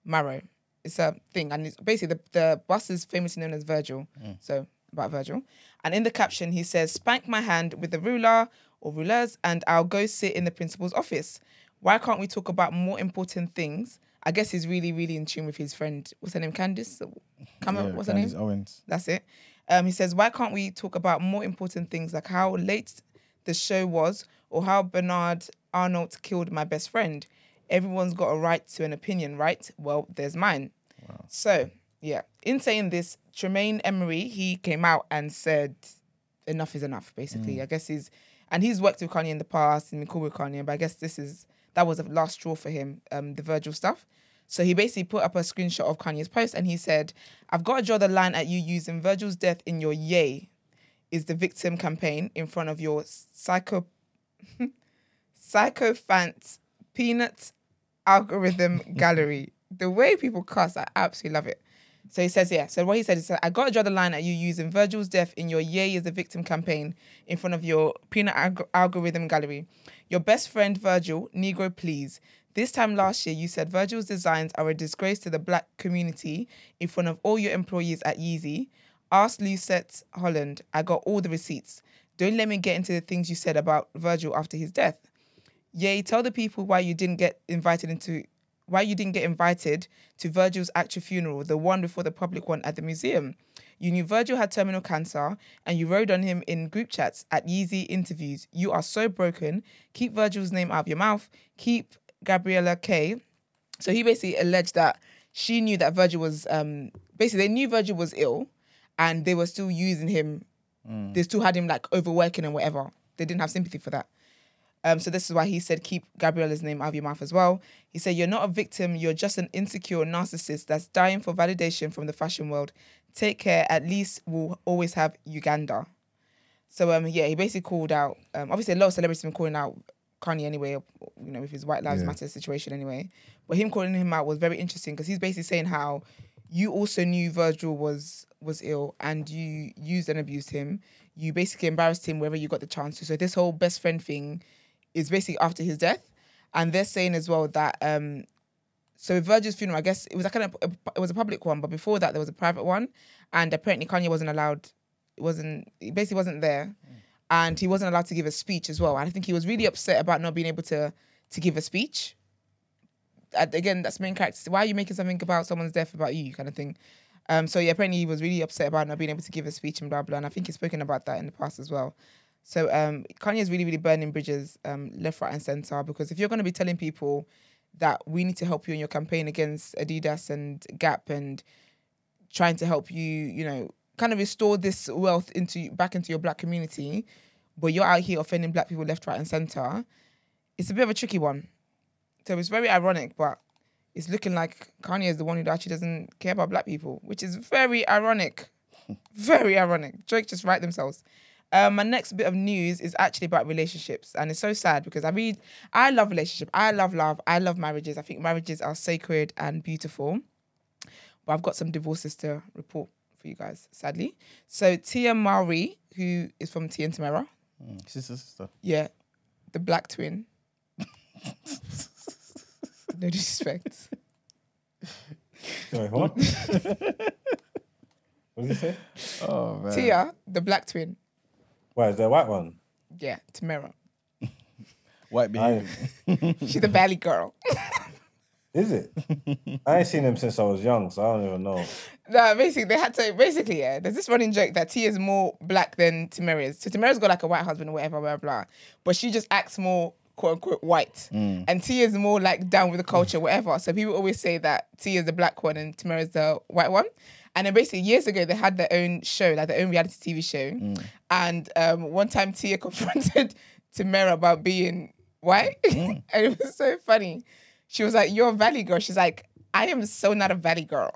Maro. It's a thing, and it's basically the, the bust is famously known as Virgil. So about Virgil, and in the caption he says, "Spank my hand with the ruler or rulers, and I'll go sit in the principal's office." Why can't we talk about more important things? I guess he's really, really in tune with his friend. What's her name? Candace. Come Yeah, what's her name? Owens. That's it. Um, he says, why can't we talk about more important things like how late the show was or how Bernard Arnault killed my best friend? Everyone's got a right to an opinion, right? Well, there's mine. So, yeah, in saying this, Tremaine Emory, he came out and said, enough is enough, basically. I guess he's, and he's worked with Kanye in the past and been cool with Kanye, but I guess this is, that was the last straw for him, um, the Virgil stuff. So he basically put up a screenshot of Kanye's post and he said, I've got to draw the line at you using Virgil's death in your yay is the victim campaign in front of your psycho *laughs* psychophant peanut algorithm gallery. The way people cuss, I absolutely love it. So he says, yeah. So what he said is, I got to draw the line at you using Virgil's death in your yay is the victim campaign in front of your peanut alg- algorithm gallery. Your best friend Virgil, Negro, please. This time last year, you said Virgil's designs are a disgrace to the black community in front of all your employees at Yeezy. Ask Lucette Holland. I got all the receipts. Don't let me get into the things you said about Virgil after his death. Yay, tell the people why you didn't get invited into why you didn't get invited to Virgil's actual funeral, the one before the public one at the museum. You knew Virgil had terminal cancer and you rode on him in group chats at Yeezy interviews. You are so broken. Keep Virgil's name out of your mouth. Keep Gabriella K. So he basically alleged that she knew that Virgil was um basically they knew Virgil was ill and they were still using him They still had him like overworking and whatever. They didn't have sympathy for that. Um, so this is why he said keep Gabriella's name out of your mouth as well. He said you're not a victim, you're just an insecure narcissist that's dying for validation from the fashion world. Take care, at least we'll always have Uganda. So um yeah, he basically called out. Um, obviously, a lot of celebrities have been calling out Kanye anyway. You know, with his White Lives Yeah. Matter situation anyway. But him calling him out was very interesting because he's basically saying how you also knew Virgil was was ill and you used and abused him. You basically embarrassed him wherever you got the chance to. So this whole best friend thing is basically after his death, and they're saying as well that um. So Virgil's funeral, I guess it was kind of it was a public one, but before that there was a private one, and apparently Kanye wasn't allowed wasn't he basically wasn't there. And he wasn't allowed to give a speech as well. And i think he was really upset about not being able to to give a speech. And again that's main character why are you making something about someone's death about you kind of thing? Um so yeah apparently he was really upset about not being able to give a speech and blah blah. And i think he's spoken about that in the past as well so um kanye is really really burning bridges um left right and center because if you're going to be telling people that we need to help you in your campaign against adidas and gap and trying to help you, you know, kind of restore this wealth into back into your black community, but you're out here offending black people left, right, and center. It's a bit of a tricky one. So it's very ironic, but it's looking like Kanye is the one who actually doesn't care about black people, which is very ironic. *laughs* very ironic. Drake just write themselves. Um, my next bit of news is actually about relationships, and it's so sad because I read, I love relationship, I love love, I love marriages. I think marriages are sacred and beautiful but I've got some divorces to report for you guys, sadly. So Tia Mowry, who is from Tia and Tamera, Mm. Sister, sister. yeah, the black twin. *laughs* no disrespect. Sorry, what? *laughs* what did you say? *laughs* Oh man. Tia, the black twin. Why is there a white one? Yeah, Tamera. *laughs* White I, behavior. *laughs* She's a valley girl. is it? I ain't seen him since I was young, so I don't even know. *laughs* no, basically they had to basically, yeah, there's this running joke that T is more black than Tamera is. So Tamera's got like a white husband or whatever, blah, blah, blah. But she just acts more quote unquote white. Mm. And T is more like down with the culture, whatever. So people always say that T is the black one and Tamera is the white one. And then basically years ago they had their own show, like their own reality TV show. And um, one time Tia *laughs* confronted Tamera about being white. *laughs* and it was so funny. She was like, You're a valley girl. She's like, I am so not a valley girl.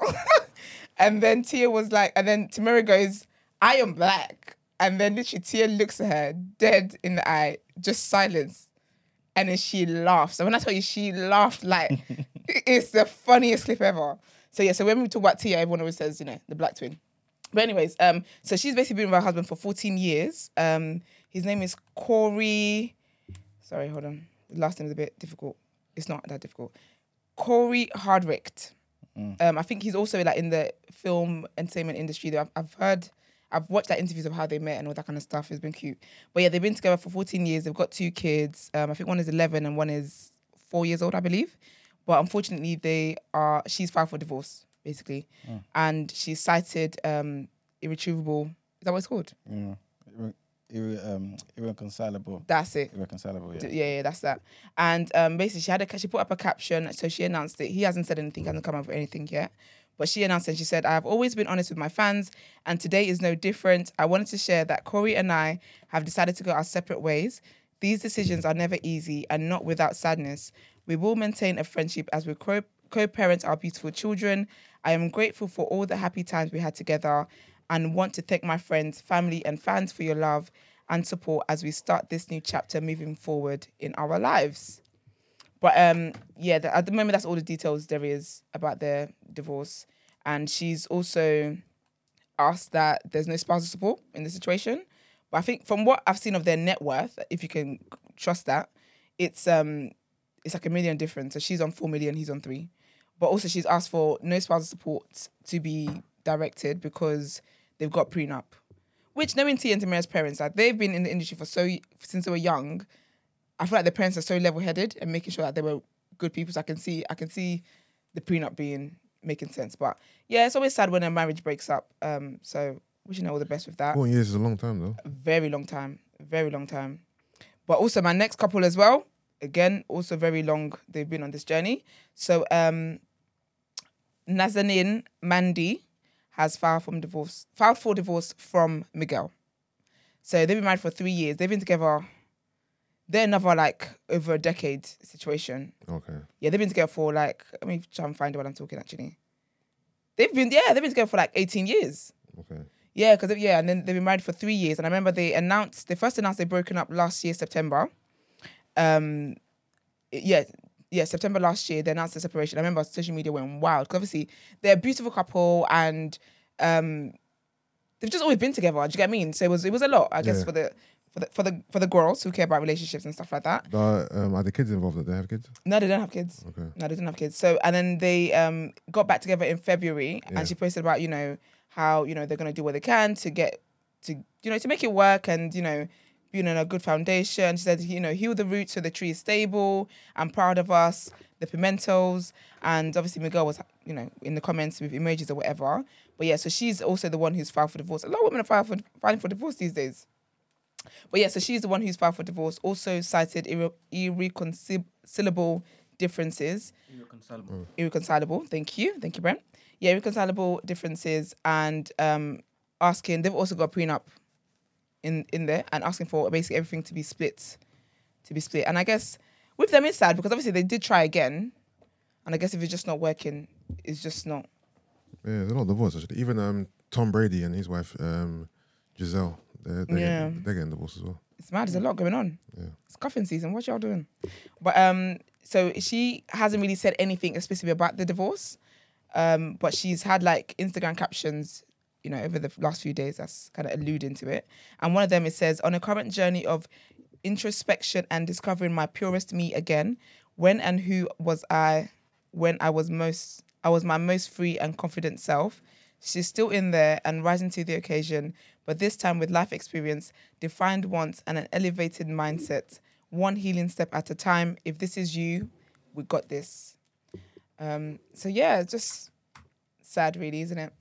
*laughs* and then Tia was like, and then Tamera goes, I am black. And then literally Tia looks at her dead in the eye, just silence. And then she laughs. And when I tell you she laughed like it's the funniest clip ever. So yeah, so when we talk about Tia, everyone always says, you know, the black twin. But anyways, um, so she's basically been with her husband for 14 years. Um, his name is Cory. Sorry, hold on. The last name is a bit difficult. It's not that difficult. Cory Hardrict. Um, I think he's also like in the film entertainment industry. Though I've, I've heard, I've watched like interviews of how they met and all that kind of stuff. It's been cute. But yeah, they've been together for 14 years. They've got two kids. Um, I think one is 11 and one is four years old, I believe. But unfortunately, they are. She's filed for divorce basically, and she's cited um, irretrievable. Is that what it's called? Yeah. Irre- irre- um, irreconcilable. That's it. Irreconcilable. Yeah. Yeah, yeah, that's that. And um, basically, she had a she put up a caption. So she announced it. He hasn't said anything, hasn't come up with anything yet. But she announced and she said, I have always been honest with my fans, and today is no different. I wanted to share that Cory and I have decided to go our separate ways. These decisions are never easy and not without sadness. We will maintain a friendship as we co parent our beautiful children. I am grateful for all the happy times we had together and want to thank my friends, family, and fans for your love and support as we start this new chapter moving forward in our lives. But um, yeah, the, at the moment, that's all the details there is about their divorce. And she's also asked that there's no spousal support in the situation. But I think from what I've seen of their net worth, if you can trust that, it's um, it's like a million difference. So she's on four million, he's on three. But also, she's asked for no spousal support to be directed because they've got prenup. Which knowing T and Tamera's parents, like they've been in the industry for so since they were young. I feel like their parents are so level headed and making sure that they were good people. So I can see I can see the prenup being making sense. But yeah, it's always sad when a marriage breaks up. Um, so wishing her all the best with that. 14 years is a long time though. Very long time, very long time. But also my next couple as well. Again, also very long. They've been on this journey. So um, Nazanin Mandi has filed from divorce, filed for divorce from Miguel. So they've been married for three years. They've been together. They're another like over a decade situation. Okay. Yeah, they've been together for like. Let me try and find what I'm talking. Actually, they've been yeah they've been together for like 18 years. Okay. Yeah, because yeah, and then they've been married for three years. And I remember they announced they first announced they broken up last year September. Um, yeah, yeah, September last year they announced the separation. I remember social media went wild because obviously they're a beautiful couple and um, they've just always been together. Do you get what I mean? So it was it was a lot, I guess, Yeah. for the for the for the for the girls who care about relationships and stuff like that. Uh, um, are the kids involved? Do they have kids? No, they don't have kids. Okay. No, they didn't have kids. So and then they um got back together in February Yeah. and she posted about, you know, how, you know, they're gonna do what they can to get to you know, to make it work and, you know, being on a good foundation. She said, you know, heal the roots so the tree is stable. I'm proud of us, the Pimentels. And obviously Miguel was, you know, in the comments with emojis or whatever. But yeah, so she's also the one who's filed for divorce. A lot of women are filing for, filing for divorce these days. But yeah, so she's the one who's filed for divorce. Also cited irre- irreconcilable differences. Irreconcilable. Thank you. Thank you, Brent. Yeah, irreconcilable differences and um asking they've also got a prenup in in there and asking for basically everything to be split. To be split. And I guess with them it's sad because obviously they did try again. And I guess if it's just not working, it's just not Yeah, there's a lot of divorce actually. Even um, Tom Brady and his wife um, Gisele, they're, they're, Yeah. getting, they're getting divorced as well. it's mad. There's a lot going on. Yeah. It's cuffing season. What y'all doing? But um, so she hasn't really said anything explicitly about the divorce. Um, but she's had like Instagram captions, you know, over the last few days that's kind of alluding to it. And one of them it says, on a current journey of introspection and discovering my purest me again, when and who was I when I was most I was my most free and confident self. She's still in there and rising to the occasion, but this time with life experience, defined wants, and an elevated mindset, one healing step at a time. If this is you, we got this. Um, so yeah, just sad, really, isn't it?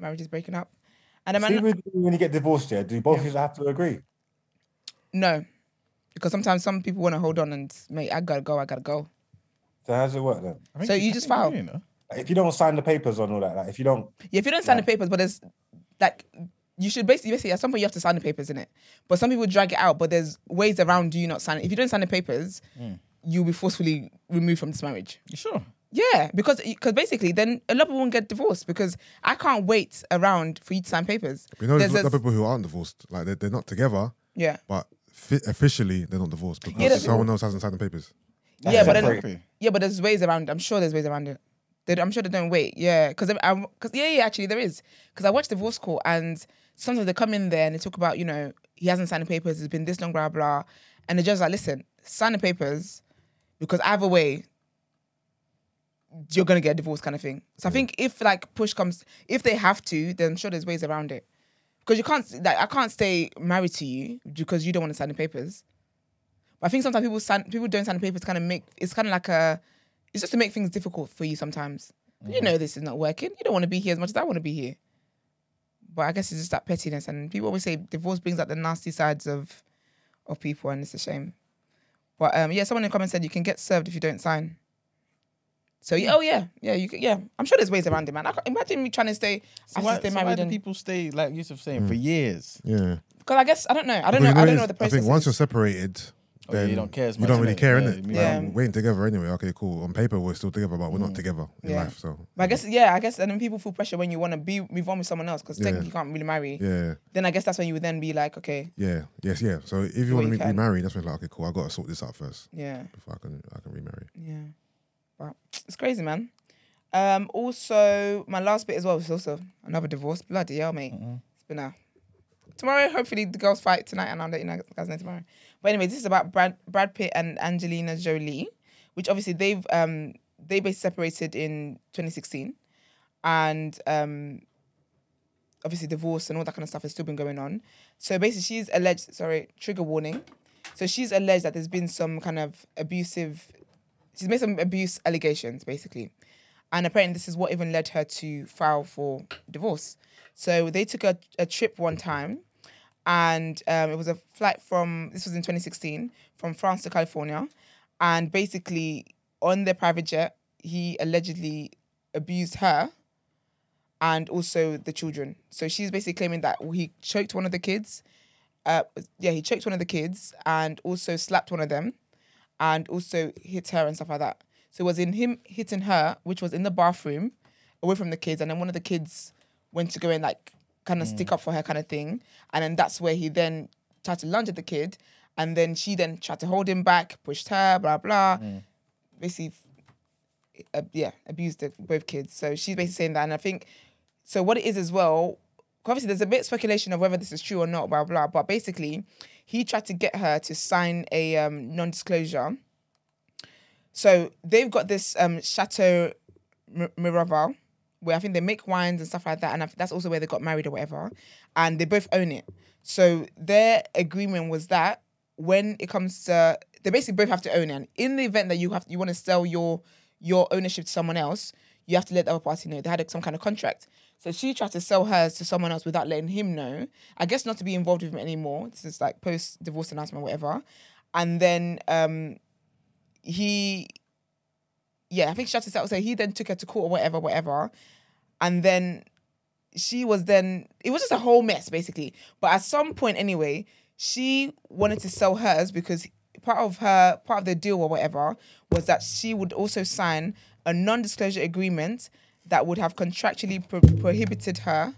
Marriage is breaking up, and a See, man, when when you get divorced, yeah, do both of you have to agree? no, because sometimes some people want to hold on and mate, I gotta go, I gotta go. So how does it work then? So you I just think file? you know. If you don't sign the papers on all that, like if you don't, Yeah, if you don't sign the papers, but there's like you should basically basically at some point you have to sign the papers in it. But some people drag it out, but there's ways around you not signing. If you don't sign the papers, mm. you'll be forcefully removed from this marriage. You sure? Yeah, because because basically then a lot of people won't get divorced because I can't wait around for you to sign papers. You know, there's, There's a lot of people who aren't divorced. Like they're, they're not together, yeah, but fi- officially they're not divorced because Yeah, there's someone else hasn't signed the papers. yeah, but then yeah, but there's ways around. I'm sure there's ways around it. They, I'm sure they don't wait. Yeah, because I'm um, because um, yeah, yeah, actually there is because I watched divorce court and sometimes they come in there and they talk about you know he hasn't signed the papers. It's been this long, blah blah, and the judge's like, listen, sign the papers because either way. You're gonna get a divorce kind of thing. So I think if like push comes, if they have to, then I'm sure there's ways around it. Because you can't, like, I can't stay married to you because you don't want to sign the papers. But I think sometimes people sign, people don't sign the papers. Kind of make it's kind of like a, it's just to make things difficult for you sometimes. You know this is not working. You don't want to be here as much as I want to be here. But I guess it's just that pettiness, and people always say divorce brings out the nasty sides of, of people, and it's a shame. But um, yeah, someone in the comments said you can get served if you don't sign. So yeah, hmm. oh yeah, yeah, you can, yeah. I'm sure there's ways around it, man. I can't, imagine me trying to stay, So I why, have to stay so why do and people stay like Yusuf saying for hmm. years? Yeah. because I guess I don't know, I don't Because know, you I don't know what the process. I think once is. you're separated, Oh, yeah, then you don't care as You don't really care, Yeah, innit? you Like, move Yeah. we're in together anyway. Okay, cool. On paper, we're still together, but we're not hmm. together in Yeah. life. So, But I guess yeah, I guess and then people feel pressure when you want to be move on with someone else because Yeah. technically you can't really marry. yeah, Then I guess that's when you would then be like, okay, yeah, yes, yeah. So if you want to be married, that's when like, okay, cool. I got to sort this out first yeah, before I can I can remarry. yeah. But it's crazy, man. Um, also my last bit as well was also another divorce. Bloody hell, mate. It's been a tomorrow. Hopefully the girls fight tonight, and I'll let you know guys know tomorrow. But anyway, this is about Brad Brad Pitt and Angelina Jolie, which obviously they've um they basically separated in 2016, and um obviously divorce and all that kind of stuff has still been going on. So basically, she's alleged. Sorry, trigger warning. So she's alleged that there's been some kind of abusive. She's made some abuse allegations, basically, and apparently this is what even led her to file for divorce. So they took a, a trip one time, and um, it was a flight from this was in 2016 from France to California, and basically on their private jet, he allegedly abused her and also the children. So she's basically claiming that he choked one of the kids uh, yeah, he choked one of the kids and also slapped one of them, and also hit her and stuff like that. So it was in him hitting her, which was in the bathroom, away from the kids, and then one of the kids went to go and like kind of stick up for her kind of thing, and then that's where he then tried to lunge at the kid, and then she then tried to hold him back, pushed her, blah blah, basically, uh, yeah, abused the, both kids. So she's basically saying that, and I think so. What it is as well, obviously, there's a bit of speculation of whether this is true or not, blah blah. But basically, he tried to get her to sign a um, non-disclosure. So they've got this um, Chateau Miraval, where I think they make wines and stuff like that, and that's also where they got married or whatever, and they both own it. So their agreement was that when it comes to, they basically both have to own it. And in the event that you have, you want to sell your your ownership to someone else, you have to let the other party know. They had some kind of contract. So she tried to sell hers to someone else without letting him know. I guess not to be involved with him anymore. This is like post divorce announcement, whatever. And then um he yeah, I think she tried to sell so he then took her to court or whatever, whatever. And then she was then it was just a whole mess basically. But at some point anyway, she wanted to sell hers because part of her part of the deal or whatever was that she would also sign a non-disclosure agreement that would have contractually pro- prohibited her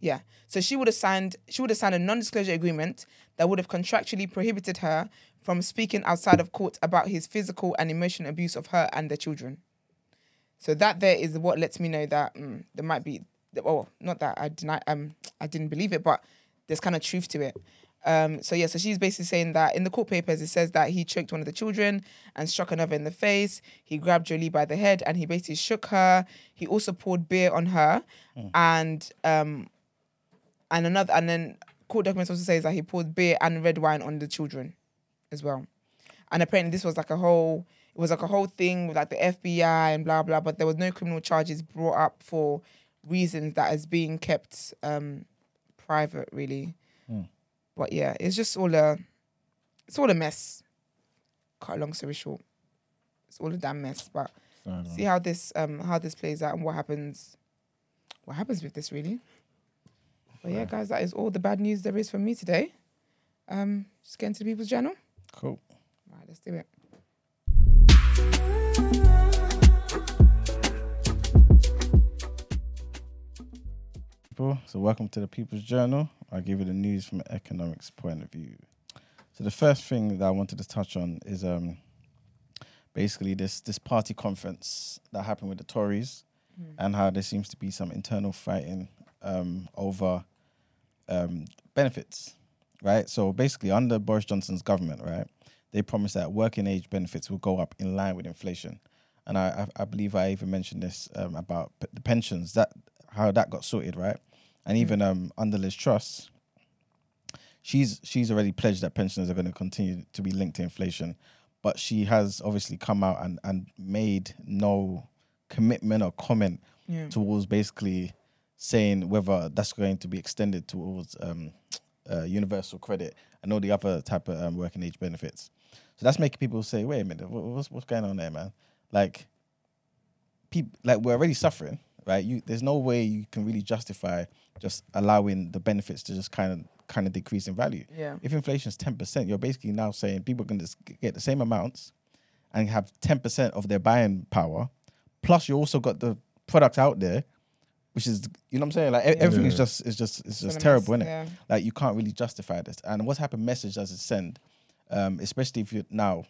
yeah. So she would have signed she would have signed a non-disclosure agreement that would have contractually prohibited her from speaking outside of court about his physical and emotional abuse of her and their children. So that there is what lets me know that mm, there might be well, not that I deny um I didn't believe it, but there's kind of truth to it. Um, so yeah, so she's basically saying that in the court papers it says that he choked one of the children and struck another in the face. He grabbed Jolie by the head and he basically shook her. He also poured beer on her, and um, and another and then court documents also says that he poured beer and red wine on the children as well. And apparently this was like a whole it was like a whole thing with like the FBI and blah blah, but there was no criminal charges brought up for reasons that is being kept um private really. But yeah, it's just all a it's all a mess. Cut a long story short. It's all a damn mess. But see how this um how this plays out and what happens what happens with this really. But yeah, guys, that is all the bad news there is from me today. Um, just get into the people's journal. Cool. Right, let's do it. people. So, welcome to the People's Journal. I'll give you the news from an economics point of view. So, the first thing that I wanted to touch on is um, basically this this party conference that happened with the Tories, and how there seems to be some internal fighting um, over um, benefits, right? So, basically, under Boris Johnson's government, right, they promised that working age benefits will go up in line with inflation. And I, I, I believe I even mentioned this um, about the pensions that how that got sorted, right? And even um, under Liz Truss, she's she's already pledged that pensioners are going to continue to be linked to inflation, but she has obviously come out and and made no commitment or comment Yeah. towards basically saying whether that's going to be extended towards um, uh, universal credit and all the other type of um, working age benefits. So that's making people say, "Wait a minute, what's what's going on there, man?" Like, people like we're already suffering, right? You there's no way you can really justify just allowing the benefits to just kind of kind of decrease in value. Yeah. If inflation is ten percent, you're basically now saying people can just get the same amounts and have ten percent of their buying power, plus you also got the product out there, which is you know what I'm saying. Like e- everything is just is just it's It's just terrible, mess, innit? yeah. Like you can't really justify this. And what's happened? Message does it send, um, especially if you're now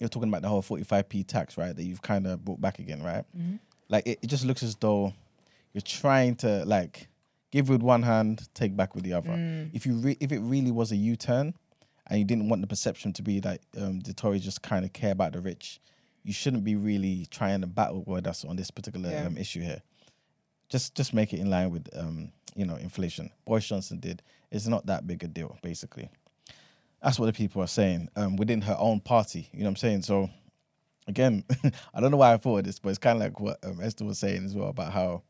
you're talking about the whole 45p tax, right? That you've kind of brought back again, right? Mm-hmm. Like it, it just looks as though you're trying to like give with one hand, take back with the other. Mm. If you re- if it really was a U-turn, and you didn't want the perception to be that um, the Tories just kind of care about the rich, you shouldn't be really trying to battle with us on this particular Yeah. um, issue here. Just just make it in line with um, you know inflation. Boris Johnson did. It's not that big a deal, basically. That's what the people are saying um, within her own party. You know what I'm saying? So again, *laughs* I don't know why I thought of this, but it's kind of like what um, Esther was saying as well about how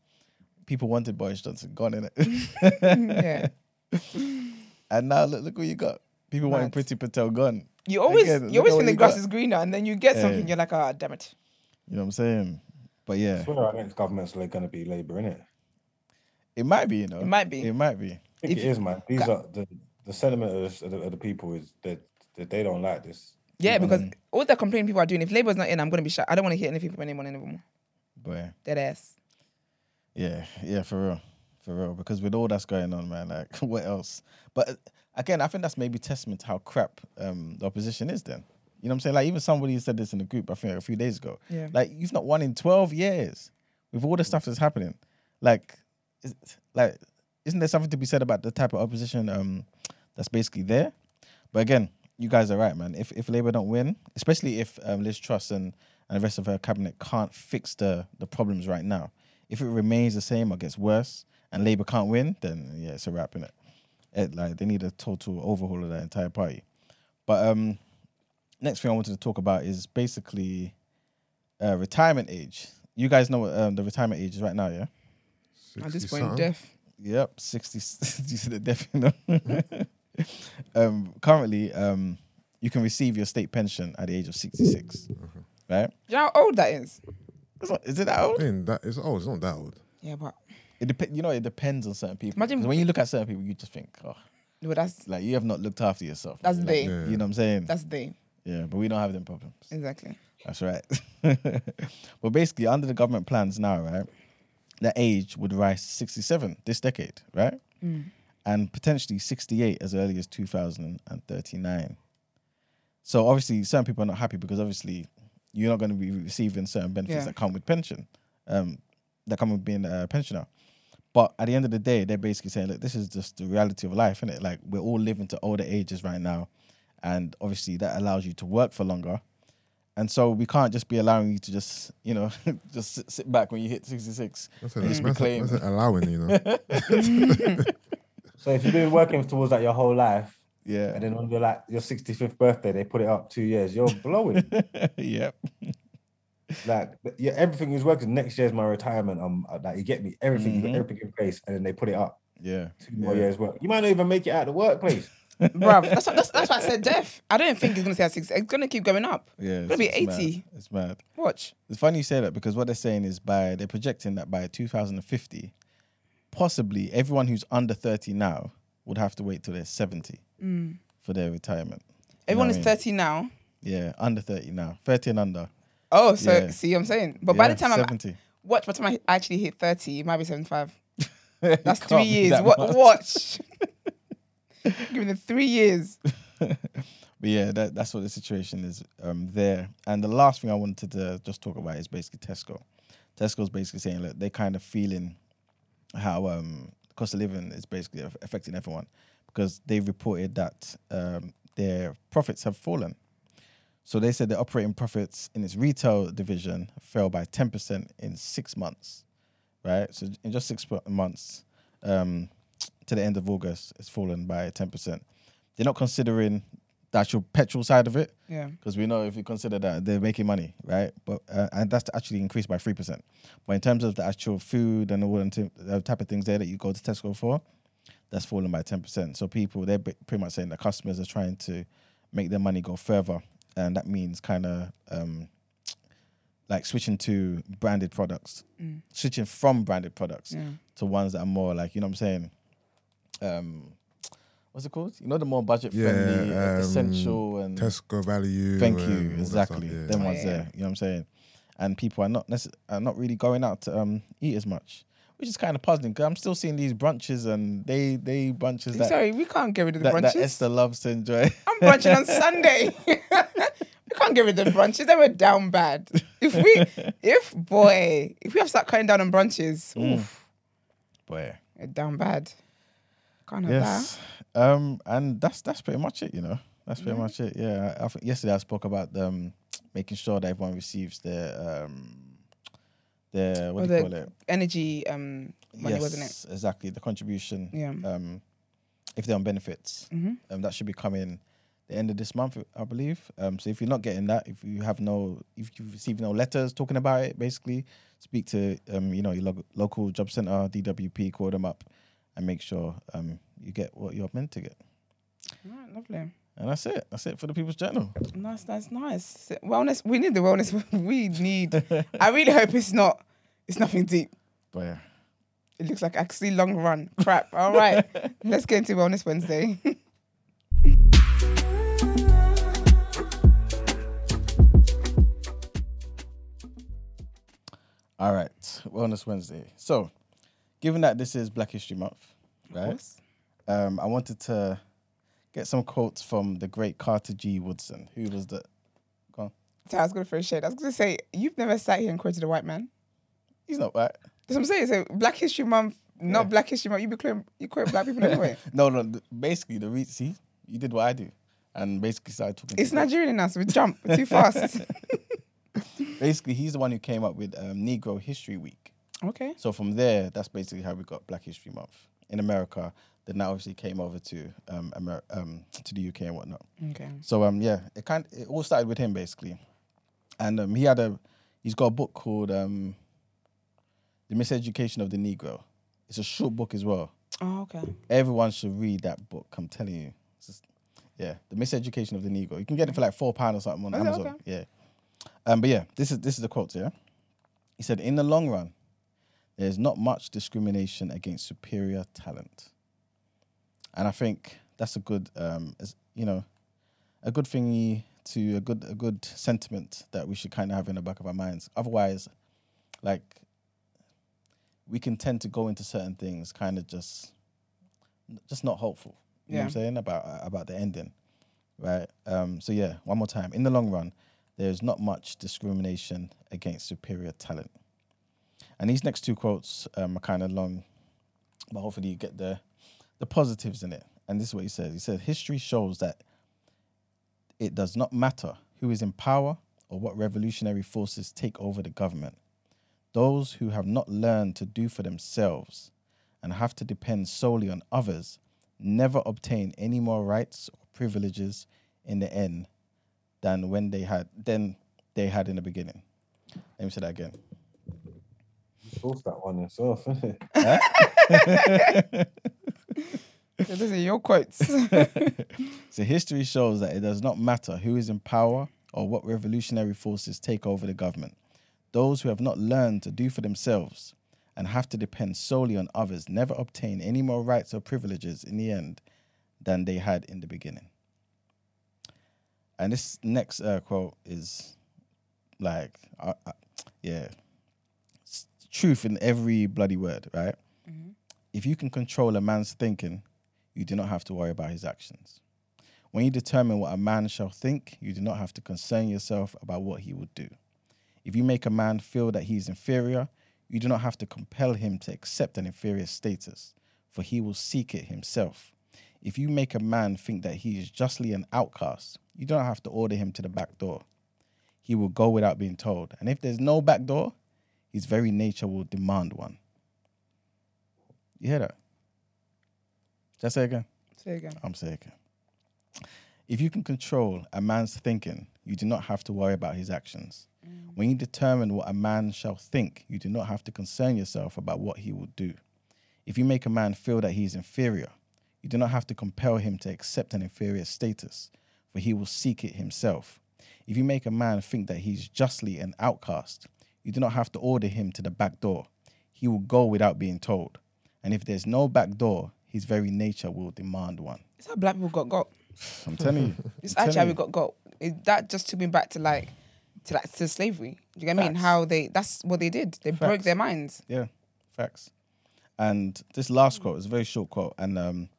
people wanted Boris Johnson gone in it, *laughs* yeah. *laughs* and now look, look what you got. People wanting Priti Patel gone. You always Again, you always at think the you grass got. is greener and then you get Yeah. something, you're like, ah, damn it. You know what I'm saying? But yeah, I swear our next government's like going to be Labour, innit? it might be. You know, It might be. It might be. think If- it is, man. These Ca- are the the sentiment of the, of the, of the people is that, that they don't like this. Yeah, because all the complaining people are doing, if Labour's not in, I'm gonna be shut. I don't want to hear anything from anyone anymore. But Dead ass. yeah, yeah, for real, for real. Because with all that's going on, man, like *laughs* what else? But uh, again, I think that's maybe testament to how crap um, the opposition is. Then you know what I'm saying? Like even somebody said this in the group. I think a few days ago. Yeah. Like you've not won in 12 years with all the stuff that's happening. Like, is, like, isn't there something to be said about the type of opposition um, that's basically there? But again, you guys are right, man. If if Labour don't win, especially if um, Liz Truss and, and the rest of her cabinet can't fix the the problems right now, if it remains the same or gets worse, and Labour can't win, then yeah, it's a wrap in it. it. Like they need a total overhaul of that entire party. But um, next thing I wanted to talk about is basically uh, retirement age. You guys know what um, the retirement age is right now, yeah? At this 60 point, something. deaf. Yep, sixty. *laughs* you see the deaf, you know. *laughs* *laughs* um, currently, um, you can receive your state pension at the age of sixty-six, right? Do you know how old that is? It's not- Is it that old? I mean, that is oh, it's not that old. Yeah, but It dep- You know, it depends on certain people. Imagine- 'Cause when you look at certain people, you just think, oh, no, that's like you have not looked after yourself. That's Like, they. You know what I'm saying? that's the yeah, but we don't have them problems. exactly. That's right. *laughs* but basically, under the government plans now, right, the age would rise to 67 this decade, right? And potentially 68 as early as 2039. So obviously, certain people are not happy because obviously you're not going to be receiving certain benefits Yeah. that come with pension, um, that come with being a pensioner. But at the end of the day, they're basically saying, look, this is just the reality of life, isn't it? Like we're all living to older ages right now. And obviously that allows you to work for longer. And so we can't just be allowing you to just, you know, *laughs* just sit, sit back when you hit 66. That's, a, and just that's, a, reclaim. that's allowing, you know. *laughs* *laughs* So if you've been working towards that your whole life, Yeah. and then on your like your 65th birthday, they put it up two years, you're blowing. *laughs* yep. like yeah, everything is working. Next year's my retirement. Um, like you get me, everything, you got Mhm. everything in place, and then they put it up Yeah. two more Yeah. years work. You might not even make it out of the workplace. *laughs* Bruv, that's, what, that's, that's why I said death. I don't think it's going to stay at six. It's going to keep going up. Yeah. Gonna be it's mad. 80. It's mad. Watch. It's funny you say that because what they're saying is by they're projecting that by 2050, possibly everyone who's under 30 now would have to wait till they're 70 for their retirement. You know Everyone is I mean? 30 now. Yeah, under 30 now. 30 and under. Oh, so Yeah. see what I'm saying? But by the time I'm 70. watch, by the time I actually hit 30, it might be 75. *laughs* That's three years. that What, watch. *laughs* Give me the three years. *laughs* But yeah, that, that's what the situation is um, there. And the last thing I wanted to just talk about is basically Tesco. Tesco's basically saying that they're kind of feeling how um, cost of living is basically affecting everyone because they've reported that um, their profits have fallen. So they said the operating profits in its retail division fell by 10% in six months, right? So in just six months um, to the end of August, it's fallen by 10%. They're not considering the actual petrol side of it Yeah. because we know if you consider that they're making money, right? But uh, and that's actually increased by three percent. But in terms of the actual food and all the type of things there that you go to Tesco for, that's fallen by ten percent. So people they're pretty much saying that customers are trying to make their money go further, and that means kind of um, like switching to branded products, switching from branded products Yeah. to ones that are more like you know what I'm saying. Um, what's it called? You know the more budget Yeah, friendly, um, essential and Tesco value. Thank you. all that Exactly. stuff, yeah. Them Oh, ones there. You know what I'm saying? And people are not necess- are not really going out to um, eat as much, which is kind of puzzling because I'm still seeing these brunches and they they brunches that Sorry, we can't get rid of the that, that brunches. Esther loves to enjoy. *laughs* I'm brunching on Sunday. *laughs* we can't get rid of the brunches. They were down bad. If we, if boy, if we have to start cutting down on brunches, Mm. oof, Boy. they're down bad. Can't have Yes. Um, and that's that's pretty much it. You know, that's pretty much it. Yeah. I, I think yesterday I spoke about um making sure that everyone receives their um their what Or do you the call it? Energy um, money, wasn't it? Yes, Exactly. The contribution. Yeah. Um, if they're on benefits, Mhm. um, that should be coming the end of this month, I believe. Um, so if you're not getting that, if you have no, if you've received no letters talking about it, basically speak to um, you know, your lo- local job center, DWP, call them up, and make sure um you get what you're meant to get. Right, lovely. And that's it. That's it for the People's Journal. Nice, that's nice. Wellness. We need the wellness. *laughs* We need. *laughs* I really hope it's not. It's nothing deep. But yeah, It looks like actually long run. Crap. All right. *laughs* Let's get into Wellness Wednesday. All right, Wellness Wednesday. So, given that this is Black History Month, right? Um, I wanted to get some quotes from the great Carter G. Woodson, who was the. Go on. So I was going to throw shade. I was going to say, you've never sat here and quoted a white man. He's not white. That's what I'm saying. So Black History Month, not Black History Month. You be quoting, you quote black people anyway. *laughs* No, no. th- Basically, the reason see, you did what I do, and basically started talking. It's. Nigerian now, so we jump too fast. *laughs* Basically, he's the one who came up with um, Negro History Week. Okay. So from there, that's basically how we got Black History Month in America. Then that obviously came over to um, Amer- um to the UK and whatnot. Okay. So um yeah, it kind it all started with him basically, and um he had a he's got a book called um The Miseducation of the Negro. It's a short book as well. Oh, okay. Everyone should read that book. I'm telling you. It's just- yeah, The Miseducation of the Negro. You can get it for like four pound or something on Is? Amazon. Okay. Yeah. Um, but yeah, this is this is the quote. Yeah, he said, "In the long run, there is not much discrimination against superior talent." And I think that's a good, um, you know, a good thingy to a good a good sentiment that we should kind of have in the back of our minds. Otherwise, like we can tend to go into certain things kind of just just not hopeful. You know what I'm saying about about the ending, right? Um, so yeah, one more time. In the long run, there's not much discrimination against superior talent. And these next two quotes um, are kind of long, but hopefully you get the the positives in it. And this is what he says. He said, "History shows that it does not matter who is in power or what revolutionary forces take over the government. Those who have not learned to do for themselves and have to depend solely on others never obtain any more rights or privileges in the end than when they had than they had in the beginning. Let me say that again. Source that one yourself, *laughs* those *laughs* are your quotes. *laughs* So history shows that it does not matter who is in power or what revolutionary forces take over the government. Those who have not learned to do for themselves and have to depend solely on others never obtain any more rights or privileges in the end than they had in the beginning. And this next uh, quote is like, uh, uh, yeah, truth in every bloody word, right? Mm-hmm. If you can control a man's thinking, you do not have to worry about his actions. When you determine what a man shall think, you do not have to concern yourself about what he will do. If you make a man feel that he is inferior, you do not have to compel him to accept an inferior status, for he will seek it himself. If you make a man think that he is justly an outcast, you don't have to order him to the back door. He will go without being told. And if there's no back door, his very nature will demand one. You hear that? Just say it again. Say again. I'm saying. Again. If you can control a man's thinking, you do not have to worry about his actions. Mm. When you determine what a man shall think, you do not have to concern yourself about what he will do. If you make a man feel that he is inferior, you do not have to compel him to accept an inferior status, for he will seek it himself. If you make a man think that he is justly an outcast, you do not have to order him to the back door. He will go without being told. And if there's no back door, his very nature will demand one. It's how black people got got. *sighs* I'm telling you. *laughs* It's I'm actually how we got got. It, that just took me back to like, to like to slavery. Do you get what I mean? How they that's what they did. They broke their minds. Yeah, facts. And this last quote is a very short quote, and um,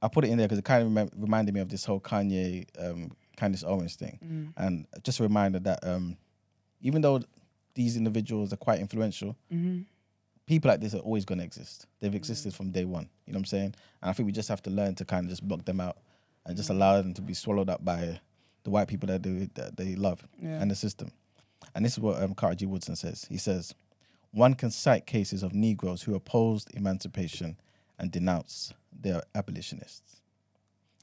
I put it in there because it kind of remem- reminded me of this whole Kanye, um, Candace Owens thing, and just a reminder that um, even though these individuals are quite influential, people like this are always going to exist. They've existed from day one. You know what I'm saying? And I think we just have to learn to kind of just block them out and just allow them to be swallowed up by the white people that they that they love Yeah. and the system. And this is what um, Carter G. Woodson says. He says, one can cite cases of Negroes who opposed emancipation and denounced their abolitionists,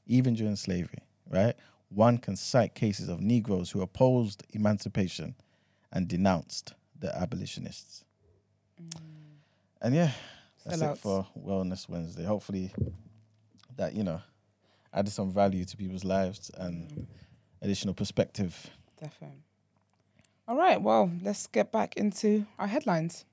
even during slavery, right? One can cite cases of Negroes who opposed emancipation and denounced the abolitionists. Mm. And yeah, that's Sellouts. it for Wellness Wednesday. Hopefully, that, you know, added some value to people's lives and mm. additional perspective. Definitely. All right. Well, let's get back into our headlines.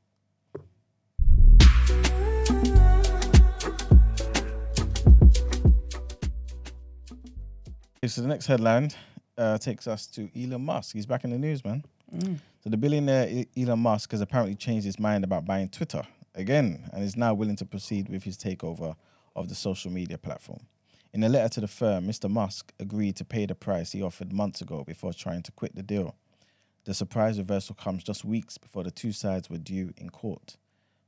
Okay, so the next headline uh, takes us to Elon Musk. He's back in the news, man. Mm. So the billionaire Elon Musk has apparently changed his mind about buying Twitter again and is now willing to proceed with his takeover of the social media platform. In a letter to the firm, Mr. Musk agreed to pay the price he offered months ago before trying to quit the deal. The surprise reversal comes just weeks before the two sides were due in court.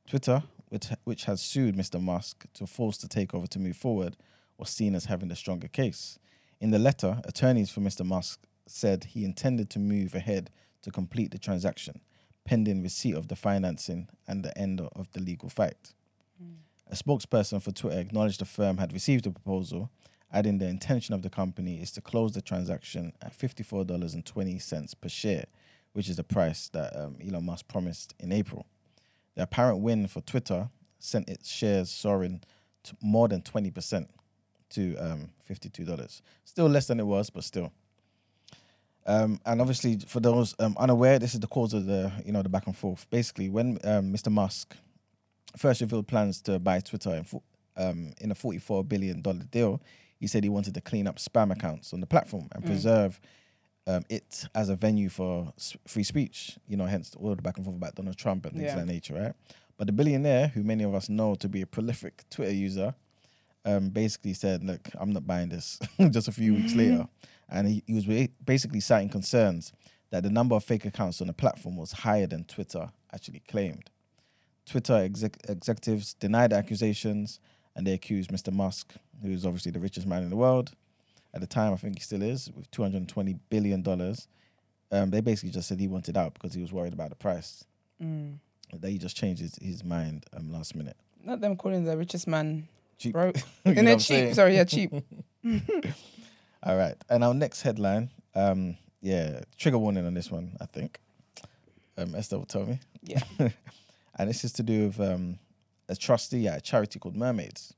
Twitter, which, which has sued Mr. Musk to force the takeover to move forward, was seen as having the stronger case. In the letter, attorneys for Mr. Musk said he intended to move ahead to complete the transaction, pending receipt of the financing and the end of the legal fight. A spokesperson for Twitter acknowledged the firm had received the proposal, adding the intention of the company is to close the transaction at $54.20 per share, which is the price that um, Elon Musk promised in April. The apparent win for Twitter sent its shares soaring to more than 20% to um, $52. Still less than it was, but still. Um, and obviously, for those um, unaware, this is the cause of the you know the back and forth. Basically, when um, Mr. Musk first revealed plans to buy Twitter in, um, in a forty-four billion dollar deal, he said he wanted to clean up spam accounts on the platform and preserve um, it as a venue for s- free speech. You know, hence all the back and forth about Donald Trump and things Yeah. of that nature, right? But the billionaire, who many of us know to be a prolific Twitter user, um, basically said, "Look, I'm not buying this." *laughs* Just a few weeks *laughs* later, and he, he was basically citing concerns that the number of fake accounts on the platform was higher than Twitter actually claimed. Twitter exec- executives denied the accusations, and they accused Mr. Musk, who is obviously the richest man in the world at the time. I think he still is with 220 billion dollars. Um, they basically just said he wanted out because he was worried about the price. Mm. That he just changed his, his mind um, last minute. Not them calling the richest man Cheap. broke. *laughs* You know they're what I'm saying? cheap. Sorry, yeah, cheap. *laughs* *laughs* All right. And our next headline, um, yeah, trigger warning on this one, I think. Um, Esther will tell me. Yeah. *laughs* and this is to do with um, a trustee at a charity called Mermaids.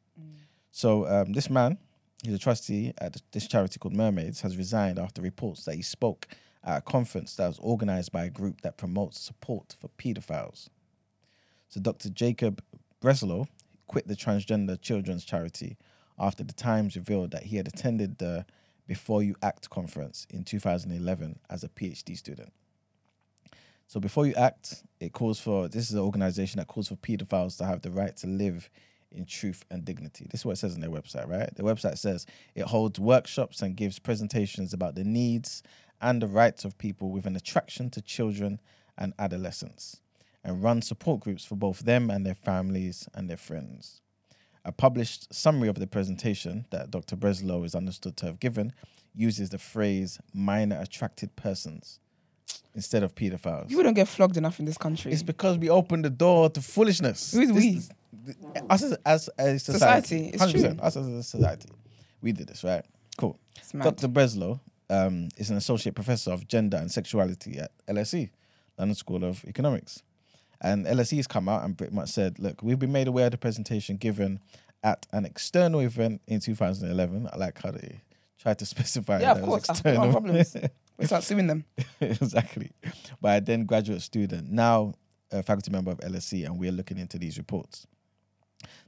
So um, this man, he's a trustee at this charity called Mermaids, has resigned after reports that he spoke at a conference that was organized by a group that promotes support for pedophiles. So Dr. Jacob Breslow quit the transgender children's charity after the Times revealed that he had attended the Before You Act conference in 2011 as a PhD student. So Before You Act, it calls for this is an organization that calls for pedophiles to have the right to live in truth and dignity. This is what it says on their website, right? The website says it holds workshops and gives presentations about the needs and the rights of people with an attraction to children and adolescents, and runs support groups for both them and their families and their friends. A published summary of the presentation that Dr. Breslow is understood to have given uses the phrase minor attracted persons instead of pedophiles. You wouldn't get flogged enough in this country. It's because we opened the door to foolishness. Who's This we? is- us as, as a society. Society, it's true. 100%, Us as a society. We did this, right? Cool. Dr. Breslow um, is an associate professor of gender and sexuality at LSE, London School of Economics. And LSE has come out and pretty much said, look, we've been made aware of the presentation given at an external event in 2011. I like how they tried to *laughs* specify Yeah, that of course. No external. problems. We start suing them. *laughs* exactly. By a then graduate student, now a faculty member of LSE, and we're looking into these reports.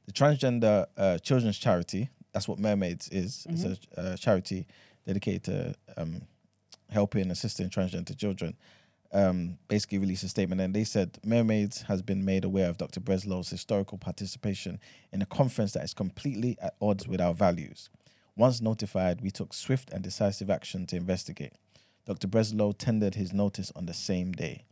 The transgender uh, children's charity, that's what Mermaids is, it's a uh, charity dedicated to um, helping, and assisting transgender children. Um, basically released a statement and they said Mermaids has been made aware of Dr. Breslow's historical participation in a conference that is completely at odds with our values. Once notified, we took swift and decisive action to investigate. Dr. Breslow tendered his notice on the same day.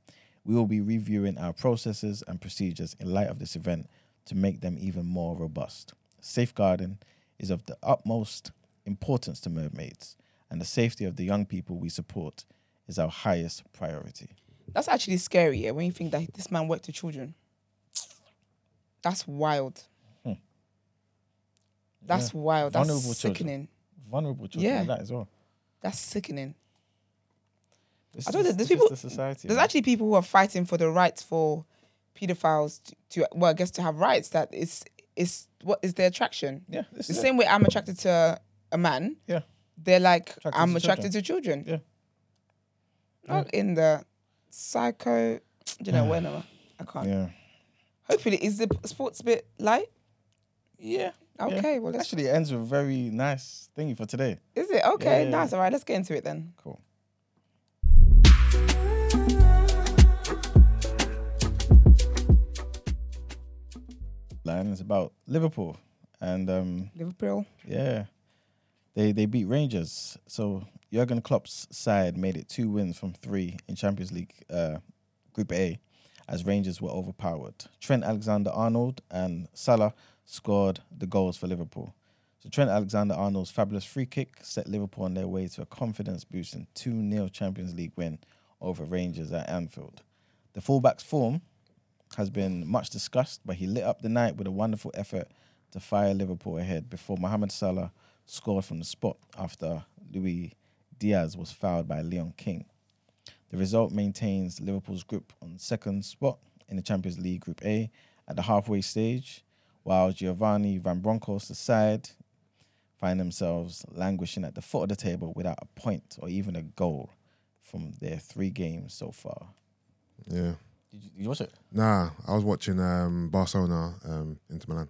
We will be reviewing our processes and procedures in light of this event to make them even more robust. Safeguarding is of the utmost importance to mermaids, and the safety of the young people we support is our highest priority. That's actually scary, yeah, when you think that this man worked with children. That's wild. Hmm. That's wild. That's Vulnerable children. sickening. Vulnerable children Yeah. like that as well. That's sickening. This I is- you, there's people- the society. There's man. actually people who are fighting for the rights for pedophiles to, to well, I guess to have rights. That is is what is their attraction. yeah, The it. same way I'm attracted to a man. Yeah. They're like Attracted I'm to attracted to children. Yeah. Not in the psycho. Do you know *sighs* when? I can't. Yeah. Hopefully, is the sports bit light? Yeah. Okay, yeah. well, let's- actually, it ends with a very nice thingy for today. Is it okay? Yeah. Nice. All right, let's get into it then. Cool. Line is about Liverpool, and um, Liverpool. yeah, they they beat Rangers. So Jurgen Klopp's side made it two wins from three in Champions League uh, Group A, as Rangers were overpowered. Trent Alexander-Arnold and Salah scored the goals for Liverpool. So Trent Alexander-Arnold's fabulous free kick set Liverpool on their way to a confidence boosting 2-0 Champions League win over Rangers at Anfield. The fullback's form has been much discussed, but he lit up the night with a wonderful effort to fire Liverpool ahead before Mohamed Salah scored from the spot after Luis Diaz was fouled by Leon King. The result maintains Liverpool's group on second spot in the Champions League Group A at the halfway stage, while Giovanni Van Bronckhorst's side find themselves languishing at the foot of the table without a point or even a goal from their three games so far. Yeah. Did you, did you watch it? Nah, I was watching um, Barcelona um, Inter Milan.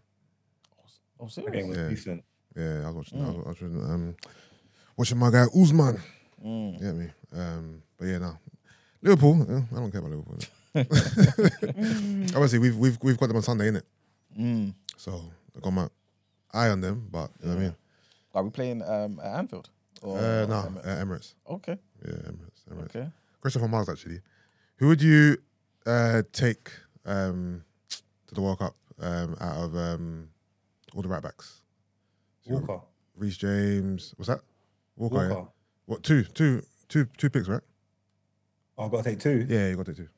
Oh, That serious? game was Yeah. decent. Yeah, I was watching. I was watching, um, watching my guy Usman. Mm. Get me? Um, but yeah, no. Liverpool. eh, I don't care about Liverpool. *laughs* *laughs* Obviously, we've we've we've got them on Sunday, innit? Mm. So I got my eye on them. But you know what I mean? Are we playing um, at Anfield? Or Uh, no, Emirates? uh, Emirates. Okay. Yeah, Emirates. Emirates. Okay. Question for Miles actually. Who would you uh, take um, to the World Cup um, out of um, all the right backs? Walker. Reece James. What's that? Walker. Walker. Yeah? What? Two, two, two, two picks, right? Oh, I've got to take two. Yeah, you gotta take two.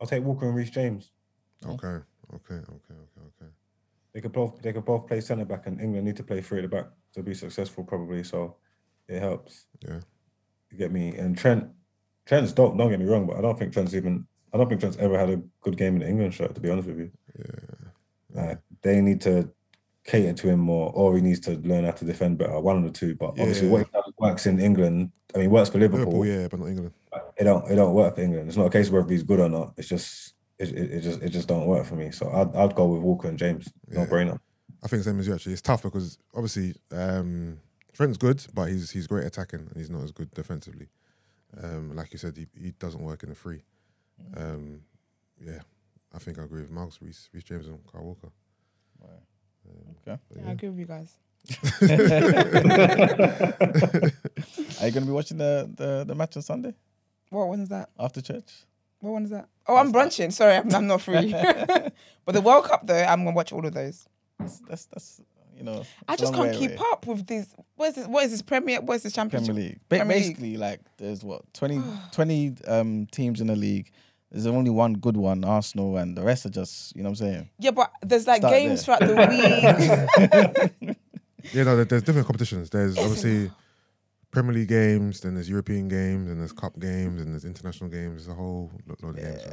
I'll take Walker and Reece James. Okay, okay, okay, okay, okay. They could both they could both play centre back, and England need to play three at the back to be successful, probably. So it helps. Yeah. You get me? And Trent, Trent's dope. Don't get me wrong, but I don't think Trent's even. I don't think Trent's ever had a good game in the England shirt. To be honest with you, Yeah. like, they need to cater to him more, or he needs to learn how to defend better. One of the two. But obviously, Yeah. what he does works in England. I mean, works for Liverpool. Liverpool, yeah, but not England. It don't. It don't work for England. It's not a case of whether he's good or not. It's just. It, it, it just it just don't work for me. So I'd I'd go with Walker and James. No Yeah. brainer. I think same as you actually. It's tough because obviously um, Trent's good, but he's he's great attacking and he's not as good defensively. Um, like you said, he, he doesn't work in the free. Um, yeah, I think I agree with Miles, Reece, Reece James, and Kyle Walker. Okay. But Yeah, I agree with you guys. *laughs* Are you going to be watching the, the, the match on Sunday What one is that? after church? What one is that? Oh, I'm brunching. Sorry, I'm, I'm not free. *laughs* but the World Cup, though, I'm gonna watch all of those. That's, that's, that's you know. I just can't keep away. up with this. What is this? What is this Premier? What is this Championship? Premier League. Premier League. basically, like, there's what 20, 20 um, teams in the league. There's only one good one, Arsenal, and the rest are just, you know what I'm saying? Yeah, but there's like Start games there. throughout the week. Yeah, no, there's different competitions. There's obviously Premier League games, then there's European games, and there's cup games, and there's international games. There's a whole lo- load of games. so.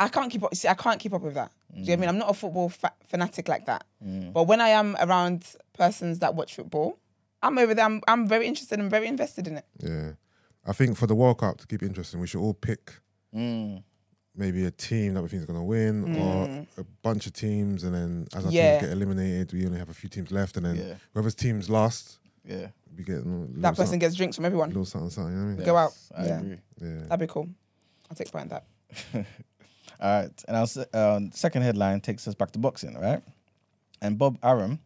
I can't keep up. See, I can't keep up with that. Do you know what I Mm. mean? I'm not a football fa- fanatic like that. But when I am around persons that watch football, I'm over there. I'm, I'm very interested and very invested in it. Yeah, I think for the World Cup to keep it interesting, we should all pick Mm. Maybe a team that we think is going to win, or a bunch of teams, and then as our Mm. Yeah. teams get eliminated, we only have a few teams left, and then Yeah. whoever's team's last, Yeah. we get That person something, gets drinks from everyone. little something, something. You know what I mean? Go out. I Yeah. agree. Yeah. That'd be cool. I'll take part in that. *laughs* All right, and our um, second headline takes us back to boxing, right? And Bob Arum,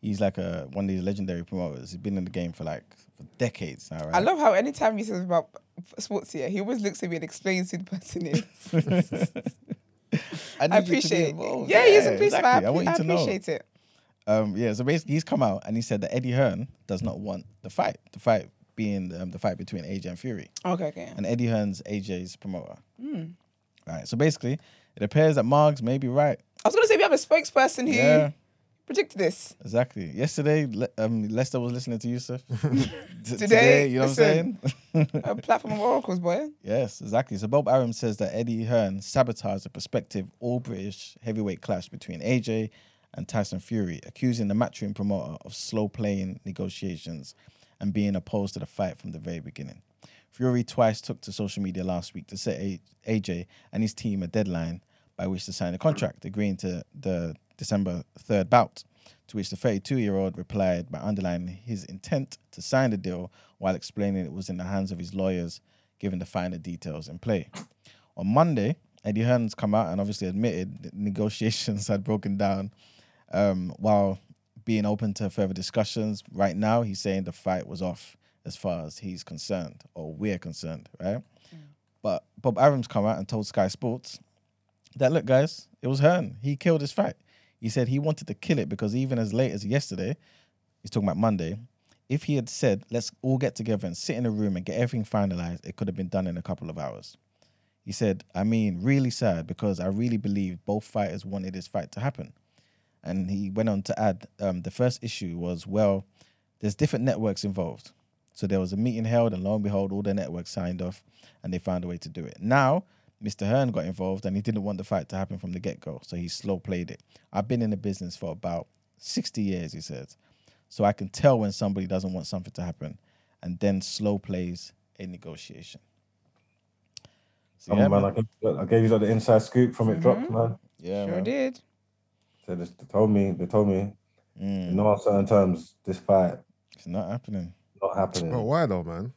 he's like a one of these legendary promoters. He's been in the game for like for decades now, right? I love how anytime he says about sports here, he always looks at me and explains who the person is. *laughs* I, I you to be appreciate it. involved. Yeah, he's a of exactly. I, I want you I to know. it. Um, yeah, so basically, he's come out and he said that Eddie Hearn does not want the fight. The fight being um, the fight between AJ and Fury. Okay, okay. And Eddie Hearn's AJ's promoter. Hmm. Right. So basically, it appears that Margs may be right. I was going to say we have a spokesperson who Yeah. Predicted this. Exactly. Yesterday, Le- um, Lester was listening to Yusuf. *laughs* T- Today, you know listen. what I'm saying? A platform of oracles, boy. Yes, exactly. So Bob Arum says that Eddie Hearn sabotaged a prospective all British heavyweight clash between AJ and Tyson Fury, accusing the matchroom promoter of slow playing negotiations and being opposed to the fight from the very beginning. Fury twice took to social media last week to set AJ and his team a deadline, by which to sign a contract, agreeing to the December 3rd bout, to which the 32 year old replied by underlining his intent to sign the deal while explaining it was in the hands of his lawyers, given the finer details in play. On Monday, Eddie Hearn's come out and obviously admitted that negotiations *laughs* had broken down um, while being open to further discussions. Right now, he's saying the fight was off as far as he's concerned, or we're concerned, right? But Bob Arum's come out and told Sky Sports that look, guys, it was Hearn. He killed his fight. He said he wanted to kill it because even as late as yesterday, he's talking about Monday, if he had said, let's all get together and sit in a room and get everything finalized, it could have been done in a couple of hours. He said, I mean, really sad because I really believe both fighters wanted this fight to happen. And he went on to add, um, the first issue was, well, there's different networks involved. So there was a meeting held, and lo and behold, all the networks signed off, and they found a way to do it. Now, Mr. Hearn got involved, and he didn't want the fight to happen from the get go, so he slow played it. I've been in the business for about 60 years, he says, so I can tell when somebody doesn't want something to happen, and then slow plays a negotiation. So, Come yeah, on, man. man. I gave, I gave you the inside scoop from it dropped, man. Yeah, Sure man. did. So they they told me, they told me, Mm, in no uncertain terms, this fight it's not happening. not happening. But why though, man?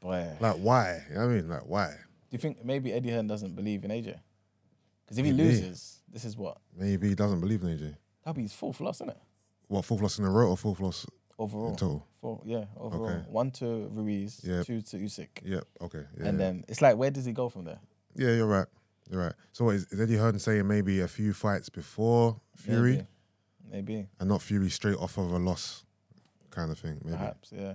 Boy. Like why? You know what I mean, like why? Do you think maybe Eddie Hearn doesn't believe in AJ? Because if he Maybe. loses, this is what? Maybe he doesn't believe in AJ. That'll be his fourth loss, isn't it? What fourth loss in a row or fourth loss Overall. in total? Four, yeah, overall. Okay. One to Ruiz, Yeah. two to Usyk. Yep. Okay. Yeah. And then it's like, where does he go from there? yeah, you're right. You're right. So what, is, is Eddie Hearn saying maybe a few fights before Fury Maybe. Maybe, and not Fury straight off of a loss, kind of thing? Maybe. perhaps, yeah.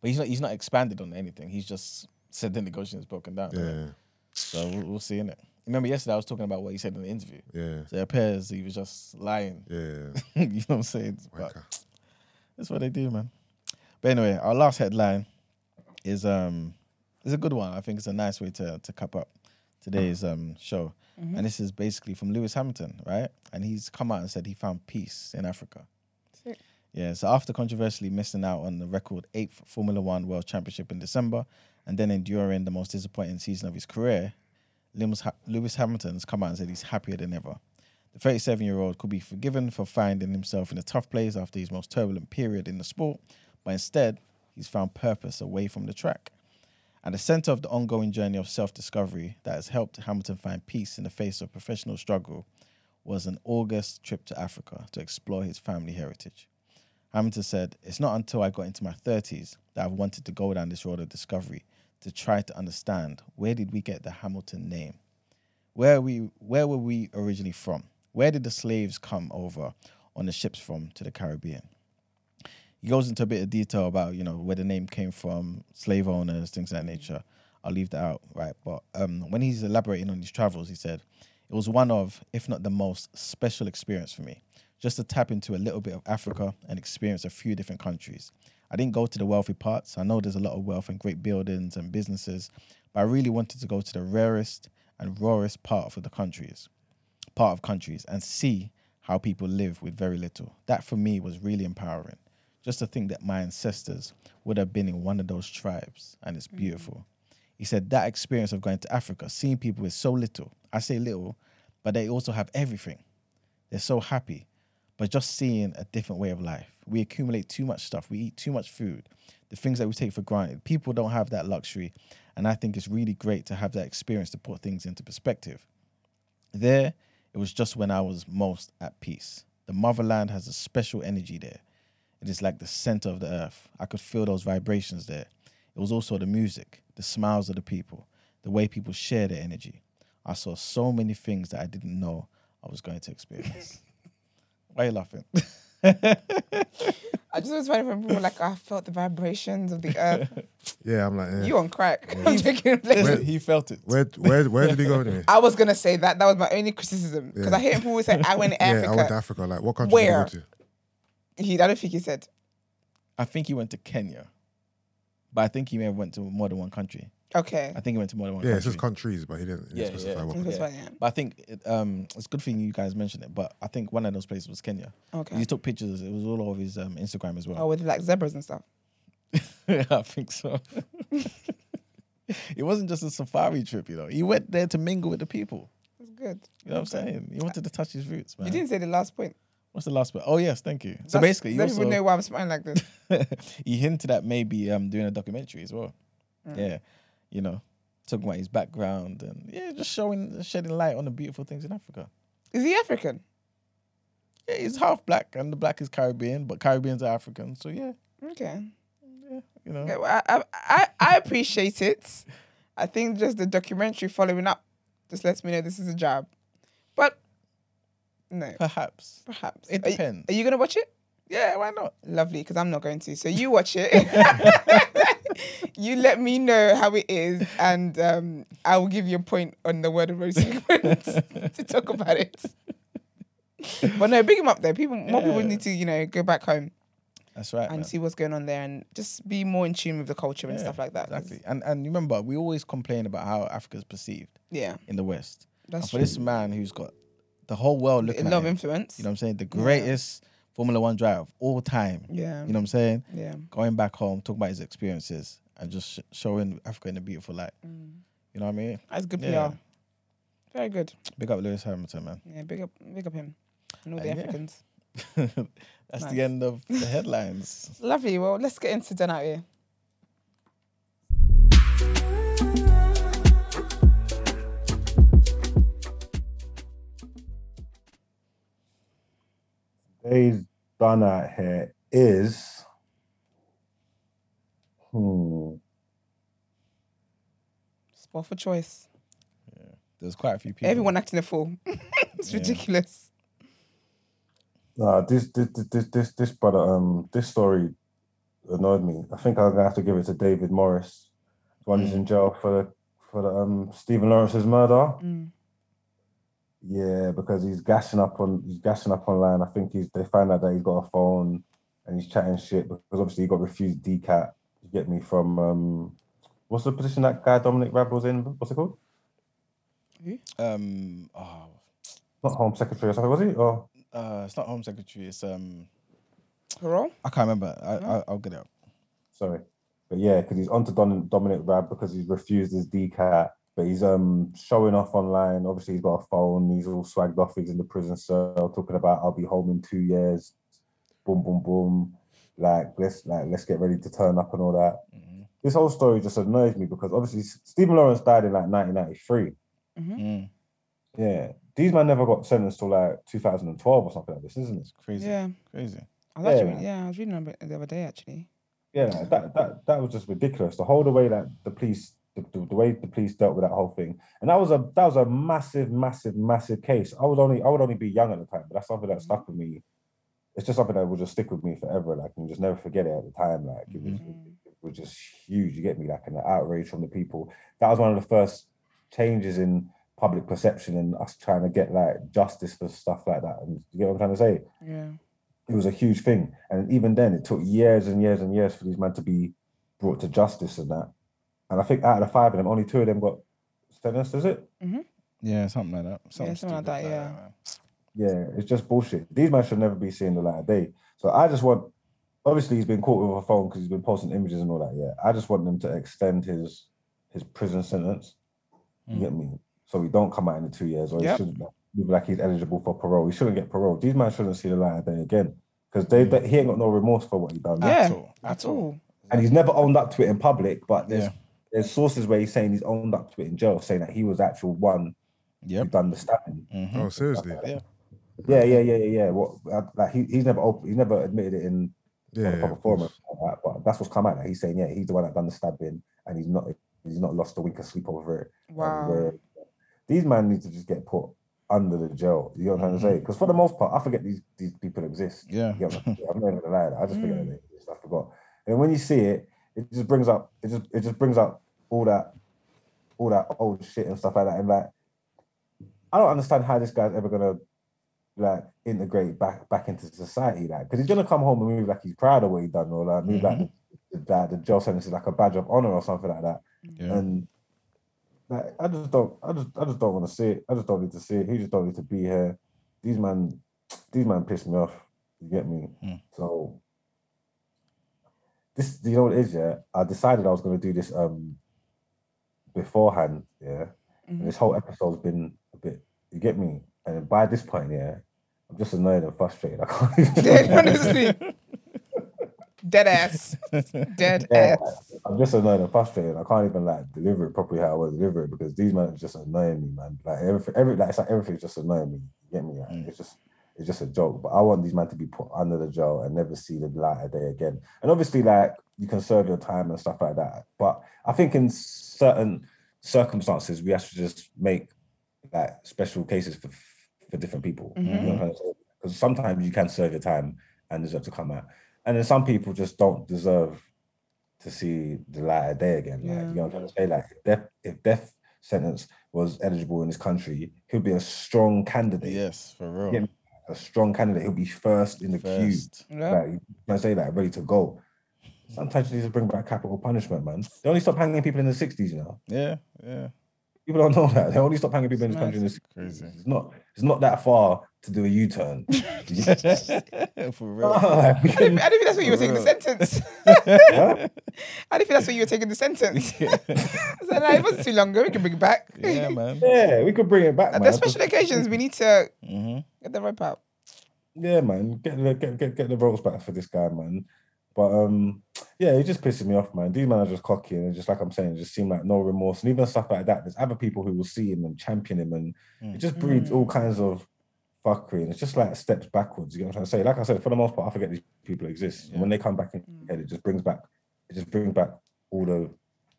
But he's not. He's not expanded on anything. He's just said the negotiations broken down. Yeah. innit? So we'll, we'll see in it. Remember yesterday I was talking about what he said in the interview. Yeah. So it appears he was just lying. Yeah. *laughs* you know what I'm saying? But That's what they do, man. But anyway, our last headline is um is a good one. I think it's a nice way to to cap up today's um show. And this is basically from Lewis Hamilton, right? And he's come out and said he found peace in Africa. Sick. Yeah, so after controversially missing out on the record eighth Formula One World Championship in December and then enduring the most disappointing season of his career, Lewis, ha- Lewis Hamilton has come out and said he's happier than ever. The 37 year old could be forgiven for finding himself in a tough place after his most turbulent period in the sport, but instead, he's found purpose away from the track. At the center of the ongoing journey of self discovery that has helped Hamilton find peace in the face of professional struggle was an August trip to Africa to explore his family heritage. Hamilton said, It's not until I got into my 30s that I've wanted to go down this road of discovery to try to understand where did we get the Hamilton name? Where we where were we originally from? Where did the slaves come over on the ships from to the Caribbean? He goes into a bit of detail about, you know, where the name came from, slave owners, things of that nature. I'll leave that out, right? But um, when he's elaborating on his travels, he said, it was one of, if not the most special experience for me, just to tap into a little bit of Africa and experience a few different countries. I didn't go to the wealthy parts. I know there's a lot of wealth and great buildings and businesses, but I really wanted to go to the rarest and rawest part of the countries, part of countries, and see how people live with very little. That for me was really empowering. Just to think that my ancestors would have been in one of those tribes, and it's mm-hmm. beautiful. He said that experience of going to Africa, seeing people with so little, I say little, but they also have everything. They're so happy, but just seeing a different way of life. We accumulate too much stuff, we eat too much food, the things that we take for granted. People don't have that luxury, and I think it's really great to have that experience to put things into perspective. There, it was just when I was most at peace. The motherland has a special energy there. It is like the center of the earth. I could feel those vibrations there. It was also the music, the smiles of the people, the way people share their energy. I saw so many things that I didn't know I was going to experience. *laughs* Why are you laughing? *laughs* I just was funny when people were like, I felt the vibrations of the earth. *laughs* Yeah, I'm like, eh. You on crack. *laughs* I'm taking Where- he felt it. where, where, where did he go anyway? I was gonna say that. That was my only criticism because Yeah. I hear people always say, "I went to *laughs* Yeah, Africa." I went to Africa. Like, what country Where? did you go to? He, I don't think he said. I think he went to Kenya, but I think he may have went to more than one country. Okay. I think he went to more than one Yeah, it country. says countries, but he didn't, he didn't Yeah, specify yeah. what I think country. that's what I am. But I think it, um, it's a good thing you guys mentioned it. But I think one of those places was Kenya. Okay. He took pictures. It was all over his um, Instagram as well. Oh, with like zebras and stuff. yeah, *laughs* I think so. it wasn't just a safari trip, you know. He went there to mingle with the people. That's Good. You know what I'm saying? He wanted to touch his roots, man. You didn't say the last point. What's the last bit? Oh yes, thank you. So basically, you let people also know why I'm smiling like this. *laughs* he hinted at maybe um doing a documentary as well. Mm. Yeah, you know, talking about his background and yeah, just showing shedding light on the beautiful things in Africa. Is he African? Yeah, he's half black and the black is Caribbean, but Caribbeans are African. So yeah, Okay. Yeah, you know. Okay, well, I, I, I appreciate it. I think just the documentary following up just lets me know this is a job. But no, Perhaps. perhaps. It Are you- depends. Are you, gonna watch it? Yeah, why not? Lovely, because I'm not going to. So you watch it. *laughs* *laughs* you let me know how it is, and um, I will give you a point on the word of road segment *laughs* to talk about it. But no, big him up there. People, more people need to, you know, go back home That's right. and man. see what's going on there, and just be more in tune with the culture and Yeah, stuff like that. Exactly. And and remember, we always complain about how Africa's perceived Yeah, in the West. that's and for true. this man who's got the whole world a looking lot at of him, influence. you know what I'm saying? The greatest Formula One driver of all time. yeah, You know what I'm saying? yeah. Going back home, talking about his experiences and just sh- showing Africa in a beautiful light. Mm. You know what I mean? That's good PR. Yeah. Very good. Big up Lewis Hamilton, man. Yeah, big up, big up him and all the And yeah. Africans. *laughs* That's Nice. the end of the headlines. *laughs* Lovely. Well, let's get into done out here. Today's done out here is hmm. Spot for choice. Yeah. There's quite a few people. Everyone acting a fool. *laughs* it's Yeah. ridiculous. Uh, this, this this this this brother um this story annoyed me. I think I'm gonna have to give it to David Norris. The one who's in jail for the for the um Stephen Lawrence's murder. Mm. Yeah, because he's gassing up on he's gassing up online. I think he's they found out that he's got a phone and he's chatting shit because obviously he got refused DCAT. You get me from um what's the position that guy Dominic Raab was in? What's it called? um oh Not Home Secretary or something, was he? Or uh it's not Home Secretary, it's um Parole? I can't remember. I, I I'll get it up. sorry. But yeah, because he's onto Don, Dominic Raab because he's refused his DCAT. But he's um showing off online. Obviously, he's got a phone. He's all swagged off. He's in the prison cell talking about I'll be home in two years. Boom, boom, boom. Like let's like let's get ready to turn up and all that. Mhm. This whole story just annoys me because obviously Stephen Lawrence died in like 1993. Mm, Yeah, these men never got sentenced till like 2012 or something like this, isn't it? it's crazy. Yeah. Crazy. I was actually, Yeah. yeah, I was reading about the other day actually. Yeah, that that that was just ridiculous. The whole the way that the police, the, the, the way the police dealt with that whole thing, and that was a that was a massive, massive, massive case. I was only I would only be young at the time, but that's something that mm-hmm. stuck with me. It's just something that will just stick with me forever. Like, and just never forget it at the time. Like, it was, mm-hmm. it was just huge. You get me? Like, and the outrage from the people. That was one of the first changes in public perception and us trying to get like justice for stuff like that. And you get what I'm trying to say? Yeah. it was a huge thing. And even then, it took years and years and years for these men to be brought to justice and that. And I think out of the five of them, only two of them got sentenced, is it? Mm-hmm. Yeah, something like that. Something, something like stupid that, yeah. man. Yeah, it's just bullshit. These men should never be seeing the light of day. So I just want, obviously, he's been caught with a phone because he's been posting images and all that. Yeah, I just want them to extend his his prison sentence. You mm. get me? So he don't come out in the two years, or Yep. he shouldn't look like he's eligible for parole. He shouldn't get parole. These men shouldn't see the light of day again because they, mm. they he ain't got no remorse for what he done. Yeah. At all. At all. and he's never owned up to it in public. But there's Yeah. There's sources where he's saying he's owned up to it in jail, saying that he was the actual one who done the stabbing. Mhm. Oh, seriously? Yeah. Yeah, yeah, yeah, yeah, yeah. What uh, like he, he's never open, he's never admitted it in Yeah, on a yeah, proper of forum, like that, but that's what's come out. Like he's saying, yeah, he's the one that done the stabbing, and he's not he's not lost a week of sleep over it. And, Wow. uh, these men need to just get put under the jail. You know what I'm trying to say? Because for the most part, I forget these these people exist. Yeah. You know, I'm not even gonna lie. I just forget that they exist. I forgot. And when you see it, it just brings up it just it just brings up all that all that old shit and stuff like that. And like, I don't understand how this guy's ever gonna like integrate back back into society. Like, because he's gonna come home and move like he's proud of what he done, or like move like the, the, the jail sentence is like a badge of honor or something like that. Yeah. And like, I just don't, I just, I just don't want to see it. I just don't need to see it. He just don't need to be here. These man, these man piss me off. You get me? Mm. So this, you know what it is? Yeah, I decided I was going to do this um beforehand. Yeah, Mhm. and this whole episode's been a bit You get me? And by this point, yeah, I'm just annoyed and frustrated. I can't even. Honestly. Dead ass. Dead Yeah, ass. I'm just annoyed and frustrated. I can't even like deliver it properly how I want to deliver it because these men are just annoying me, man. Like everything, every like it's like everything's just annoying me. You get me? Like, Mm. It's just it's just a joke. But I want these men to be put under the jail and never see the light of day again. And obviously, like you can serve your time and stuff like that. But I think in certain circumstances, we have to just make like special cases for for different people. You know what mm-hmm. I'm trying to say? Because sometimes you can serve your time and deserve to come out, and then some people just don't deserve to see the light of day again. Like, you know what I'm trying to say? Like if death, if death sentence was eligible in this country, he'll be a strong candidate. Yes, for real. Yeah. A strong candidate. He'll be first in the queue. First. Yeah. Like you can say like ready to go. Sometimes you need to bring back capital punishment, man. They only stop hanging people in the 60s, you know. Yeah, yeah. People don't know that. They only stop hanging people in this country in the 60s. Crazy. It's not it's not that far to do a U-turn. *laughs* *laughs* for real. Like, *laughs* I didn't, I didn't think that's what you were taking the sentence. Huh? I didn't think that's what you were taking the sentence. so no, it wasn't too long ago. We can bring it back. yeah, man. yeah, we could bring it back, At man. the special occasions, we need to hmm get the rope out. Yeah, man, get the get, get get the ropes back for this guy, man. But um, yeah, it just pisses me off, man. These men are just cocky and just like I'm saying, just seem like no remorse. And even stuff like that, there's other people who will see him and champion him, and it just mm. breeds all mm. kinds of fuckery. And it's just like steps backwards. You know what I'm trying to say? Like I said, for the most part, I forget these people exist. And when they come back in, mm. it just brings back, it just brings back all the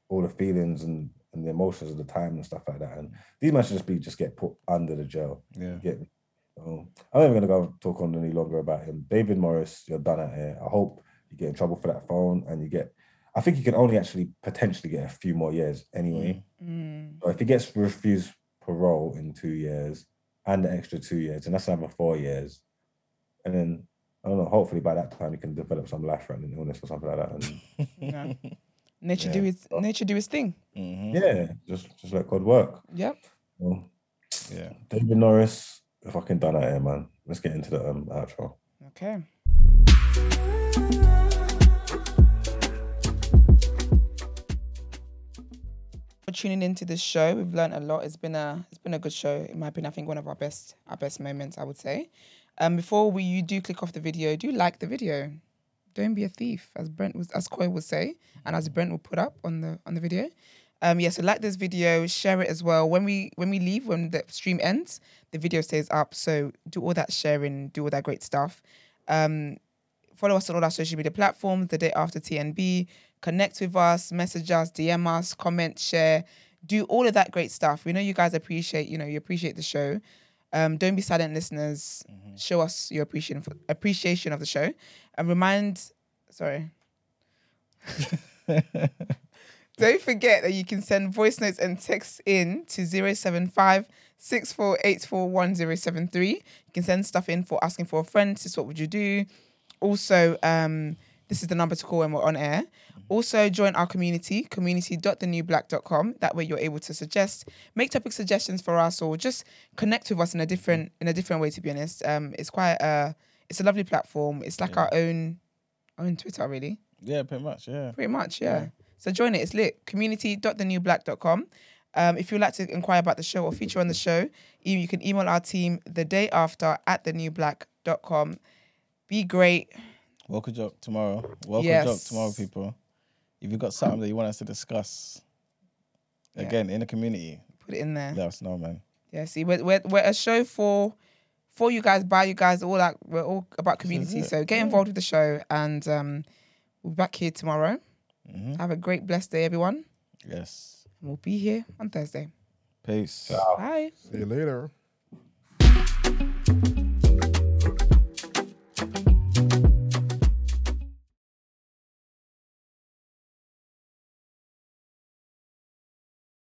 all the feelings and and the emotions of the time and stuff like that. And these men should just be just get put under the jail. Yeah. Get me? So I'm not even gonna go talk on any longer about him. David Norris, you're done at here. I hope you get in trouble for that phone and you get. I think you can only actually potentially get a few more years anyway. Mm. So if he gets refused parole in two years and the extra two years, and that's another four years, and then I don't know. Hopefully by that time he can develop some life-threatening illness or something like that. And *laughs* Yeah. Nature Yeah. do his nature do his thing. hmm yeah, just just let God work. Yep. So, Yeah. David Norris, you're fucking done at here, man. Let's get into the um, outro. Okay. For tuning into this show, we've learned a lot. It's been a it's been a good show, in my opinion. I think one of our best our best moments, I would say. Um, before we you do click off the video, do like the video. Don't be a thief, as Brent was as Koi would say, and as Brent will put up on the on the video. Um, yeah, so like this video, share it as well. When we when we leave, when the stream ends, the video stays up. So do all that sharing, do all that great stuff. Um, follow us on all our social media platforms. The day after TNB, connect with us, message us, DM us, comment, share, do all of that great stuff. We know you guys appreciate, you know, you appreciate the show. Um, don't be silent listeners. Show us your appreciation appreciation of the show, and remind. Sorry. *laughs* Don't forget that you can send voice notes and texts in to 075 64841073. You can send stuff in for asking for a friend. This is what would you do? Also, um, this is the number to call when we're on air. Also, join our community, community.thenewblack.com. That way, you're able to suggest, make topic suggestions for us, or just connect with us in a different in a different way. To be honest, um, it's quite a it's a lovely platform. It's like our own own Twitter, really. Yeah, pretty much. Yeah. Pretty much, yeah. So join it. It's lit. Community.thenewblack.com. Um, if you'd like to inquire about the show or feature on the show, you can email our team the day after at thenewblack.com. Be great. Welcome joke tomorrow. Welcome Yes. joke tomorrow, people. If you've got something that you want us to discuss, Yeah. again in the community, Put it in there. let us know, man. Yeah, see, we're, we're, we're a show for for you guys, by you guys, all that. We're all about community. So get involved with the show, and um, we'll be back here tomorrow. Mhm. Have a great, blessed day, everyone. Yes. And we'll be here on Thursday. Peace. Bye. See you later.